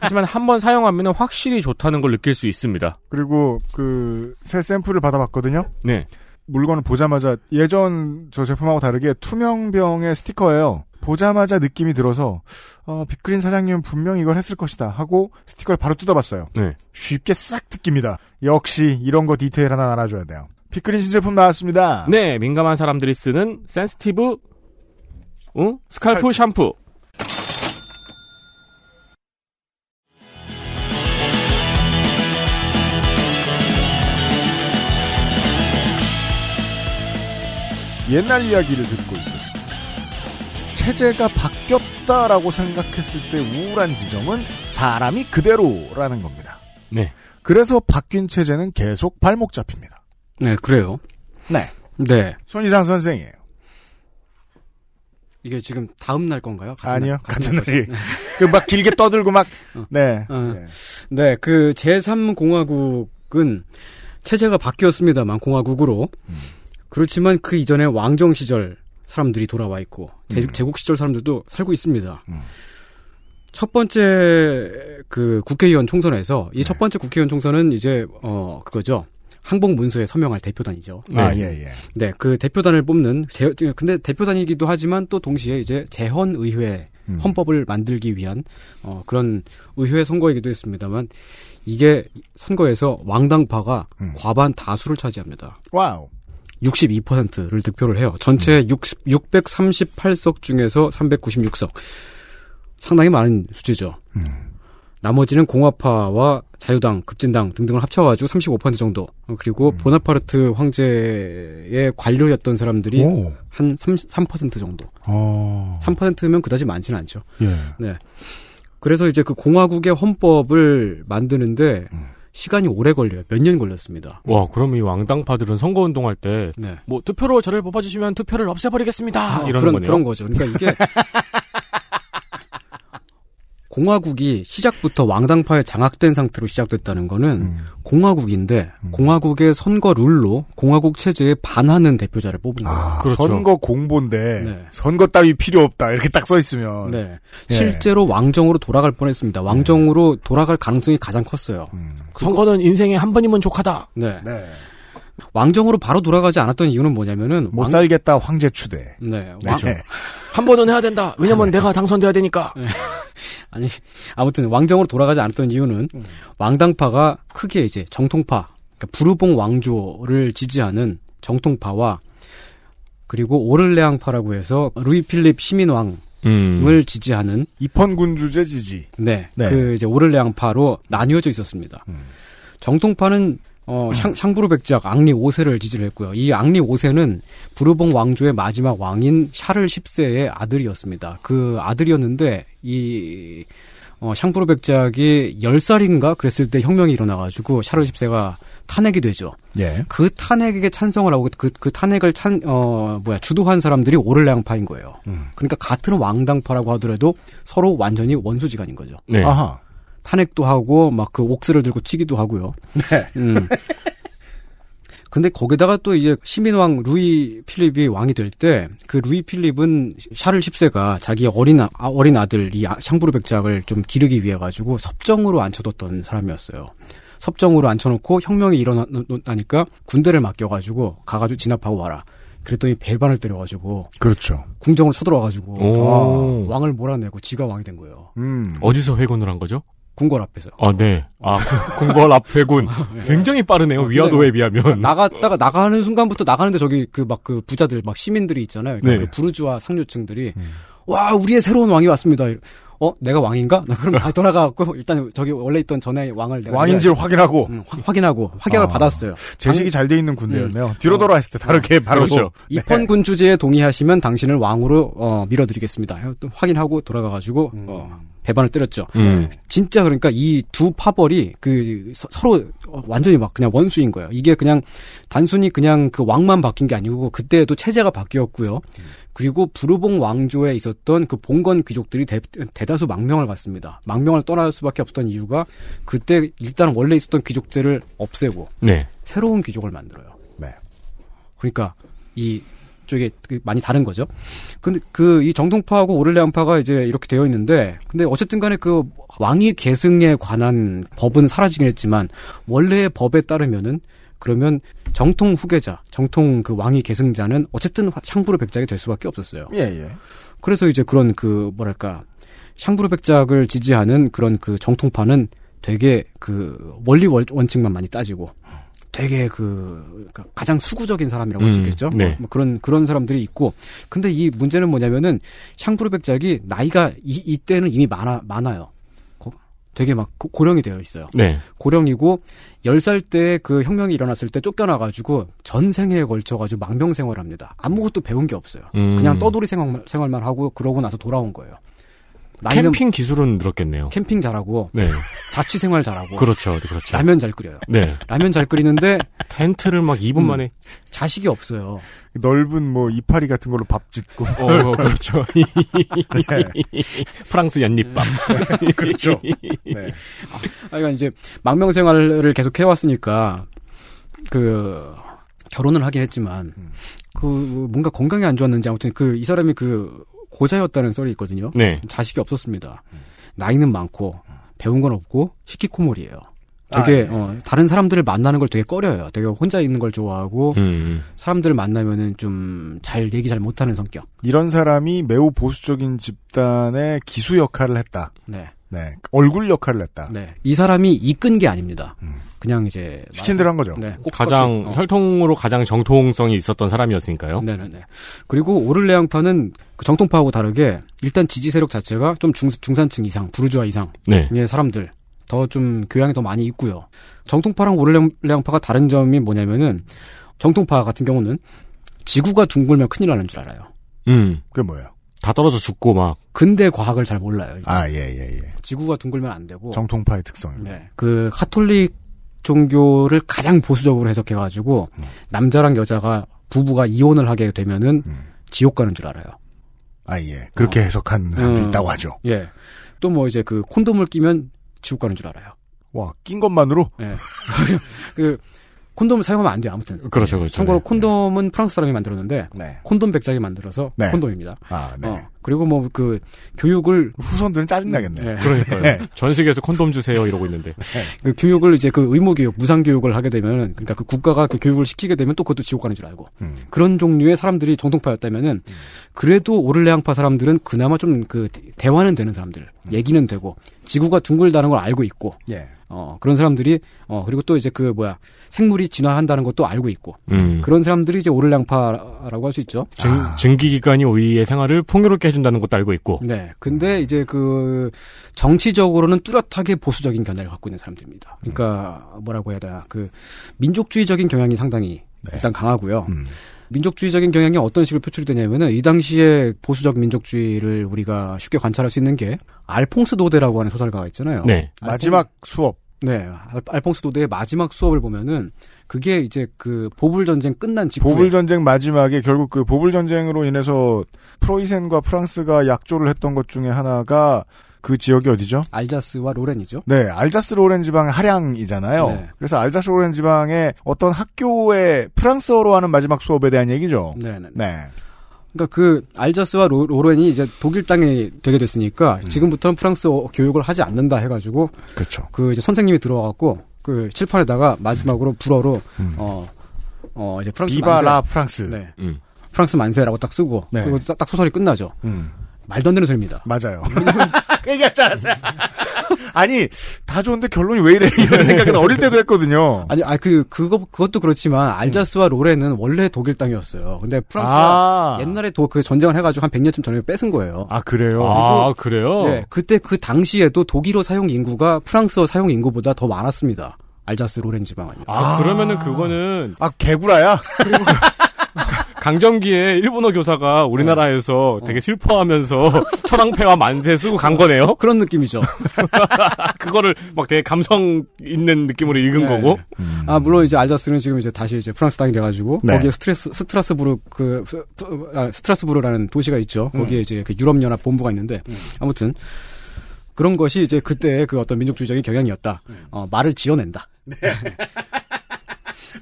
하지만 한번 사용하면 확실히 좋다는 걸 느낄 수 있습니다. 그리고 그 새 샘플을 받아봤거든요. 네. 물건을 보자마자 예전 저 제품하고 다르게 투명병의 스티커예요. 보자마자 느낌이 들어서 어, 빅그린 사장님은 분명 이걸 했을 것이다 하고 스티커를 바로 뜯어봤어요. 네. 쉽게 싹 뜯깁니다. 역시 이런 거 디테일 하나 알아줘야 돼요. 빅그린 신제품 나왔습니다. 네, 민감한 사람들이 쓰는 sensitive 응? scalp 샴푸. 옛날 이야기를 듣고 있었습니다. 체제가 바뀌었다라고 생각했을 때 우울한 지점은 사람이 그대로라는 겁니다. 네. 그래서 바뀐 체제는 계속 발목 잡힙니다. 네, 그래요. 네. 네. 손이상 선생이에요. 이게 지금 다음 날 건가요? 같은 아니요, 날, 같은 날 날이. 그 막 길게 떠들고 막, 네. 어. 네. 네, 그 제3공화국은 체제가 바뀌었습니다만 공화국으로. 그렇지만 그 이전에 왕정 시절 사람들이 돌아와 있고 제, 제국 시절 사람들도 살고 있습니다. 첫 번째 그 국회의원 총선에서 이첫 번째 국회의원 총선은 이제 어 그거죠. 항복 문서에 서명할 대표단이죠. 아, 예, 예. 네, 그 대표단을 뽑는 제, 근데 대표단이기도 하지만 또 동시에 이제 재헌 의회 음. 헌법을 만들기 위한 어 그런 의회 선거이기도 했습니다만 이게 선거에서 왕당파가 음. 과반 다수를 차지합니다. 와우. 62%를 득표를 해요. 전체 60, 638석 중에서 396석. 상당히 많은 수치죠. 나머지는 공화파와 자유당, 급진당 등등을 합쳐가지고 35% 정도. 어, 그리고 보나파르트 황제의 관료였던 사람들이 오. 한 3, 3% 정도. 어. 3%면 그다지 많지는 않죠. 예. 네. 그래서 이제 그 공화국의 헌법을 만드는데 시간이 오래 걸려요. 몇 년 걸렸습니다. 와, 그럼 이 왕당파들은 선거 운동할 때, 네. 뭐, 투표로 저를 뽑아주시면 투표를 없애버리겠습니다. 어, 이런 그런, 거네요. 그런 거죠. 그러니까 이게 공화국이 시작부터 왕당파에 장악된 상태로 시작됐다는 거는 음. 공화국인데 공화국의 선거 룰로 공화국 체제에 반하는 대표자를 뽑은 거예요. 아, 그렇죠. 선거 공보인데 네. 선거 따위 필요 없다 이렇게 딱 써 있으면 네. 예. 실제로 왕정으로 돌아갈 뻔했습니다. 왕정으로 돌아갈 가능성이 가장 컸어요. 선거는 인생에 한 번이면 족하다. 네. 왕정으로 바로 돌아가지 않았던 이유는 뭐냐면은 못 왕- 살겠다 황제 추대. 네. 네. 왕- 한 번은 해야 된다. 왜냐면 내가 당선돼야 되니까. 아니 아무튼 왕정으로 돌아가지 않았던 이유는 왕당파가 크게 이제 정통파, 그러니까 부르봉 왕조를 지지하는 정통파와 그리고 오를레앙파라고 해서 루이 필립 시민왕을 음. 지지하는 입헌군주제 지지. 네, 네. 그 이제 오를레앙파로 나뉘어져 있었습니다. 정통파는 어, 샹, 샹부르 백작 앙리 5세를 지지를 했고요. 이 앙리 5세는 부르봉 왕조의 마지막 왕인 샤를 10세의 아들이었습니다. 그 아들이었는데 이 어, 샹부르 백작이 10살인가 그랬을 때 혁명이 일어나가지고 샤를 10세가 탄핵이 되죠. 예. 그 탄핵에 찬성을 하고 그, 그 탄핵을 찬, 어, 뭐야, 주도한 사람들이 오를레앙파인 거예요. 그러니까 같은 왕당파라고 하더라도 서로 완전히 원수지간인 거죠. 네. 아하. 탄핵도 하고 막 그 옥스를 들고 튀기도 하고요. 네. 음. 근데 거기다가 또 이제 시민왕 루이 필립이 왕이 될 때 그 루이 필립은 샤를 10세가 자기 어린 아, 어린 아들 이 아- 샹부르 백작을 좀 기르기 위해 가지고 섭정으로 앉혀뒀던 사람이었어요. 섭정으로 앉혀놓고 혁명이 일어나니까 군대를 맡겨가지고 가가지고 진압하고 와라. 그랬더니 배반을 때려가지고 그렇죠. 궁정으로 쳐들어와가지고 오. 아, 왕을 몰아내고 지가 왕이 된 거예요. 음. 어디서 회군을 한 거죠? 궁궐 앞에서. 아, 네. 아, 군- 궁궐 앞 회군. 굉장히 빠르네요. 위화도에 비하면. 나갔다가 나가는 순간부터 나가는데 저기 그막그 부자들 막 시민들이 있잖아요. 그러니까 네. 그 부르주아 상류층들이 와 우리의 새로운 왕이 왔습니다. 어 내가 왕인가? 나 그럼 다 돌아가갖고 일단 저기 원래 있던 전에 왕을 내가 왕인지를 내가- 확인하고 응, 확- 확인하고 확약을 아. 받았어요. 재식이 잘 돼 있는 군대였네요. 뒤로 돌아왔을 때 다르게 바로 그리고 입헌 군 주제에 동의하시면 당신을 왕으로 어, 밀어드리겠습니다. 또 확인하고 돌아가가지고 어, 배반을 때렸죠. 음. 진짜 그러니까 이 두 파벌이 그 서, 로 완전히 막 그냥 원수인 거예요. 이게 그냥 단순히 그냥 그 왕만 바뀐 게 아니고 그때에도 체제가 바뀌었고요. 그리고 부르봉 왕조에 있었던 그 봉건 귀족들이 대, 대다수 망명을 갔습니다. 망명을 떠날 수밖에 없었던 이유가 그때 일단 원래 있었던 귀족제를 없애고 네. 새로운 귀족을 만들어요. 네. 그러니까 이 쪽에 그 많이 다른 거죠. 근데 그 이 정통파하고 오를레안파가 이제 이렇게 되어 있는데 근데 어쨌든 간에 그 왕위 계승에 관한 법은 사라지긴 했지만 원래의 법에 따르면은 그러면 정통 후계자, 정통 그 왕위 계승자는 어쨌든 화- 샹부르 백작이 될 수밖에 없었어요. 예, 예. 그래서 이제 그런 그 뭐랄까 샹부르 백작을 지지하는 그런 그 정통파는 되게 그 원리 원- 원칙만 많이 따지고 되게 그 그러니까 가장 수구적인 사람이라고 할수 음, 있겠죠. 네. 뭐, 뭐 그런 그런 사람들이 있고 근데 이 문제는 뭐냐면은 샹부르 백작이 나이가 이 이때는 이미 많아 많아요. 고- 되게 막 고- 고령이 되어 있어요. 네. 고령이고 10살 때 그 혁명이 일어났을 때 쫓겨나가지고 전생에 걸쳐가지고 망명 생활을 합니다. 아무것도 배운 게 없어요. 음. 그냥 떠돌이 생활, 생활만 하고 그러고 나서 돌아온 거예요. 나이는 캠핑 기술은 늘었겠네요. 캠핑 잘하고 네. 자취 생활 잘하고 그렇죠. 그렇죠. 라면 잘 끓여요. 네. 라면 잘 끓이는데 텐트를 막 2분 음, 만에 자식이 없어요. 넓은 뭐 이파리 같은 걸로 밥 짓고. 어, 그렇죠. 프랑스 연잎밥. 그렇죠. 네. 아, 그러니까 이제 망명 생활을 계속 해왔으니까 그 결혼을 하긴 했지만 그 뭔가 건강이 안 좋았는지 아무튼 그 이 사람이 그 고자였다는 썰이 있거든요. 네. 자식이 없었습니다. 나이는 많고 배운 건 없고 시키코몰이에요. 되게 아, 예. 어, 다른 사람들을 만나는 걸 되게 꺼려요. 되게 혼자 있는 걸 좋아하고 음. 사람들을 만나면은 좀 잘 얘기 잘 못하는 성격. 이런 사람이 매우 보수적인 집단의 기수 역할을 했다. 네. 네. 얼굴 역할을 했다. 네. 이 사람이 이끈 게 아닙니다. 그냥 이제 시킨 대로 한 거죠. 네. 가장 어. 혈통으로 가장 정통성이 있었던 사람이었으니까요. 네네네. 그리고 오를레앙파는 그 정통파하고 다르게 일단 지지 세력 자체가 좀 중, 중산층 이상, 부르주아 이상의 네. 사람들 더 좀 교양이 더 많이 있고요. 정통파랑 오를레앙파가 다른 점이 뭐냐면은 정통파 같은 경우는 지구가 둥글면 큰일 나는 줄 알아요. 음. 그게 뭐예요? 다 떨어져 죽고 막. 근대 과학을 잘 몰라요. 이게. 아, 예, 예, 예. 지구가 둥글면 안 되고. 정통파의 특성입니다. 네. 그 카톨릭 종교를 가장 보수적으로 해석해가지고 남자랑 여자가 부부가 이혼을 하게 되면은 지옥 가는 줄 알아요. 아, 예. 그렇게 해석한 사람도 음. 있다고 하죠. 예. 또 뭐 이제 그 콘돔을 끼면 지옥 가는 줄 알아요. 와, 낀 것만으로? 네. 그 콘돔을 사용하면 안 돼요. 아무튼. 그렇죠, 그렇죠. 참고로 콘돔은 프랑스 사람이 만들었는데 네. 콘돔 백작이 만들어서 네. 콘돔입니다. 아, 네. 어, 그리고 뭐 그 교육을 후손들은 짜증 나겠네. 네. 그러니까요. 네. 전 세계에서 콘돔 주세요 이러고 있는데. 그 교육을 이제 그 의무 교육, 무상 교육을 하게 되면 그러니까 그 국가가 그 교육을 시키게 되면 또 그것도 지옥 가는 줄 알고 음. 그런 종류의 사람들이 정통파였다면은 그래도 오를레앙파 사람들은 그나마 좀 그 대화는 되는 사람들, 얘기는 되고 지구가 둥글다는 걸 알고 있고 예. 어 그런 사람들이 어 그리고 또 이제 그 뭐야 생물이 진화한다는 것도 알고 있고 음. 그런 사람들이 이제 오를레앙파라고 할 수 있죠. 증, 증기 기관이 우리의 생활을 풍요롭게 해준다는 것도 알고 있고. 네. 근데 이제 그 정치적으로는 뚜렷하게 보수적인 견해를 갖고 있는 사람들입니다. 그러니까 뭐라고 해야 되나 그 민족주의적인 경향이 상당히 일단 강하고요. 민족주의적인 경향이 어떤 식으로 표출이 되냐면은 이 당시에 보수적 민족주의를 우리가 쉽게 관찰할 수 있는 게 알퐁스 도데라고 하는 소설가가 있잖아요. 네. 마지막 수업. 네. 알- 알퐁스 도데의 마지막 수업을 보면은 그게 이제 그 보불 전쟁 끝난 직후에 보불 전쟁 마지막에 결국 그 보불 전쟁으로 인해서 프로이센과 프랑스가 약조를 했던 것 중에 하나가 그 지역이 어디죠? 알자스와 로렌이죠. 네, 알자스 로렌 지방 하량이잖아요. 네. 그래서 알자스 로렌 지방의 어떤 학교의 프랑스어로 하는 마지막 수업에 대한 얘기죠. 네, 네. 네. 그러니까 그 알자스와 로, 로렌이 이제 독일 땅이 되게 됐으니까 지금부터는 프랑스어 교육을 하지 않는다 해가지고 그렇죠. 그 이제 선생님이 들어와갖고 그 칠판에다가 마지막으로 불어로 어. 어, 이제 프랑스 비바 라 만세. 프랑스. 네. 음. 프랑스 만세라고 딱 쓰고 네. 그리고 딱, 딱 소설이 끝나죠. 음. 말도 안 되는 소리입니다. 맞아요. 그 얘기할 줄 알았어요. 아니, 다 좋은데 결론이 왜 이래? 이런 생각은 어릴 때도 했거든요. 아니, 아, 그, 그거, 그것도 그렇지만, 알자스와 로렌은 원래 독일 땅이었어요. 근데 프랑스가 아. 옛날에 도, 그 전쟁을 해가지고 한 100년쯤 전에 뺏은 거예요. 아, 그래요? 아, 그래요? 네, 그때 그 당시에도 독일어 사용 인구가 프랑스어 사용 인구보다 더 많았습니다. 알자스 로렌 지방은요. 아, 그러면은 그거는 아, 개구라야? 강점기에 일본어 교사가 우리나라에서 되게 슬퍼하면서 천황폐와 만세 쓰고 간 거네요? 그런 느낌이죠. 그거를 막 되게 감성 있는 느낌으로 읽은 네. 거고. 아, 물론 이제 알자스는 지금 이제 다시 이제 프랑스 땅이 돼가지고, 네. 거기에 스트레스, 스트라스부르, 그, 스- 아, 스트라스부르라는 도시가 있죠. 거기에 이제 그 유럽 연합 본부가 있는데, 아무튼, 그런 것이 이제 그때 그 어떤 민족주의적인 경향이었다. 어, 말을 지어낸다.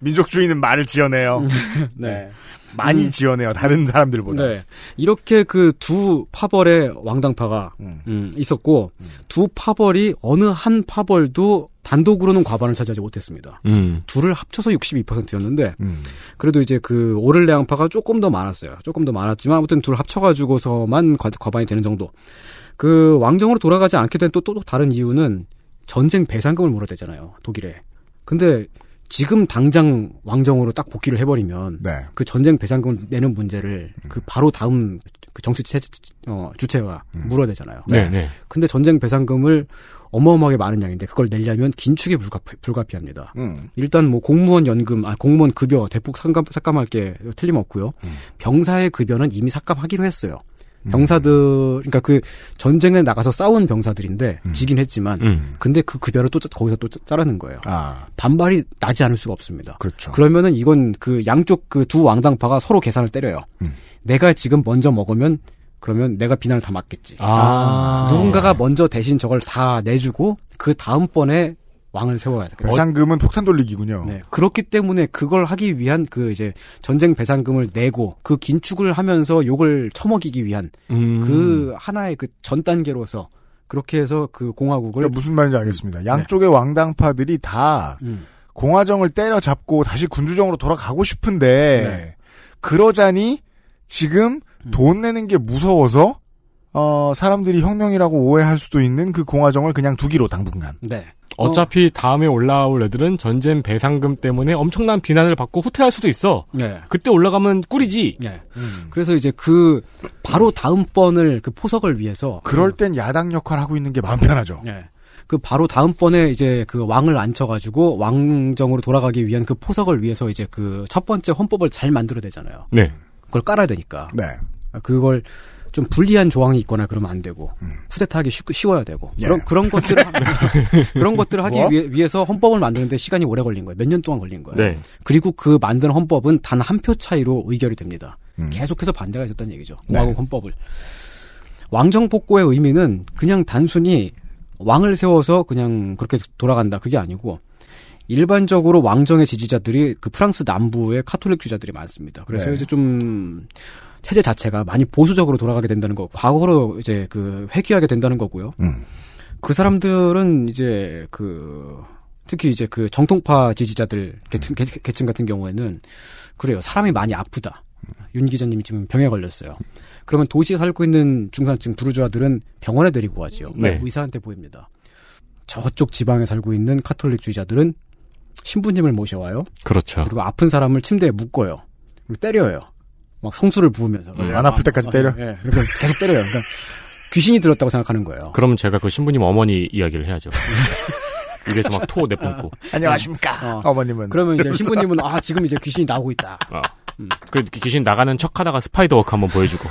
민족주의는 말을 지어내요. 네. 많이 음. 지어내요. 다른 사람들보다. 네. 이렇게 그 두 파벌의 왕당파가 음, 있었고 두 파벌이 어느 한 파벌도 단독으로는 과반을 차지하지 못했습니다. 음. 둘을 합쳐서 62%였는데 음. 그래도 이제 그 오를레앙파가 조금 더 많았어요. 조금 더 많았지만 아무튼 둘 합쳐가지고서만 과, 과반이 되는 정도. 그 왕정으로 돌아가지 않게 된 또 또 다른 이유는 전쟁 배상금을 물어야 되잖아요. 독일에. 근데 지금 당장 왕정으로 딱 복귀를 해버리면 네. 그 전쟁 배상금을 내는 문제를 그 바로 다음 그 정치 체, 어, 주체가 물어야 되잖아요. 네, 네. 근데 전쟁 배상금을 어마어마하게 많은 양인데 그걸 내려면 긴축이 불가, 불가피합니다. 음. 일단 뭐 공무원 연금, 아 공무원 급여 대폭 삭감, 삭감할 게 틀림없고요. 병사의 급여는 이미 삭감하기로 했어요. 병사들, 그러니까 그 전쟁에 나가서 싸운 병사들인데 지긴 했지만, 음. 근데 그 급여를 또 짜- 거기서 또 짜- 자르는 거예요. 아, 반발이 나지 않을 수가 없습니다. 그렇죠. 그러면은 이건 그 양쪽 그 두 왕당파가 서로 계산을 때려요. 음. 내가 지금 먼저 먹으면 그러면 내가 비난을 다 맞겠지. 아. 누군가가 먼저 대신 저걸 다 내주고 그 다음번에 왕을 세워야 돼. 배상금은 폭탄 돌리기군요. 네. 그렇기 때문에 그걸 하기 위한 그 이제 전쟁 배상금을 내고 그 긴축을 하면서 욕을 처먹이기 위한 음. 그 하나의 그 전 단계로서 그렇게 해서 그 공화국을 그러니까 무슨 말인지 알겠습니다. 양쪽의 왕당파들이 다 음. 공화정을 때려잡고 다시 군주정으로 돌아가고 싶은데 네. 그러자니 지금 음. 돈 내는 게 무서워서 어, 사람들이 혁명이라고 오해할 수도 있는 그 공화정을 그냥 두기로 당분간. 네. 어차피 다음에 올라올 애들은 전쟁 배상금 때문에 엄청난 비난을 받고 후퇴할 수도 있어. 네. 그때 올라가면 꿀이지. 네. 그래서 이제 그 바로 다음 번을 그 포석을 위해서 그럴 땐 야당 역할 하고 있는 게 마음 편하죠. 네. 그 바로 다음 번에 이제 그 왕을 앉혀가지고 왕정으로 돌아가기 위한 그 포석을 위해서 이제 그 첫 번째 헌법을 잘 만들어야 되잖아요. 네. 그걸 깔아야 되니까. 네. 그걸 좀 불리한 조항이 있거나 그러면 안 되고 쿠데타하기 쉬, 쉬워야 되고 예. 그런 그런 것들을 하- 그런 것들을 하기 뭐? 위해, 위해서 헌법을 만드는데 시간이 오래 걸린 거예요. 몇 년 동안 걸린 거예요. 네. 그리고 그 만든 헌법은 단 한 표 차이로 의결이 됩니다. 음. 계속해서 반대가 있었다는 얘기죠. 네. 공화국 헌법을. 왕정복고의 의미는 그냥 단순히 왕을 세워서 그냥 그렇게 돌아간다 그게 아니고 일반적으로 왕정의 지지자들이 그 프랑스 남부의 카톨릭주의자들이 많습니다. 그래서 네. 이제 좀 체제 자체가 많이 보수적으로 돌아가게 된다는 거, 과거로 이제 그 회귀하게 된다는 거고요. 음. 그 사람들은 이제 그 특히 이제 그 정통파 지지자들 계층, 계- 계층 같은 경우에는 그래요. 사람이 많이 아프다. 윤 기자님이 지금 병에 걸렸어요. 그러면 도시에 살고 있는 중산층 부르주아들은 병원에 데리고 가지요. 네. 의사한테 보입니다. 저쪽 지방에 살고 있는 카톨릭주의자들은 신부님을 모셔와요. 그렇죠. 그리고 아픈 사람을 침대에 묶어요. 그리고 때려요. 막 성수를 부으면서. 안 아플 때까지 때려? 예, 그리고 계속 때려요. 그러니까 귀신이 들었다고 생각하는 거예요. 그럼 제가 그 신부님 어머니 이야기를 해야죠. 입에서 막 토 내뿜고. 안녕하십니까. 어. 어머님은. 그러면 이제. 신부님은 아 지금 이제 귀신이 나오고 있다. 어. 그 귀신 나가는 척 하다가 spider walk 한번 보여주고.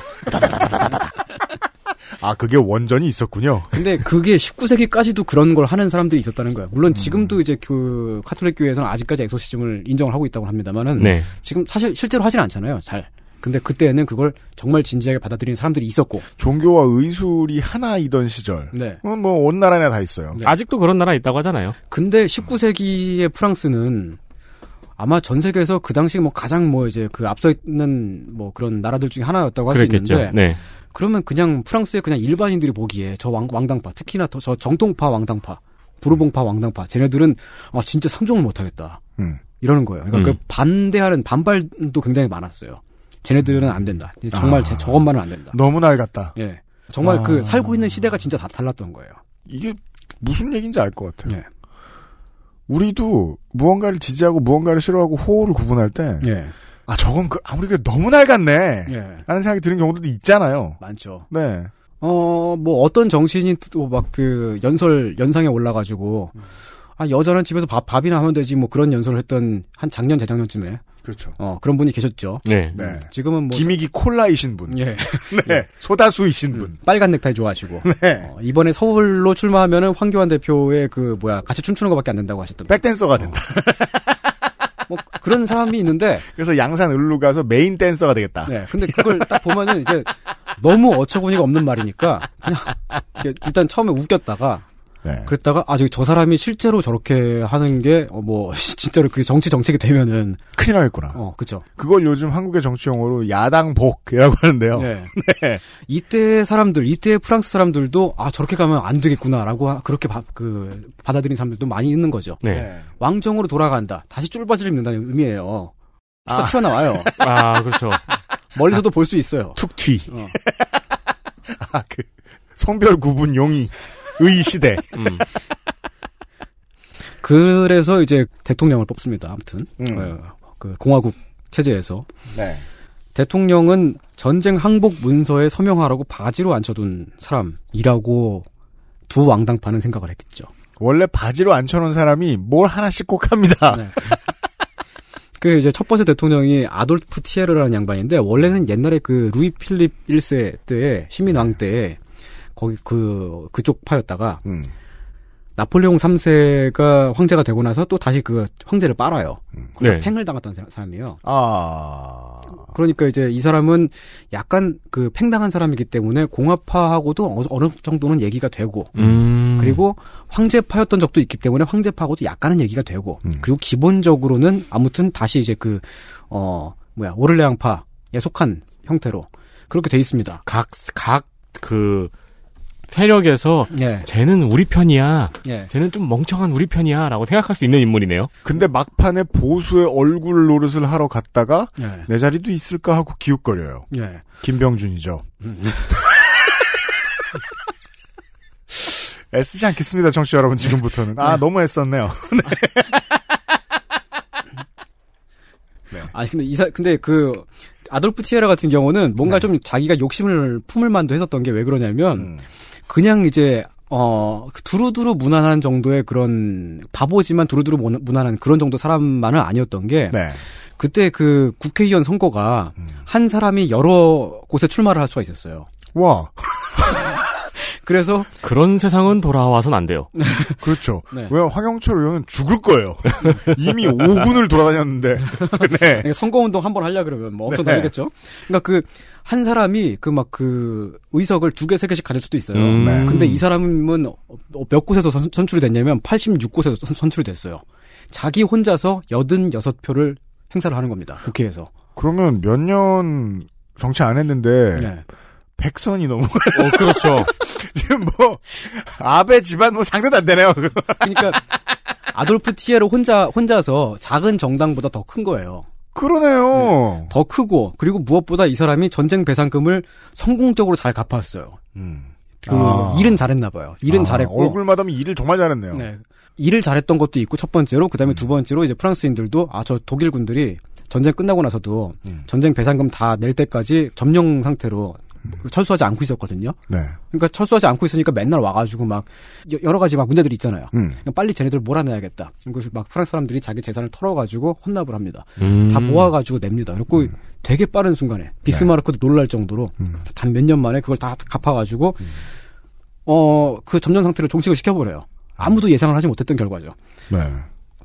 아, 그게 원전이 있었군요. 근데 그게 19세기까지도 그런 걸 하는 사람들이 있었다는 거예요. 물론 음. 지금도 이제 그 카톨릭 교회에서는 아직까지 엑소시즘을 인정을 하고 있다고 합니다만은 네. 지금 사실 실제로 하진 않잖아요. 잘. 근데 그때는 그걸 정말 진지하게 받아들이는 사람들이 있었고. 종교와 의술이 하나이던 시절. 네. 어, 뭐, 온 나라에 다 있어요. 아직도 그런 나라 있다고 하잖아요. 근데 19세기의 프랑스는 아마 전 세계에서 그 당시 뭐 가장 뭐 이제 그 앞서 있는 뭐 그런 나라들 중에 하나였다고 할수 그랬겠죠. 있는데 네. 그러면 그냥 프랑스의 그냥 일반인들이 보기에 저 왕, 왕당파 특히나 더저 정통파 왕당파 부르봉파 왕당파 쟤네들은 아 진짜 상종을 못하겠다 음. 이러는 거예요. 그러니까 음. 그 반대하는 반발도 굉장히 많았어요. 쟤네들은 안 된다. 정말 아. 제 저것만은 안 된다. 너무 낡았다. 예. 정말 아. 그 살고 있는 시대가 진짜 다 달랐던 거예요. 이게 무슨 얘기인지 알 것 같아요. 예. 우리도 무언가를 지지하고 무언가를 싫어하고 호를 구분할 때, 예. 아, 저건 그, 아무리 그래도 너무 낡았네. 예. 라는 생각이 드는 경우도 있잖아요. 많죠. 네. 어, 뭐 어떤 정치인이 또 막 그 연설 연상에 올라가지고 아 여자는 집에서 밥 밥이나 하면 되지 뭐 그런 연설을 했던 한 작년 재작년쯤에 그렇죠. 어 그런 분이 계셨죠. 네. 네. 지금은 뭐 기믹이 콜라이신 분. 예 네. 소다수이신 분. 빨간 넥타이 좋아하시고 네. 어, 이번에 서울로 출마하면은 황교안 대표의 그 뭐야 같이 춤추는 것밖에 안 된다고 하셨던 백댄서가 된다. 뭐 그런 사람이 있는데 그래서 양산 을루 가서 메인 댄서가 되겠다. 네 근데 그걸 딱 보면은 이제 너무 어처구니가 없는 말이니까 그냥 일단 처음에 웃겼다가 네. 그랬다가 아 저기 저 사람이 실제로 저렇게 하는 게 뭐 진짜로 그 정치 정책이 되면은 큰일 나겠구나. 어 그죠 그걸 요즘 한국의 정치 용어로 야당복이라고 하는데요. 네. 네. 이때 사람들 이때 프랑스 사람들도 아 저렇게 가면 안 되겠구나라고 하- 그렇게 바, 그 받아들인 사람들도 많이 있는 거죠. 네. 왕정으로 돌아간다 다시 쫄바지를 입는다는 의미예요. 추가 아. 튀어나와요. 아, 그렇죠. 멀리서도 볼수 있어요. 툭 튀. 어. 아, 그, 성별 구분 용이, 의 시대. 음. 그래서 이제 대통령을 뽑습니다. 아무튼 음. 어, 그 공화국 체제에서 네. 대통령은 전쟁 항복 문서에 서명하라고 바지로 앉혀둔 사람이라고 두 왕당파는 생각을 했겠죠. 원래 바지로 앉혀놓은 사람이 뭘 하나씩 꼭 합니다. 네. 그 이제 첫 번째 대통령이 아돌프 티에르라는 양반인데 원래는 옛날에 그 루이 필립 1세 때에 시민왕 때에 거기 그 그쪽 파였다가 음. 나폴레옹 3세가 황제가 되고 나서 또 다시 그 황제를 빨아요. 그래서 네. 팽을 당했던 사- 사람이에요. 아. 그러니까 이제 이 사람은 약간 그 팽당한 사람이기 때문에 공화파하고도 어- 어느 정도는 얘기가 되고 음. 그리고 황제파였던 적도 있기 때문에 황제파하고도 약간은 얘기가 되고 음. 그리고 기본적으로는 아무튼 다시 이제 그 어 뭐야 오를레앙파에 속한 형태로 그렇게 돼 있습니다. 각, 각, 그, 세력에서, 예. 쟤는 우리 편이야. 예. 쟤는 좀 멍청한 우리 편이야. 라고 생각할 수 있는 인물이네요. 근데 막판에 보수의 얼굴 노릇을 하러 갔다가, 예. 내 자리도 있을까 하고 기웃거려요. 예. 김병준이죠. 애쓰지 않겠습니다, 정치 여러분, 지금부터는. 아, 너무 애썼네요. 아니 근데 이사 근데 그 아돌프 티에라 같은 경우는 뭔가 좀 자기가 욕심을 품을 만도 했었던 게 왜 그러냐면 음. 그냥 이제 어 두루두루 무난한 정도의 그런 바보지만 두루두루 무- 무난한 그런 정도 사람만은 아니었던 게 네. 그때 그 국회의원 선거가 한 사람이 여러 곳에 출마를 할 수가 있었어요. 와. 그래서 그런 세상은 돌아와선 안 돼요. 그렇죠. 네. 왜냐면 황영철 의원은 죽을 거예요. 이미 5군을 돌아다녔는데. 네. 선거운동 한 번 하려 그러면 뭐 엄청 네. 다르겠죠. 그러니까 그 한 사람이 그막그 의석을 두 개 세 개씩 가질 수도 있어요. 음. 네. 근데 이 사람은 어, 몇 곳에서 선, 선출이 됐냐면 86곳에서 선, 선출이 됐어요. 자기 혼자서 86표를 행사를 하는 겁니다. 국회에서. 그러면 몇 년 정치 안 했는데 네. 백선이 너무 어, 그렇죠. 지금 뭐 아베 집안 뭐 상대도 안 되네요. 그러니까 아돌프 티에르 혼자 혼자서 작은 정당보다 더 큰 거예요. 그러네요. 더 크고 그리고 무엇보다 이 사람이 전쟁 배상금을 성공적으로 잘 갚았어요. 그 아. 일은 잘했나 봐요. 일은 아, 잘했고 얼굴마담 일을 정말 잘했네요. 네. 일을 잘했던 것도 있고 첫 번째로 그다음에 두 번째로 이제 프랑스인들도 아 저 독일 군들이 전쟁 끝나고 나서도 전쟁 배상금 다 낼 때까지 점령 상태로 철수하지 않고 있었거든요. 네. 그러니까 철수하지 않고 있으니까 맨날 와가지고 막 여- 여러 가지 막 문제들이 있잖아요. 음. 빨리 쟤네들 몰아내야겠다. 그래서 막 프랑스 사람들이 자기 재산을 털어가지고 혼납을 합니다. 음. 다 모아가지고 냅니다. 그리고 되게 빠른 순간에 비스마르크도 놀랄 정도로 단 몇 년 만에 그걸 다 갚아가지고 어 그 점령 상태를 종식을 시켜버려요. 아무도 예상을 하지 못했던 결과죠. 네.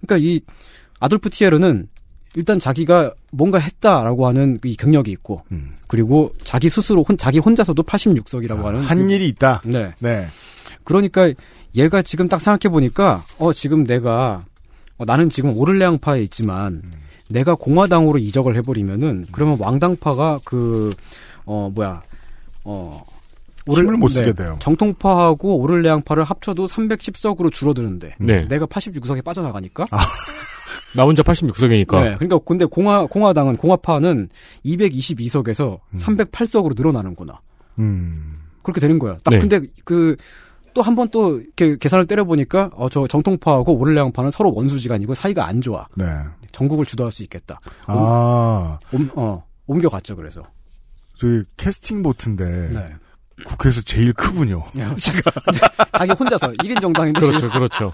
그러니까 이 아돌프 티에르는 일단 자기가 뭔가 했다라고 하는 이 경력이 있고 그리고 자기 스스로 혼, 자기 혼자서도 86석이라고 하는 한 그- 일이 있다. 네. 네. 그러니까 얘가 지금 딱 생각해 보니까 어 지금 내가 어, 나는 지금 오를레앙파에 있지만 내가 공화당으로 이적을 해버리면은 그러면 왕당파가 그 어 뭐야 어 힘을 못 쓰게 돼요. 정통파하고 오를레앙파를 합쳐도 310석으로 줄어드는데 네. 내가 86석에 빠져나가니까 나 혼자 86석이니까. 네, 그러니까 근데 공화 공화당은 공화파는 222석에서 308석으로 늘어나는구나. 음. 그렇게 되는 거야. 딱 네. 근데 그 또 한 번 또 이렇게 계산을 때려 보니까 어 저 정통파하고 오를레앙파는 서로 원수지간이고 사이가 안 좋아. 네. 전국을 주도할 수 있겠다. 아. 옮, 어 옮겨갔죠. 그래서. 저희 캐스팅 보트인데 네. 국회에서 제일 크군요. 자기 혼자서 1인 정당인데. 그렇죠. 그렇죠.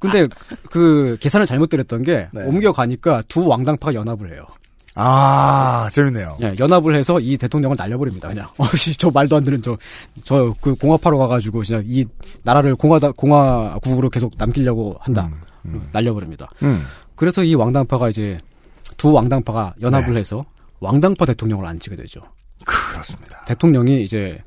근데 그 계산을 잘못 때렸던 게 네. 옮겨가니까 두 왕당파가 연합을 해요. 아, 재밌네요. 예, 연합을 해서 이 대통령을 날려버립니다. 그냥 어씨 저 말도 안 되는 저 저 그 공화파로 가가지고 그냥 이 나라를 공화다 공화국으로 계속 남기려고 한다. 날려버립니다. 음. 그래서 이 왕당파가 이제 두 왕당파가 연합을 네. 해서 왕당파 대통령을 앉히게 되죠. 그렇습니다. 대통령이 이제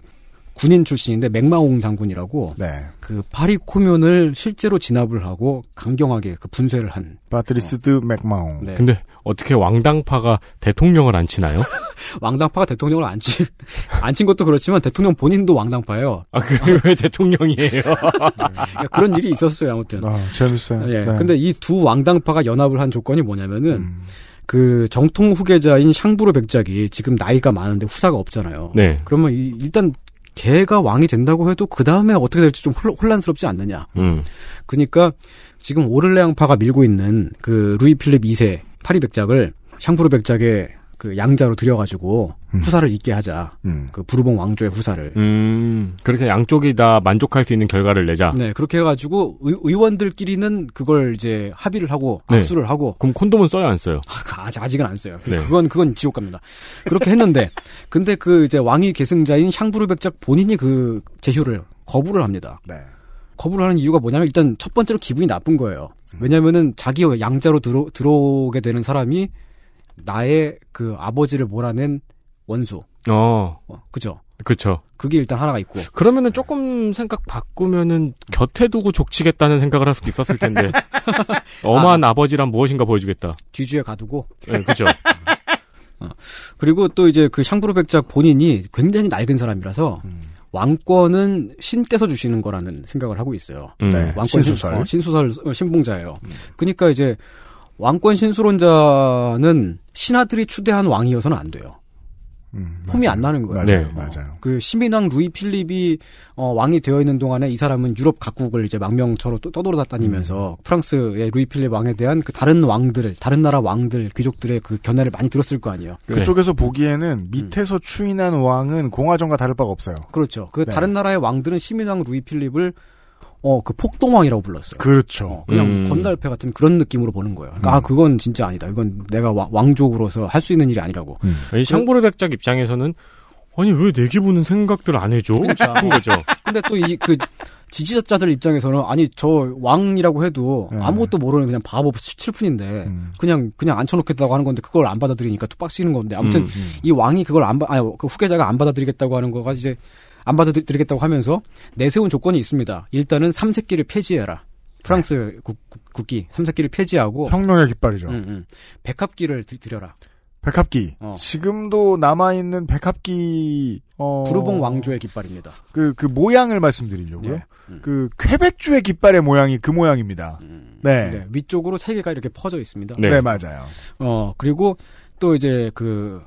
군인 출신인데 맥마옹 장군이라고 네. 그 파리 코뮌을 실제로 진압을 하고 강경하게 그 분쇄를 한 파트리스 드 맥마옹. 네. 근데 어떻게 왕당파가 대통령을 앉히나요? 왕당파가 대통령을 앉힌 앉힌 것도 그렇지만 대통령 본인도 왕당파예요. 아, 그게 왜 대통령이에요? 그러니까 그런 일이 있었어요. 아무튼. 아, 재밌어요. 예. 네. 근데 이 두 왕당파가 연합을 한 조건이 뭐냐면은 음. 그 정통 후계자인 샹부르 백작이 지금 나이가 많은데 후사가 없잖아요. 네. 그러면 이- 일단 걔가 왕이 된다고 해도 그 다음에 어떻게 될지 좀 혼란- 혼란스럽지 않느냐. 음. 그러니까 지금 오를레앙파가 밀고 있는 그 루이 필립 2세 파리 백작을 샹부르 백작의 그 양자로 들여가지고 후사를 잇게 하자. 음. 그 부르봉 왕조의 후사를. 음, 그렇게 양쪽이 다 만족할 수 있는 결과를 내자. 네, 그렇게 해가지고 의, 원들끼리는 그걸 이제 합의를 하고 네. 합수를 하고 그럼 콘돔은 써요, 안 써요? 아, 아직 아직은 안 써요. 네. 그건 그건 지옥 갑니다. 그렇게 했는데 근데 그 이제 왕위 계승자인 샹부르 백작 본인이 그 제휴를 거부를 합니다. 네. 거부를 하는 이유가 뭐냐면 일단 첫 번째로 기분이 나쁜 거예요. 왜냐면은 자기 양자로 들어 들어오게 되는 사람이 나의 그 아버지를 몰아낸 원수. 어, 어, 그죠? 그쵸. 그게 일단 하나가 있고. 그러면은 조금 생각 바꾸면은 곁에 두고 족치겠다는 생각을 할 수도 있었을 텐데. 엄한 아. 버지란 무엇인가 보여주겠다. 뒤주에 가두고. 네, 그죠. 그리고 또 이제 그 샹부르 백작 본인이 굉장히 낡은 사람이라서 왕권은 신께서 주시는 거라는 생각을 하고 있어요. 음. 네. 왕권 신수설. 신, 어, 신수설 어, 신봉자예요. 그러니까 이제 왕권 신수론자는 신하들이 추대한 왕이어서는 안 돼요. 음, 폼이 안 나는 거예요. 맞아요. 네. 맞아요. 그 시민왕 루이 필립이 어, 왕이 되어 있는 동안에 이 사람은 유럽 각국을 이제 망명처로 또 떠돌아다니면서 프랑스의 루이 필립 왕에 대한 그 다른 왕들, 다른 나라 왕들, 귀족들의 그 견해를 많이 들었을 거 아니에요. 그쪽에서 보기에는 밑에서 추인한 왕은 공화정과 다를 바가 없어요. 그렇죠. 그 네. 다른 나라의 왕들은 시민왕 루이 필립을 어 그 폭동왕이라고 불렀어요. 그렇죠. 어, 그냥 음. 건달패 같은 그런 느낌으로 보는 거예요. 그러니까 아 그건 진짜 아니다. 이건 내가 와- 왕족으로서 할 수 있는 일이 아니라고. 음. 이 샹부르 백작 입장에서는 아니 왜 내 기분은 생각들 안 해줘? 싶은 거죠. 근데 또 이 그 지지자들 입장에서는 아니 저 왕이라고 해도 네. 아무것도 모르는 그냥 바보 칠푼인데 그냥 그냥 앉혀놓겠다고 하는 건데 그걸 안 받아들이니까 또 빡치는 건데 아무튼 음, 음. 이 왕이 그걸 안 받, 아니 그 후계자가 안 받아들이겠다고 하는 거가 이제 안 받아들이겠다고 하면서 내세운 조건이 있습니다. 일단은 삼세끼를 폐지해라. 프랑스 국, 기 삼세끼를 폐지하고 혁명의 깃발이죠. 음, 음. 백합기를 드- 드려라. 백합기. 어. 지금도 남아 있는 백합기, 어. 부르봉 왕조의 깃발입니다. 그, 그 모양을 말씀드리려고요. 예. 음. 그, 쾌백주의 깃발의 모양이 그 모양입니다. 네. 네, 위쪽으로 세 개가 이렇게 퍼져 있습니다. 네. 맞아요. 어, 그리고 또 이제 그,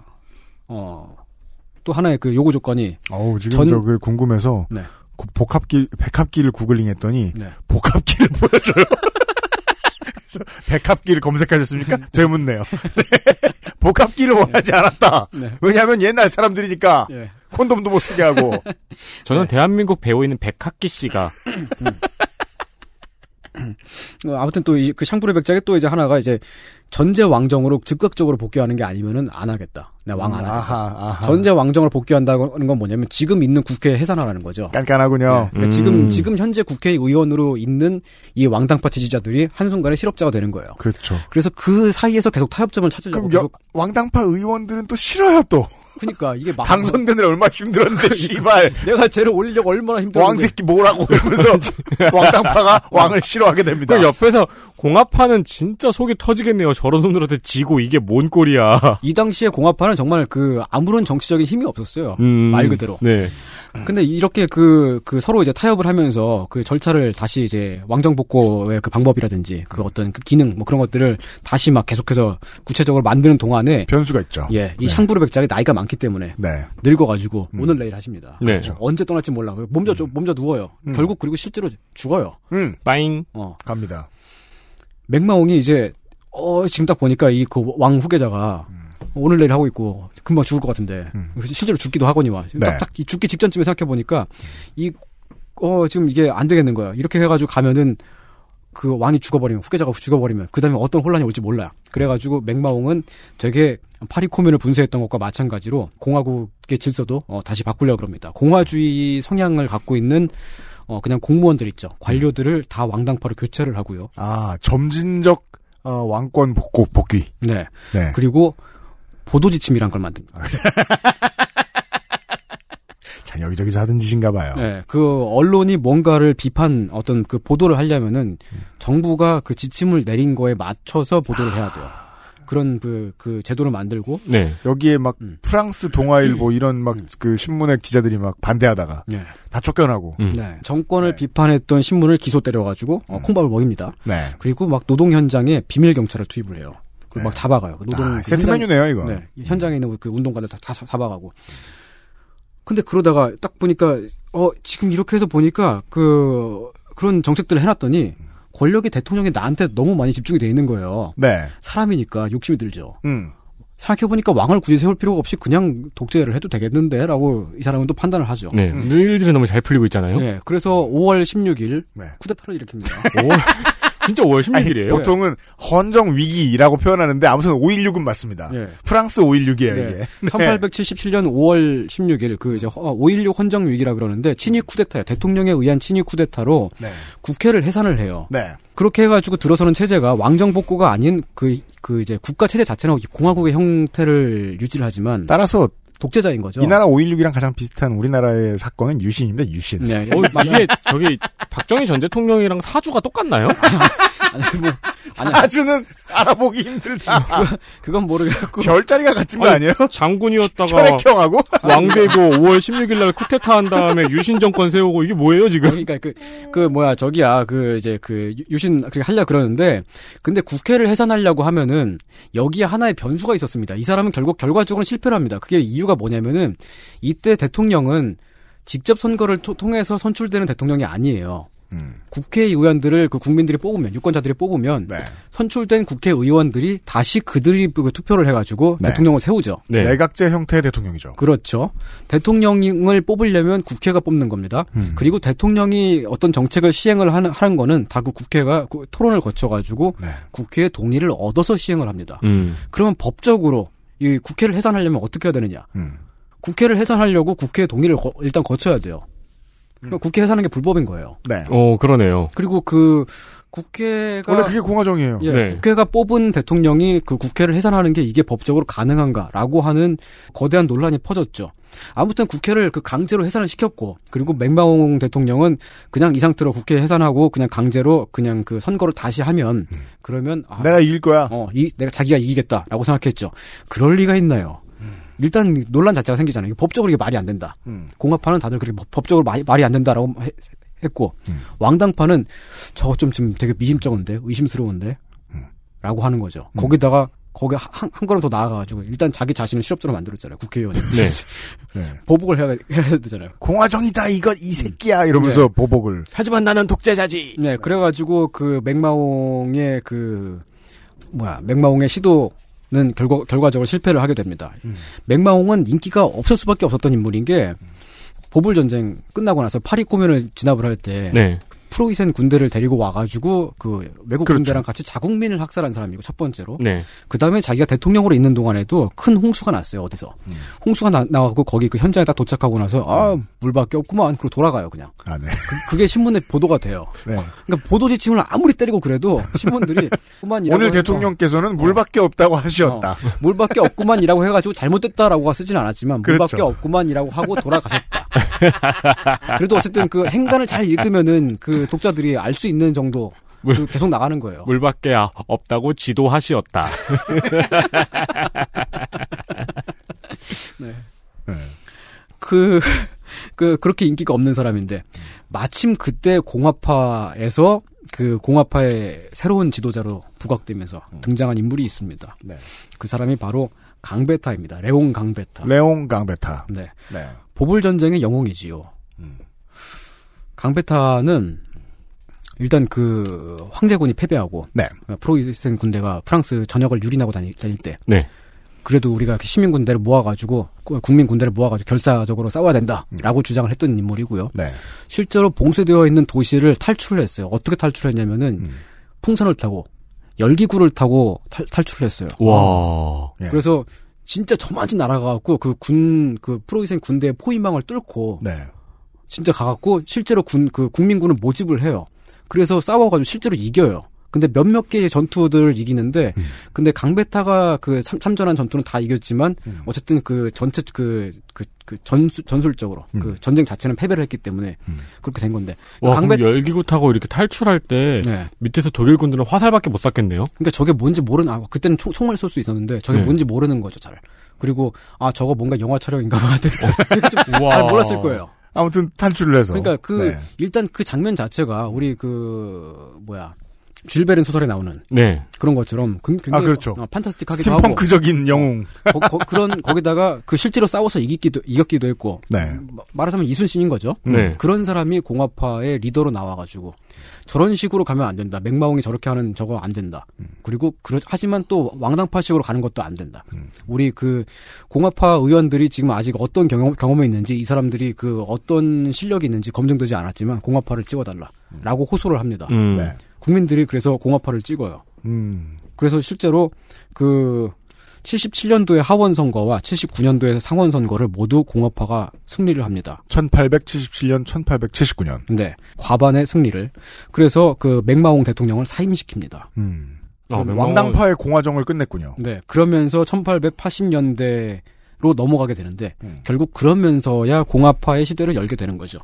어, 또 하나의 그 요구 조건이. 어우, 지금 전- 저그 궁금해서. 네. 그 복합기, 백합기를 구글링 했더니. 네. 복합기를 보여줘요. 백합기를 검색하셨습니까? 되묻네요. 복합기를 원하지 않았다. 네. 왜냐하면 옛날 사람들이니까 예. 콘돔도 못 쓰게 하고. 저는 대한민국 배우인 백학기 씨가 어, 아무튼 또 그 샹브르 백작에 또 이제 하나가 이제 전제 왕정으로 즉각적으로 복귀하는 게 아니면은 안 하겠다. 내가 왕안 하겠다. 아하, 아하. 전제 왕정을 복귀한다는 건 뭐냐면 지금 있는 국회 해산하라는 거죠. 깐깐하군요. 그러니까 음. 지금 지금 현재 국회의원으로 있는 이 왕당파 지지자들이 한순간에 실업자가 되는 거예요. 그렇죠. 그래서 그 사이에서 계속 타협점을 찾으려고 그럼 여, 계속 왕당파 의원들은 또 싫어요 또. 그러니까 이게 막 당선되느라 얼마나 힘들었는데 씨발. 내가 쟤를 올리려고 얼마나 힘들었는데 왕새끼 뭐라고 이러면서 왕당파가 왕을 싫어하게 됩니다. 그 옆에서 공합하는 진짜 속이 터지겠네요. 저런 놈들한테 지고 이게 뭔 꼴이야. 이 당시에 공화파는 정말 그 아무런 정치적인 힘이 없었어요. 음, 말 그대로. 네. 근데 이렇게 그, 그 서로 이제 타협을 하면서 그 절차를 다시 이제 왕정복고의 그 방법이라든지 그 어떤 그 기능 뭐 그런 것들을 다시 막 계속해서 구체적으로 만드는 동안에 변수가 있죠. 예, 이 네. 샹부르 백작이 나이가 많기 때문에 네. 늙어가지고 오늘 내일 하십니다. 네. 그렇죠. 언제 떠날지 몰라. 몸져 몸져 누워요. 음. 결국 그리고 실제로 죽어요. 음. 빠잉. 어. 갑니다. 맥마옹이 이제 어 지금 딱 보니까 이 그 왕 후계자가 음. 오늘 내일 하고 있고 금방 죽을 것 같은데 실제로 죽기도 하거니와. 네. 딱딱 이 죽기 직전쯤에 생각해 보니까 이 어 지금 이게 안 되겠는 거야. 이렇게 해가지고 가면은 그 왕이 죽어버리면 후계자가 죽어버리면 그 다음에 어떤 혼란이 올지 몰라 그래가지고 맥마옹은 되게 파리코민을 분쇄했던 것과 마찬가지로 공화국의 질서도 어, 다시 바꾸려고 그럽니다. 공화주의 성향을 갖고 있는 어 그냥 공무원들 있죠 관료들을 다 왕당파로 교체를 하고요 아 점진적 어, 왕권 복고 복귀. 네. 네. 그리고 보도 지침이란 걸 만듭니다. 자 여기저기서 하던 짓인가 봐요. 네. 그 언론이 뭔가를 비판 어떤 그 보도를 하려면은 정부가 그 지침을 내린 거에 맞춰서 보도를 해야 돼요. 그런 그, 그 제도를 만들고. 네. 여기에 막 음. 프랑스 동아일보 이런 막그 신문의 기자들이 막 반대하다가 네. 다 쫓겨나고. 네. 정권을 비판했던 신문을 기소 때려가지고 어, 콩밥을 먹입니다. 네. 그리고 막 노동 현장에 비밀 경찰을 투입을 해요. 그리고 막 잡아가요. 그 노동 아, 그 세트 메뉴네요, 이거. 네. 현장에 있는 그 운동가들 다, 다 잡아가고. 근데 그러다가 딱 보니까 어 지금 이렇게 해서 보니까 그 그런 정책들을 해놨더니 권력이 대통령이 나한테 너무 많이 집중이 돼 있는 거예요. 네. 사람이니까 욕심이 들죠. 음. 생각해보니까 왕을 굳이 세울 필요가 없이 그냥 독재를 해도 되겠는데? 라고 이 사람은 또 판단을 하죠. 네. 일들이 너무 잘 풀리고 있잖아요. 네. 그래서 5월 16일 네. 쿠데타를 일으킵니다. 5월, 진짜 5월 16일이에요? 보통은 헌정 위기라고 표현하는데 아무튼 5.16은 맞습니다. 예. 프랑스 5.16이에요 네. 이게. 1877년 5월 16일 그 이제 5.16 헌정 위기라 그러는데 친위 쿠데타예요. 대통령에 의한 친위 쿠데타로 네. 국회를 해산을 해요. 네. 그렇게 해가지고 들어서는 체제가 왕정 복고가 아닌 그, 그 이제 국가 체제 자체는 공화국의 형태를 유지를 하지만 따라서 독재자인 거죠. 이 나라 5.16이랑 가장 비슷한 우리나라의 사건은 유신입니다. 유신. 네. 어, 이게 저기 박정희 전 대통령이랑 사주가 똑같나요? 아니, 뭐, 아니, 사주는 알아보기 힘들다. 그건 모르겠고. 별자리가 같은 거 아니, 아니 에요? 장군이었다가 혈액형하고 왕되고 5월 16일 날 쿠데타 한 다음에 유신 정권 세우고 이게 뭐예요 지금? 그러니까 그, 그 뭐야 저기야 그 이제 그 유- 유신 그 하려 그러는데 근데 국회를 해산하려고 하면은 여기에 하나의 변수가 있었습니다. 이 사람은 결국 결과적으로 실패를 합니다. 그게 이유가 뭐냐면은 이때 대통령은 직접 선거를 토- 통해서 선출되는 대통령이 아니에요. 음. 국회의원들을 그 국민들이 뽑으면 유권자들이 뽑으면 네. 선출된 국회의원들이 다시 그들이 그 투표를 해가지고 네. 대통령을 세우죠. 네. 내각제 형태의 대통령이죠. 그렇죠. 대통령을 뽑으려면 국회가 뽑는 겁니다. 음. 그리고 대통령이 어떤 정책을 시행을 하는, 하는 거는 다 그 국회가 그 토론을 거쳐가지고 네. 국회의 동의를 얻어서 시행을 합니다. 음. 그러면 법적으로 이 국회를 해산하려면 어떻게 해야 되느냐? 음. 국회를 해산하려고 국회 동의를 거- 일단 거쳐야 돼요. 그러니까 국회 해산하는 게 불법인 거예요. 네. 어, 그러네요. 그리고 그 국회가 원래 그게 공화정이에요. 예, 네. 국회가 뽑은 대통령이 그 국회를 해산하는 게 이게 법적으로 가능한가라고 하는 거대한 논란이 퍼졌죠. 아무튼 국회를 그 강제로 해산을 시켰고 그리고 맥마홍 대통령은 그냥 이 상태로 국회 해산하고 그냥 강제로 그냥 그 선거를 다시 하면 그러면 아, 내가 이길 거야. 어, 이 내가 자기가 이기겠다라고 생각했죠. 그럴 리가 있나요? 일단 논란 자체가 생기잖아요. 이게 법적으로 이게 말이 안 된다. 음. 공화파는 다들 그렇게 법- 법적으로 말이, 말이 안 된다라고 해- 했고 음. 왕당파는 저거 좀 지금 되게 미심쩍은데 의심스러운데 음. 라고 하는 거죠. 거기다가 거기 한, 한 걸음 더 나아가가지고 일단 자기 자신을 실업자로 만들었잖아요. 국회의원이 네. 네. 보복을 해야, 해야 되잖아요. 공화정이다 이거 이 새끼야 이러면서 네. 보복을. 하지만 나는 독재자지. 네, 그래가지고 그 맥마홍의 그 뭐야 맥마홍의 시도 는 결과 결과적으로 실패를 하게 됩니다. 맥마홍은 인기가 없을 수밖에 없었던 인물인 게 보불 전쟁 끝나고 나서 파리 고면을 진압을 할때 네. 프로이센 군대를 데리고 와가지고 그 외국 그렇죠. 군대랑 같이 자국민을 학살한 사람이고 첫 번째로 네. 그 다음에 자기가 대통령으로 있는 동안에도 큰 홍수가 났어요 어디서 홍수가 나, 나가고 거기 그 현장에 딱 도착하고 나서 아 물밖에 없구만 그리고 돌아가요 그냥 아, 네. 그, 게 신문에 보도가 돼요. 네. 그러니까 보도 지침을 아무리 때리고 그래도 신문들이 오늘 대통령께서는 물밖에 없다고 하셨다. 어, 물밖에 없구만이라고 해가지고 잘못됐다라고 쓰진 않았지만 물밖에 그렇죠. 없구만이라고 하고 돌아가셨다. 그래도 어쨌든 그 행간을 잘 읽으면은 그 독자들이 알 수 있는 정도 물- 그 계속 나가는 거예요. 물밖에 아- 없다고 지도하시었다. 네. 그, 그, 그렇게 인기가 없는 사람인데, 마침 그때 공화파에서 그 공화파의 새로운 지도자로 부각되면서 등장한 인물이 있습니다. 네. 그 사람이 바로 강베타입니다. 레옹 강베타. 레옹 강베타. 네. 네. 보불 전쟁의 영웅이지요. 음. 강베타는 일단 그 황제군이 패배하고 네. 프로이센 군대가 프랑스 전역을 유린하고 다니, 다닐 때 네. 그래도 우리가 시민 군대를 모아가지고 국민 군대를 모아가지고 결사적으로 싸워야 된다라고 주장을 했던 인물이고요. 네. 실제로 봉쇄되어 있는 도시를 탈출을 했어요. 어떻게 탈출했냐면은 음. 풍선을 타고 열기구를 타고 탈, 탈출을 했어요. 와. 예. 그래서 진짜 저만치 날아가갖고 그 군그 프로이센 군대의 포위망을 뚫고 네. 진짜 가갖고 실제로 군 그 국민군을 모집을 해요. 그래서 싸워가지고 실제로 이겨요. 근데 몇몇 개의 전투들을 이기는데, 음. 근데 강베타가 그 참, 참전한 전투는 다 이겼지만, 음. 어쨌든 그 전체 그, 그, 그 전수, 전술적으로, 음. 그 전쟁 자체는 패배를 했기 때문에, 그렇게 된 건데. 와, 강베, 그럼 열기구 타고 이렇게 탈출할 때 네. 밑에서 독일 군들은 화살밖에 못 쐈겠네요. 그러니까 저게 뭔지 모르는, 아, 그때는 총, 총을 쏠 수 있었는데, 저게 네. 뭔지 모르는 거죠, 잘. 그리고, 아, 저거 뭔가 영화 촬영인가 봐. 우와. 잘 몰랐을 거예요. 아무튼 탈출을 해서. 그러니까 그 네. 일단 그 장면 자체가 우리 그 뭐야 줄베른 소설에 나오는 네. 그런 것처럼 굉- 굉장히 아, 그렇죠. 어, 판타스틱하기도 하고 스팀펑크적인 영웅. 거, 거- 그런 거기다가 그 실제로 싸워서 이기기도 이겼기도 했고 네. 마- 말하자면 이순신인 거죠. 네. 그런 사람이 공화파의 리더로 나와가지고 저런 식으로 가면 안 된다. 맥마홍이 저렇게 하는 저거 안 된다. 그리고 그러, 하지만 또 왕당파식으로 가는 것도 안 된다. 우리 그 공화파 의원들이 지금 아직 어떤 경험, 경험이 있는지 이 사람들이 그 어떤 실력이 있는지 검증되지 않았지만 공화파를 찍어달라라고 호소를 합니다. 음. 네. 국민들이 그래서 공화파를 찍어요. 음. 그래서 실제로 그 77년도의 하원 선거와 79년도의 상원 선거를 모두 공화파가 승리를 합니다. 1877년, 1879년. 네. 과반의 승리를. 그래서 그 맥마홍 대통령을 사임시킵니다. 음. 아, 왕당파의 공화정을 끝냈군요. 네. 그러면서 1880년대 로 넘어가게 되는데 음. 결국 그러면서야 공화파의 시대를 열게 되는 거죠.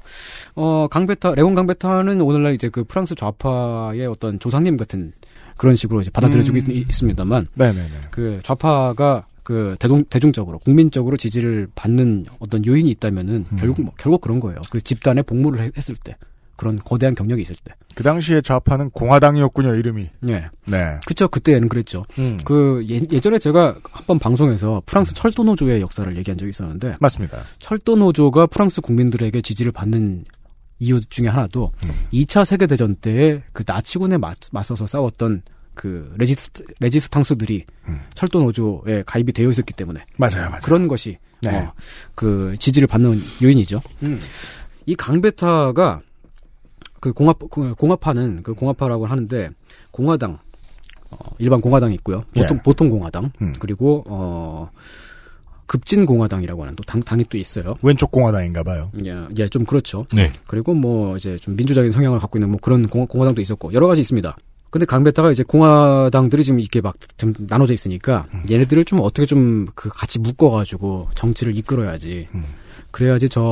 어, 강베타, 레온 강베타는 오늘날 이제 그 프랑스 좌파의 어떤 조상님 같은 그런 식으로 이제 받아들여지고 음. 있, 습니다만 네네네. 그 좌파가 그 대동, 대중적으로 국민적으로 지지를 받는 어떤 요인이 있다면은 음. 결국 뭐- 결국 그런 거예요. 그 집단에 복무를 해- 했을 때 그런 거대한 경력이 있을 때. 그 당시에 좌파는 공화당이었군요, 이름이. 예. 네. 그쵸 그때는 그랬죠. 음. 그 예, 예전에 제가 한 번 방송에서 프랑스 철도 노조의 역사를 얘기한 적이 있었는데 맞습니다. 철도 노조가 프랑스 국민들에게 지지를 받는 이유 중에 하나도 음. 2차 세계 대전 때에 그 나치군에 맞, 맞서서 싸웠던 그 레지스 레지스탕스들이 음. 철도 노조에 가입이 되어 있었기 때문에 맞아요, 맞아요. 그런 것이 네. 어, 그 지지를 받는 요인이죠. 음. 이 강베타가 그 공화 그 공화파는 그 공화파라고 하는데 공화당 어, 일반 공화당이 있고요. 보통 예. 보통 공화당 음. 그리고 어 급진 공화당이라고 하는 또 당, 당이 또 있어요. 왼쪽 공화당인가 봐요. 예, 예, 좀 그렇죠. 네. 그리고 뭐 이제 좀 민주적인 성향을 갖고 있는 뭐 그런 공, 공화당도 있었고 여러 가지 있습니다. 근데 강베타가 이제 공화당들이 지금 이렇게 막 좀 나눠져 있으니까 얘네들을 좀 어떻게 좀 그 같이 묶어가지고 정치를 이끌어야지. 그래야지 저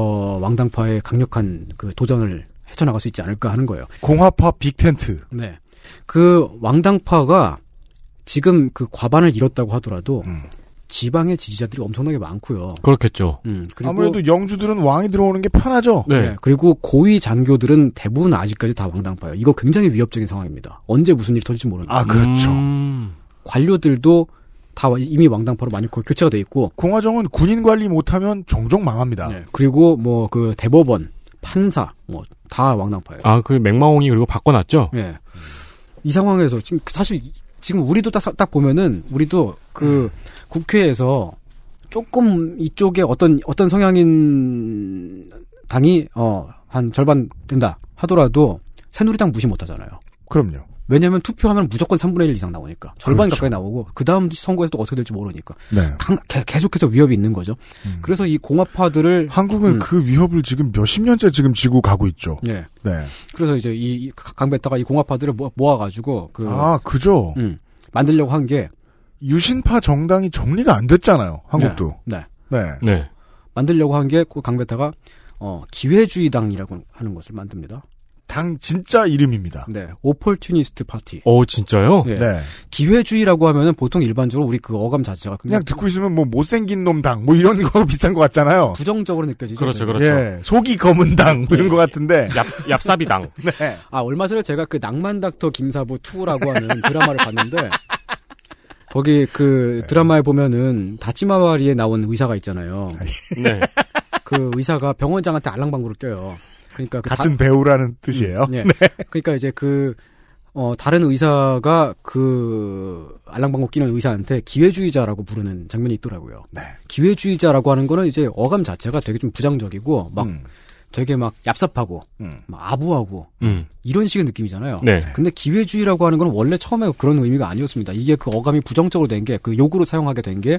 왕당파의 강력한 그 도전을 헤쳐나갈 수 있지 않을까 하는 거예요. 공화파 빅텐트. 네. 그 왕당파가 지금 그 과반을 잃었다고 하더라도 지방의 지지자들이 엄청나게 많고요. 그렇겠죠. 음, 그리고 아무래도 영주들은 왕이 들어오는 게 편하죠. 네. 그리고 고위 장교들은 대부분 아직까지 다 왕당파예요. 이거 굉장히 위협적인 상황입니다. 언제 무슨 일이 터질지 모르는. 아, 그렇죠. 음. 관료들도 다 이미 왕당파로 많이 고- 교체가 돼 있고. 공화정은 군인 관리 못하면 종종 망합니다. 네. 그리고 뭐 그 대법원, 판사 뭐 다 왕당파예요. 아, 그 맥마홍이 그리고 바꿔놨죠? 예. 이 상황에서 지금 사실 이- 지금 우리도 딱, 딱 보면은 우리도 그 국회에서 조금 이쪽에 어떤 어떤 성향인 당이 어 한 절반 된다 하더라도 새누리당 무시 못 하잖아요. 그럼요. 왜냐하면 투표하면 무조건 3분의 1 이상 나오니까 절반 그렇죠. 가까이 나오고 그 다음 선거에서 또 어떻게 될지 모르니까 네. 강- 개- 계속해서 위협이 있는 거죠. 그래서 이 공화파들을 한국은 음. 그 위협을 지금 몇십 년째 지금 지고 가고 있죠. 예. 네. 그래서 이제 이, 이 강베타가 이 공화파들을 모아, 모아 가지고 그 아, 그죠. 음, 만들려고 한 게 유신파 정당이 정리가 안 됐잖아요. 한국도. 네. 네. 네. 만들려고 한 게 그 강베타가 어, 기회주의당이라고 하는 것을 만듭니다. 당 진짜 이름입니다. 네. 오폴튜니스트 파티. 어, 진짜요? 예. 네. 기회주의라고 하면은 보통 일반적으로 우리 그 어감 자체가 그냥 듣고 있으면 뭐 못생긴 놈 당 뭐 이런 거 비슷한 것 같잖아요. 부정적으로 느껴지죠. 그렇죠. 그렇죠. 예. 속이 검은 당 뭐 이런 것 같은데. 얍, 얍사비당. 네. 아, 얼마 전에 제가 그 낭만 닥터 김사부 2라고 하는 드라마를 봤는데 거기 그 드라마에 보면은 다치마와리에 나온 의사가 있잖아요. 네. 그 의사가 병원장한테 알랑방구를 껴요. 그러니까 그 같은 다- 배우라는 뜻이에요. 음, 예. 그러니까 이제 그, 어, 다른 의사가 그, 알랑방구 끼는 의사한테 기회주의자라고 부르는 장면이 있더라고요. 네. 기회주의자라고 하는 거는 이제 어감 자체가 되게 좀 부정적이고, 막 음. 되게 막 얍삽하고, 음. 막 아부하고, 음. 이런 식의 느낌이잖아요. 네. 근데 기회주의라고 하는 건 원래 처음에 그런 의미가 아니었습니다. 이게 그 어감이 부정적으로 된 게, 그 욕으로 사용하게 된 게,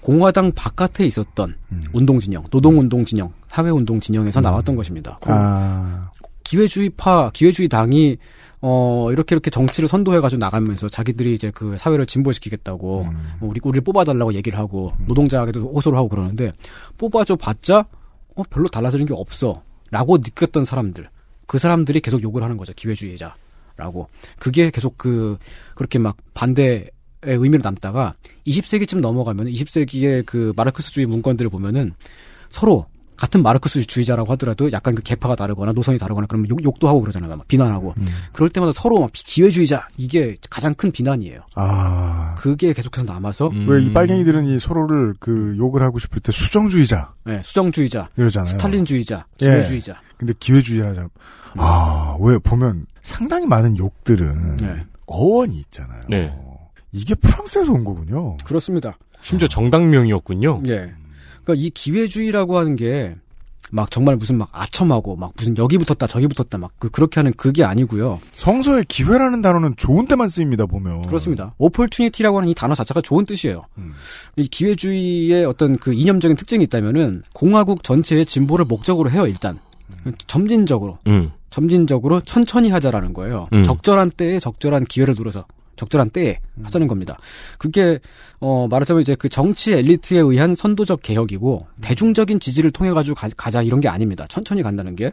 공화당 바깥에 있었던 음. 운동 진영, 노동 운동 진영, 사회운동 진영에서 나왔던 것입니다. 아. 기회주의파, 기회주의 당이 어 이렇게 이렇게 정치를 선도해가지고 나가면서 자기들이 이제 그 사회를 진보시키겠다고 음. 뭐 우리 우리를 뽑아달라고 얘기를 하고 노동자에게도 호소를 하고 그러는데 뽑아줘 봤자 어 별로 달라지는 게 없어 라고 느꼈던 사람들 그 사람들이 계속 욕을 하는 거죠 기회주의자라고 그게 계속 그 그렇게 막 반대의 의미로 남다가 20세기쯤 넘어가면 20세기의 그 마르크스주의 문건들을 보면은 서로 같은 마르크스주의자라고 하더라도 약간 그 계파가 다르거나 노선이 다르거나 그러면 욕, 욕도 하고 그러잖아요. 막 비난하고. 그럴 때마다 서로 막 기회주의자 이게 가장 큰 비난이에요. 아. 그게 계속해서 남아서 음. 왜이 빨갱이들은 이 서로를 그 욕을 하고 싶을 때 수정주의자 네, 수정주의자, 이러잖아요. 스탈린주의자, 예. 기회주의자. 근데 기회주의자 아, 왜 보면 상당히 많은 욕들은 네. 어원이 있잖아요. 네. 이게 프랑스에서 온 거군요. 그렇습니다. 심지어 정당명이었군요. 예. 그러니까 이 기회주의라고 하는 게 막 정말 무슨 막 아첨하고 막 무슨 여기 붙었다 저기 붙었다 막 그, 그렇게 하는 그게 아니고요. 성서에 기회라는 단어는 좋은 때만 쓰입니다, 보면. 그렇습니다. 오폴튜니티라고 하는 이 단어 자체가 좋은 뜻이에요. 음. 이 기회주의의 어떤 그 이념적인 특징이 있다면은 공화국 전체의 진보를 목적으로 해요, 일단. 점진적으로. 음. 점진적으로 천천히 하자라는 거예요. 음. 적절한 때에 적절한 기회를 누려서 적절한 때에 하자는 겁니다. 그게 어 말하자면 이제 그 정치 엘리트에 의한 선도적 개혁이고 대중적인 지지를 통해 가지고 가, 자 이런 게 아닙니다. 천천히 간다는 게.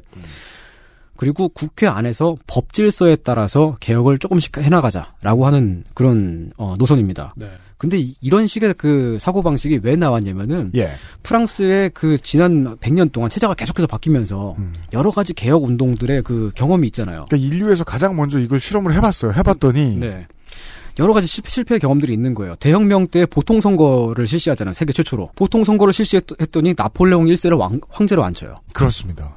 그리고 국회 안에서 법 질서에 따라서 개혁을 조금씩 해나가자라고 하는 그런 어, 노선입니다. 근데 이- 이런 식의 그 사고 방식이 왜 나왔냐면은 예. 프랑스의 그 지난 100년 동안 체제가 계속해서 바뀌면서 여러 가지 개혁 운동들의 그 경험이 있잖아요. 그러니까 인류에서 가장 먼저 이걸 실험을 해봤어요. 해봤더니 네. 여러 가지 실- 실패 경험들이 있는 거예요. 대혁명 때 보통 선거를 실시하잖아요. 세계 최초로. 보통 선거를 실시했더니 나폴레옹 1세를 왕, 황제로 앉혀요. 그렇습니다.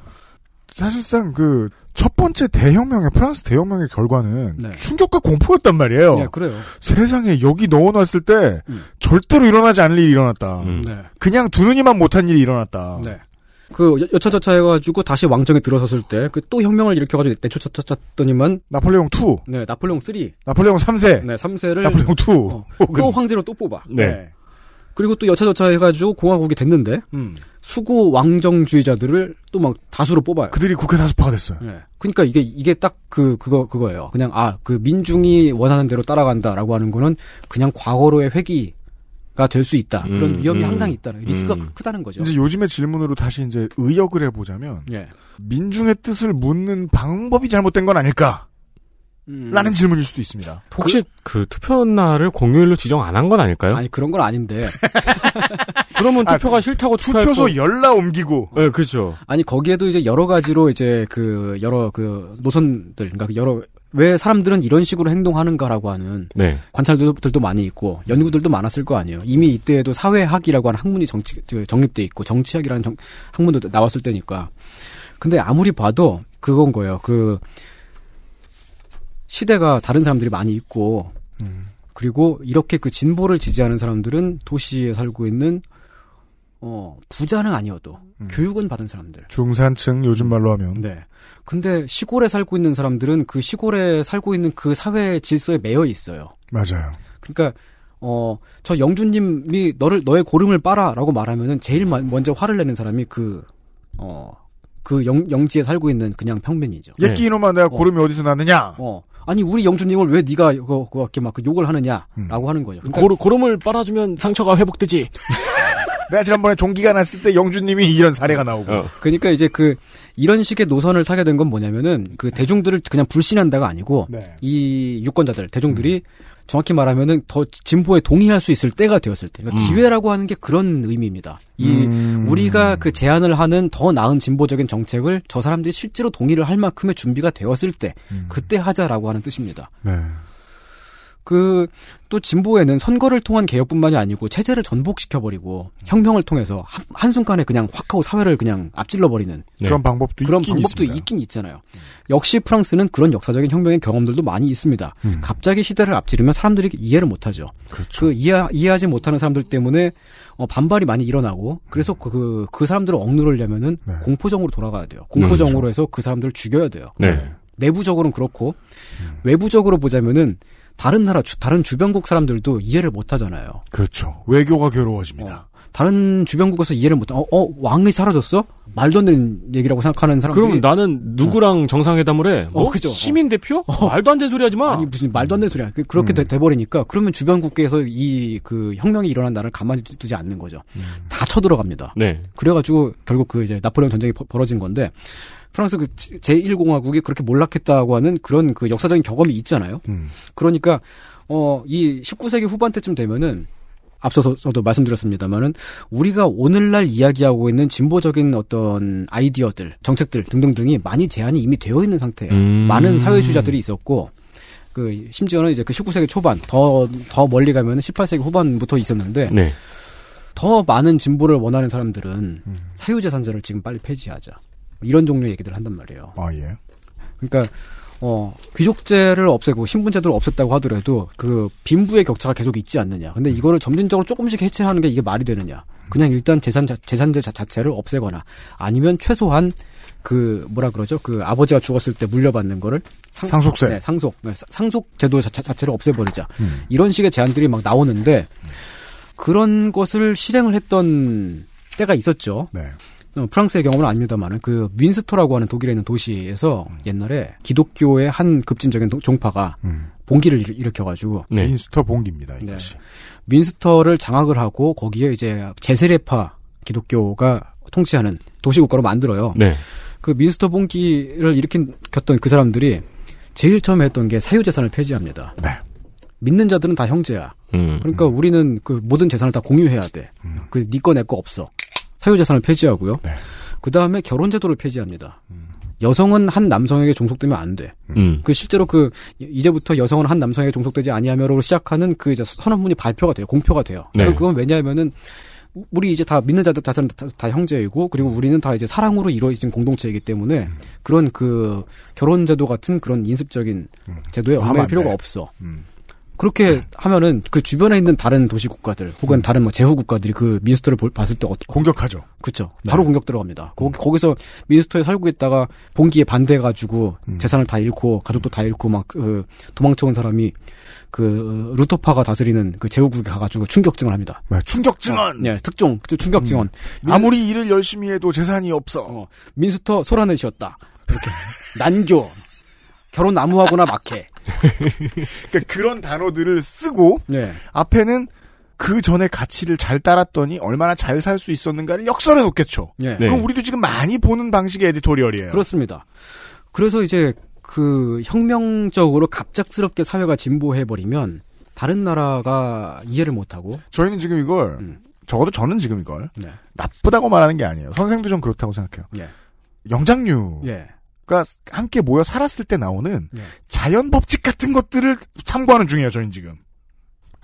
사실상 그 첫 번째 대혁명의 프랑스 대혁명의 결과는 네. 충격과 공포였단 말이에요. 네, 그래요. 세상에 여기 넣어놨을 때 음. 절대로 일어나지 않을 일이 일어났다. 음. 네. 그냥 두느니만 못한 일이 일어났다. 네. 그 여- 여차저차 해가지고 다시 왕정에 들어섰을 때 그 또 혁명을 일으켜가지고 내쫓았더니만 나폴레옹 2, 네 나폴레옹 3, 나폴레옹 3세, 네 3세를 나폴레옹 2. 또 황제로 또 뽑아. 네. 그리고 또 여차저차 해가지고 공화국이 됐는데 음. 수구 왕정주의자들을 또 막 다수로 뽑아요. 그들이 국회 다수파가 됐어요. 예. 그러니까 이게 이게 딱 그 그거 그거예요. 그냥 아 그 민중이 원하는 대로 따라간다라고 하는 거는 그냥 과거로의 회기 가 될 수 있다. 그런 음, 위험이 음, 항상 있다. 리스크가 음. 크다는 거죠. 이제 요즘의 질문으로 다시 이제 의역을 해보자면 예. 민중의 뜻을 묻는 방법이 잘못된 건 아닐까? 음. 라는 질문일 수도 있습니다. 혹시 그, 투표 날을 공휴일로 지정 안 한 건 아닐까요? 아니 그런 건 아닌데. 그러면 아, 투표가 싫다고 투표할 투표소 거- 열라 옮기고. 네, 그렇죠. 아니 거기에도 이제 여러 가지로 이제 그 여러 그 노선들 그러니까 그 여러 왜 사람들은 이런 식으로 행동하는가라고 하는 네. 관찰들도 많이 있고 연구들도 많았을 거 아니에요. 이미 이때에도 사회학이라고 하는 학문이 정치 저, 정립돼 있고 정치학이라는 정- 학문도 나왔을 때니까. 근데 아무리 봐도 그건 거예요. 그 시대가 다른 사람들이 많이 있고 그리고 이렇게 그 진보를 지지하는 사람들은 도시에 살고 있는 어 부자는 아니어도 교육은 받은 사람들. 중산층 요즘 말로 하면. 네. 근데 시골에 살고 있는 사람들은 그 시골에 살고 있는 그 사회 질서에 매여 있어요. 맞아요. 그러니까 어 저 영주님이 너를 너의 고름을 빨아라고 말하면은 제일 마- 먼저 화를 내는 사람이 그 어 그 영지에 살고 있는 그냥 평민이죠. 예끼 이놈아 내가 고름이 어 디서 났느냐? 어. 아니 우리 영주님을 왜 네가 그거 그렇게 막그 욕을 하느냐라고 하는 거죠. 그러니까 고름, 고름을 빨아주면 상처가 회복되지. 내가 지난번에 종기가 났을 때 영주님이 이런 사례가 나오고. 그러니까 이제 그 이런 식의 노선을 타게 된 건 뭐냐면은 그 대중들을 그냥 불신한다가 아니고 네. 이 유권자들 대중들이 정확히 말하면은 더 진보에 동의할 수 있을 때가 되었을 때 그러니까 음. 기회라고 하는 게 그런 의미입니다. 이 음. 우리가 그 제안을 하는 더 나은 진보적인 정책을 저 사람들이 실제로 동의를 할 만큼의 준비가 되었을 때 그때 하자라고 하는 뜻입니다. 네. 그 또 진보에는 선거를 통한 개혁뿐만이 아니고 체제를 전복시켜 버리고 혁명을 통해서 한, 한순간에 그냥 확 하고 사회를 그냥 앞질러 버리는 그런 방법도 그런 있긴 방법도 있습니다. 있긴 있잖아요. 역시 프랑스는 그런 역사적인 혁명의 경험들도 많이 있습니다. 음. 갑자기 시대를 앞지르면 사람들이 이해를 못 하죠. 그렇죠. 그 이해 이해하지 못하는 사람들 때문에 어, 반발이 많이 일어나고 그래서 그, 그, 그 사람들을 억누르려면은 네. 공포정으로 돌아가야 돼요. 공포정으로 해서 그 사람들을 죽여야 돼요. 네. 내부적으로는 그렇고 음. 외부적으로 보자면은 다른 나라 주, 다른 주변국 사람들도 이해를 못 하잖아요. 그렇죠. 외교가 괴로워집니다. 다른 주변국에서 이해를 못, 어, 어, 왕이 사라졌어? 말도 안 되는 얘기라고 생각하는 사람들이. 그럼 나는 누구랑 정상회담을 해? 뭐? 어, 그죠. 시민 대표? 말도 안 되는 소리 하지 마. 아니 무슨 말도 안 되는 소리야. 그- 그렇게 음. 돼, 돼버리니까 그러면 주변국에서 이 그 혁명이 일어난 나라를 가만히 두지 않는 거죠. 다 쳐들어갑니다. 네. 그래가지고 결국 그 이제 나폴레옹 전쟁이 벌- 벌어진 건데 프랑스 그 제1공화국이 그렇게 몰락했다고 하는 그런 그 역사적인 경험이 있잖아요. 음. 그러니까 어 이 19세기 후반 때쯤 되면은 앞서서도 말씀드렸습니다만은 우리가 오늘날 이야기하고 있는 진보적인 어떤 아이디어들, 정책들 등등등이 많이 제한이 이미 되어 있는 상태예요. 음. 많은 사회주의자들이 있었고 그 심지어는 이제 그 19세기 초반 더더 멀리 가면은 18세기 후반부터 있었는데 네. 더 많은 진보를 원하는 사람들은 사유재산제를 지금 빨리 폐지하자 이런 종류의 얘기들을 한단 말이에요. 아 예. 그러니까 어 귀족제를 없애고 신분제도를 없앴다고 하더라도 그 빈부의 격차가 계속 있지 않느냐. 근데 이거를 점진적으로 조금씩 해체하는 게 이게 말이 되느냐. 그냥 일단 재산 자, 재산제 자, 자체를 없애거나 아니면 최소한 그 뭐라 그러죠? 그 아버지가 죽었을 때 물려받는 거를 상, 상속세. 네, 상속 네, 사- 상속 제도 자, 체를 없애버리자. 음. 이런 식의 제안들이 막 나오는데 그런 것을 실행을 했던 때가 있었죠. 네. 어, 프랑스의 경험은 아닙니다만은 그 윈스터라고 하는 독일에 있는 도시에서 옛날에 기독교의 한 급진적인 도- 종파가 봉기를 일- 일으켜가지고 네. 인스터 봉기입니다. 이것이. 윈스터를 장악을 하고 거기에 이제 제세례파 기독교가 통치하는 도시국가로 만들어요. 네. 그 민스터 봉기를 일으켰던 그 사람들이 제일 처음에 했던 게 사유재산을 폐지합니다. 네. 믿는 자들은 다 형제야. 음. 그러니까 우리는 그 모든 재산을 다 공유해야 돼. 그네거내거 없어. 사유재산을 폐지하고요. 네. 그 다음에 결혼제도를 폐지합니다. 여성은 한 남성에게 종속되면 안 돼. 음. 그 실제로 그 이제부터 여성은 한 남성에게 종속되지 아니하며로 시작하는 그 이제 선언문이 발표가 돼요. 공표가 돼요. 네. 그건 왜냐하면은 우리 이제 다 믿는 자들 자들은 다, 다 형제이고 그리고 우리는 다 이제 사랑으로 이루어진 공동체이기 때문에 그런 그 결혼제도 같은 그런 인습적인 제도에 하면 얽매일 안 필요가 돼. 없어. 음. 그렇게 하면은 그 주변에 있는 다른 도시 국가들 혹은 다른 뭐 제후 국가들이 그 민스터를 볼- 봤을 때 어떻게 공격하죠. 그렇죠. 바로 공격 들어갑니다. 거기 거기 서 민스터에 살고 있다가 봉기에 반대해 가지고 재산을 다 잃고 가족도 다 잃고 막 그 도망쳐 온 사람이 그 루터파가 다스리는 그 제후국에 가가지고 충격증을 합니다. 네, 충격 증언. 네, 특종 그 충격 증언. 아무리 일을 열심히 해도 재산이 없어. 민스터 소란을 지었다. 이렇게 난교 결혼 나무하거나 막해. 그러니까 그런 단어들을 쓰고 네. 앞에는 그 전에 가치를 잘 따랐더니 얼마나 잘 살 수 있었는가를 역설해 놓겠죠. 예. 그럼 우리도 지금 많이 보는 방식의 에디토리얼이에요. 그렇습니다. 그래서 이제 그 혁명적으로 갑작스럽게 사회가 진보해 버리면 다른 나라가 이해를 못하고 저희는 지금 이걸 음. 적어도 저는 지금 이걸 네. 나쁘다고 말하는 게 아니에요. 선생도 좀 그렇다고 생각해요. 예. 영장류 가 예. 함께 모여 살았을 때 나오는 예. 자연 법칙 같은 것들을 참고하는 중이에요. 저희는 지금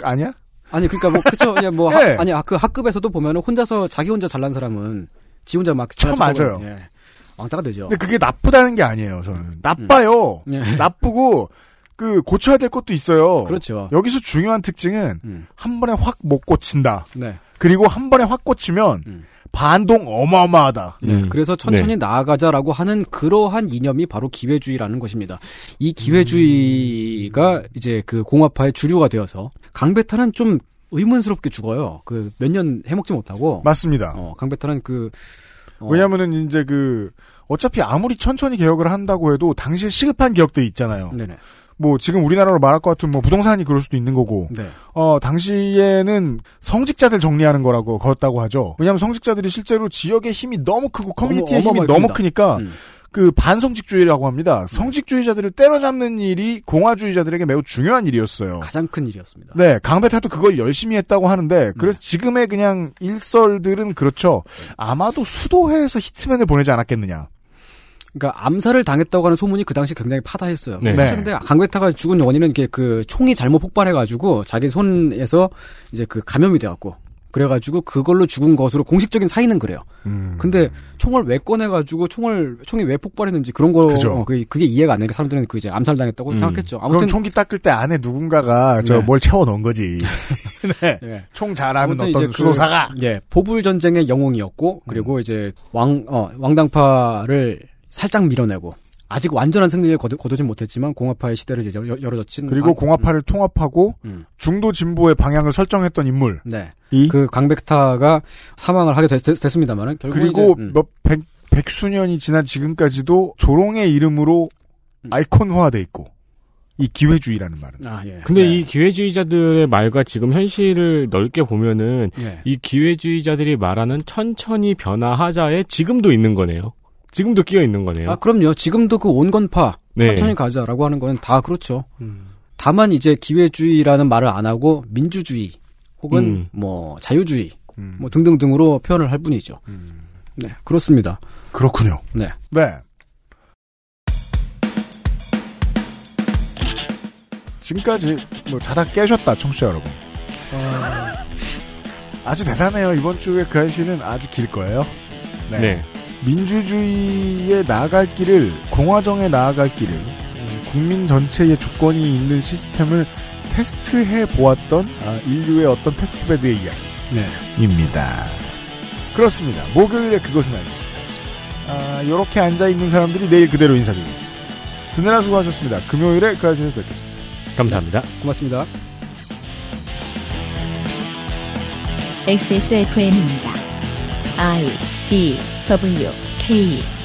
아니야? 아니 그러니까 뭐 그쵸 뭐 예. 하- 아니 그 학급에서도 보면은 혼자서 자기 혼자 잘난 사람은 지 혼자 막쳐 지나치고 맞아요. 예. 왕따가 되죠. 근데 그게 나쁘다는 게 아니에요. 저는 나빠요. 예. 나쁘고 그 고쳐야 될 것도 있어요. 그렇죠. 여기서 중요한 특징은 음. 한 번에 확 못 고친다. 네. 그리고 한 번에 확 고치면 음. 반동 어마어마하다. 네, 그래서 천천히 나아가자라고 하는 그러한 이념이 바로 기회주의라는 것입니다. 이 기회주의가 이제 그 공화파의 주류가 되어서 강베타는 좀 의문스럽게 죽어요. 그 몇 년 해먹지 못하고. 맞습니다. 어, 강베타는 그 어, 왜냐면은 이제 그 어차피 아무리 천천히 개혁을 한다고 해도 당시에 시급한 기업들이 있잖아요. 네네. 뭐 지금 우리나라로 말할 것 같으면 뭐 부동산이 그럴 수도 있는 거고. 네. 어 당시에는 성직자들 정리하는 거라고 그었다고 하죠. 왜냐하면 성직자들이 실제로 지역의 힘이 너무 크고 커뮤니티의 힘이 너무 큽니다. 크니까 음. 그 반성직주의라고 합니다. 성직주의자들을 때려잡는 일이 공화주의자들에게 매우 중요한 일이었어요. 가장 큰 일이었습니다. 네, 강베타도 그걸 열심히 했다고 하는데, 그래서 지금의 그냥 일설들은 그렇죠. 아마도 수도회에서 히트맨을 보내지 않았겠느냐. 그러니까 암살을 당했다고 하는 소문이 그 당시 굉장히 파다했어요. 네. 사실 네. 근데 강베타가 죽은 원인은 이게 그 총이 잘못 폭발해가지고 자기 손에서 이제 그 감염이 돼갖고 그래가지고 그걸로 죽은 것으로 공식적인 사인은 그래요. 음. 근데 총을 왜 꺼내가지고 총을 총이 왜 폭발했는지 그런 거 그죠. 어, 그게, 그게 이해가 안 되니까 사람들은 그 이제 암살 당했다고 음. 생각했죠. 그럼 아무튼 총기 닦을 때 안에 누군가가 저 네. 뭘 채워 넣은 거지. 네. 예. 총 잘하는 어떤 이제 그, 수도사가. 예 보불 전쟁의 영웅이었고 그리고 이제 왕 어, 왕당파를 살짝 밀어내고 아직 완전한 승리를 거두, 거두진 못했지만 공화파의 시대를 이제 열- 열어젖힌 그리고 왕- 공화파를 통합하고 음. 중도 진보의 방향을 설정했던 인물. 네. 이 그 강백타가 사망을 하게 됐, 습니다만은 결국 그리고 이제, 음. 몇 백, 백수년이 지난 지금까지도 조롱의 이름으로 음. 아이콘화돼 있고 이 기회주의라는 말은. 아 예. 근데 이 기회주의자들의 말과 지금 현실을 넓게 보면은 예. 이 기회주의자들이 말하는 천천히 변화하자에 지금도 있는 거네요. 지금도 끼어 있는 거네요. 아 그럼요. 지금도 그 온건파 네. 천천히 가자라고 하는 거는 다 그렇죠. 다만 이제 기회주의라는 말을 안 하고 민주주의 혹은 음. 뭐 자유주의 뭐 등등등으로 표현을 할 뿐이죠. 네 그렇습니다. 그렇군요. 네. 네. 지금까지 뭐 자다 깨셨다 청취자 여러분. 어, 아주 대단해요. 이번 주에 그 알실은 아주 길 거예요. 네. 네. 민주주의에 나아갈 길을 공화정에 나아갈 길을 음, 국민 전체의 주권이 있는 시스템을 테스트해 보았던 아, 인류의 어떤 테스트베드의 네. 이야기입니다. 그렇습니다. 목요일에 그것은 알기 싫다였습니다. 아, 이렇게 앉아 있는 사람들이 내일 그대로 인사드리겠습니다. 드느라 수고하셨습니다. 금요일에 그 아저씨 뵙겠습니다. 감사합니다. 고맙습니다. XSFM입니다. I D W K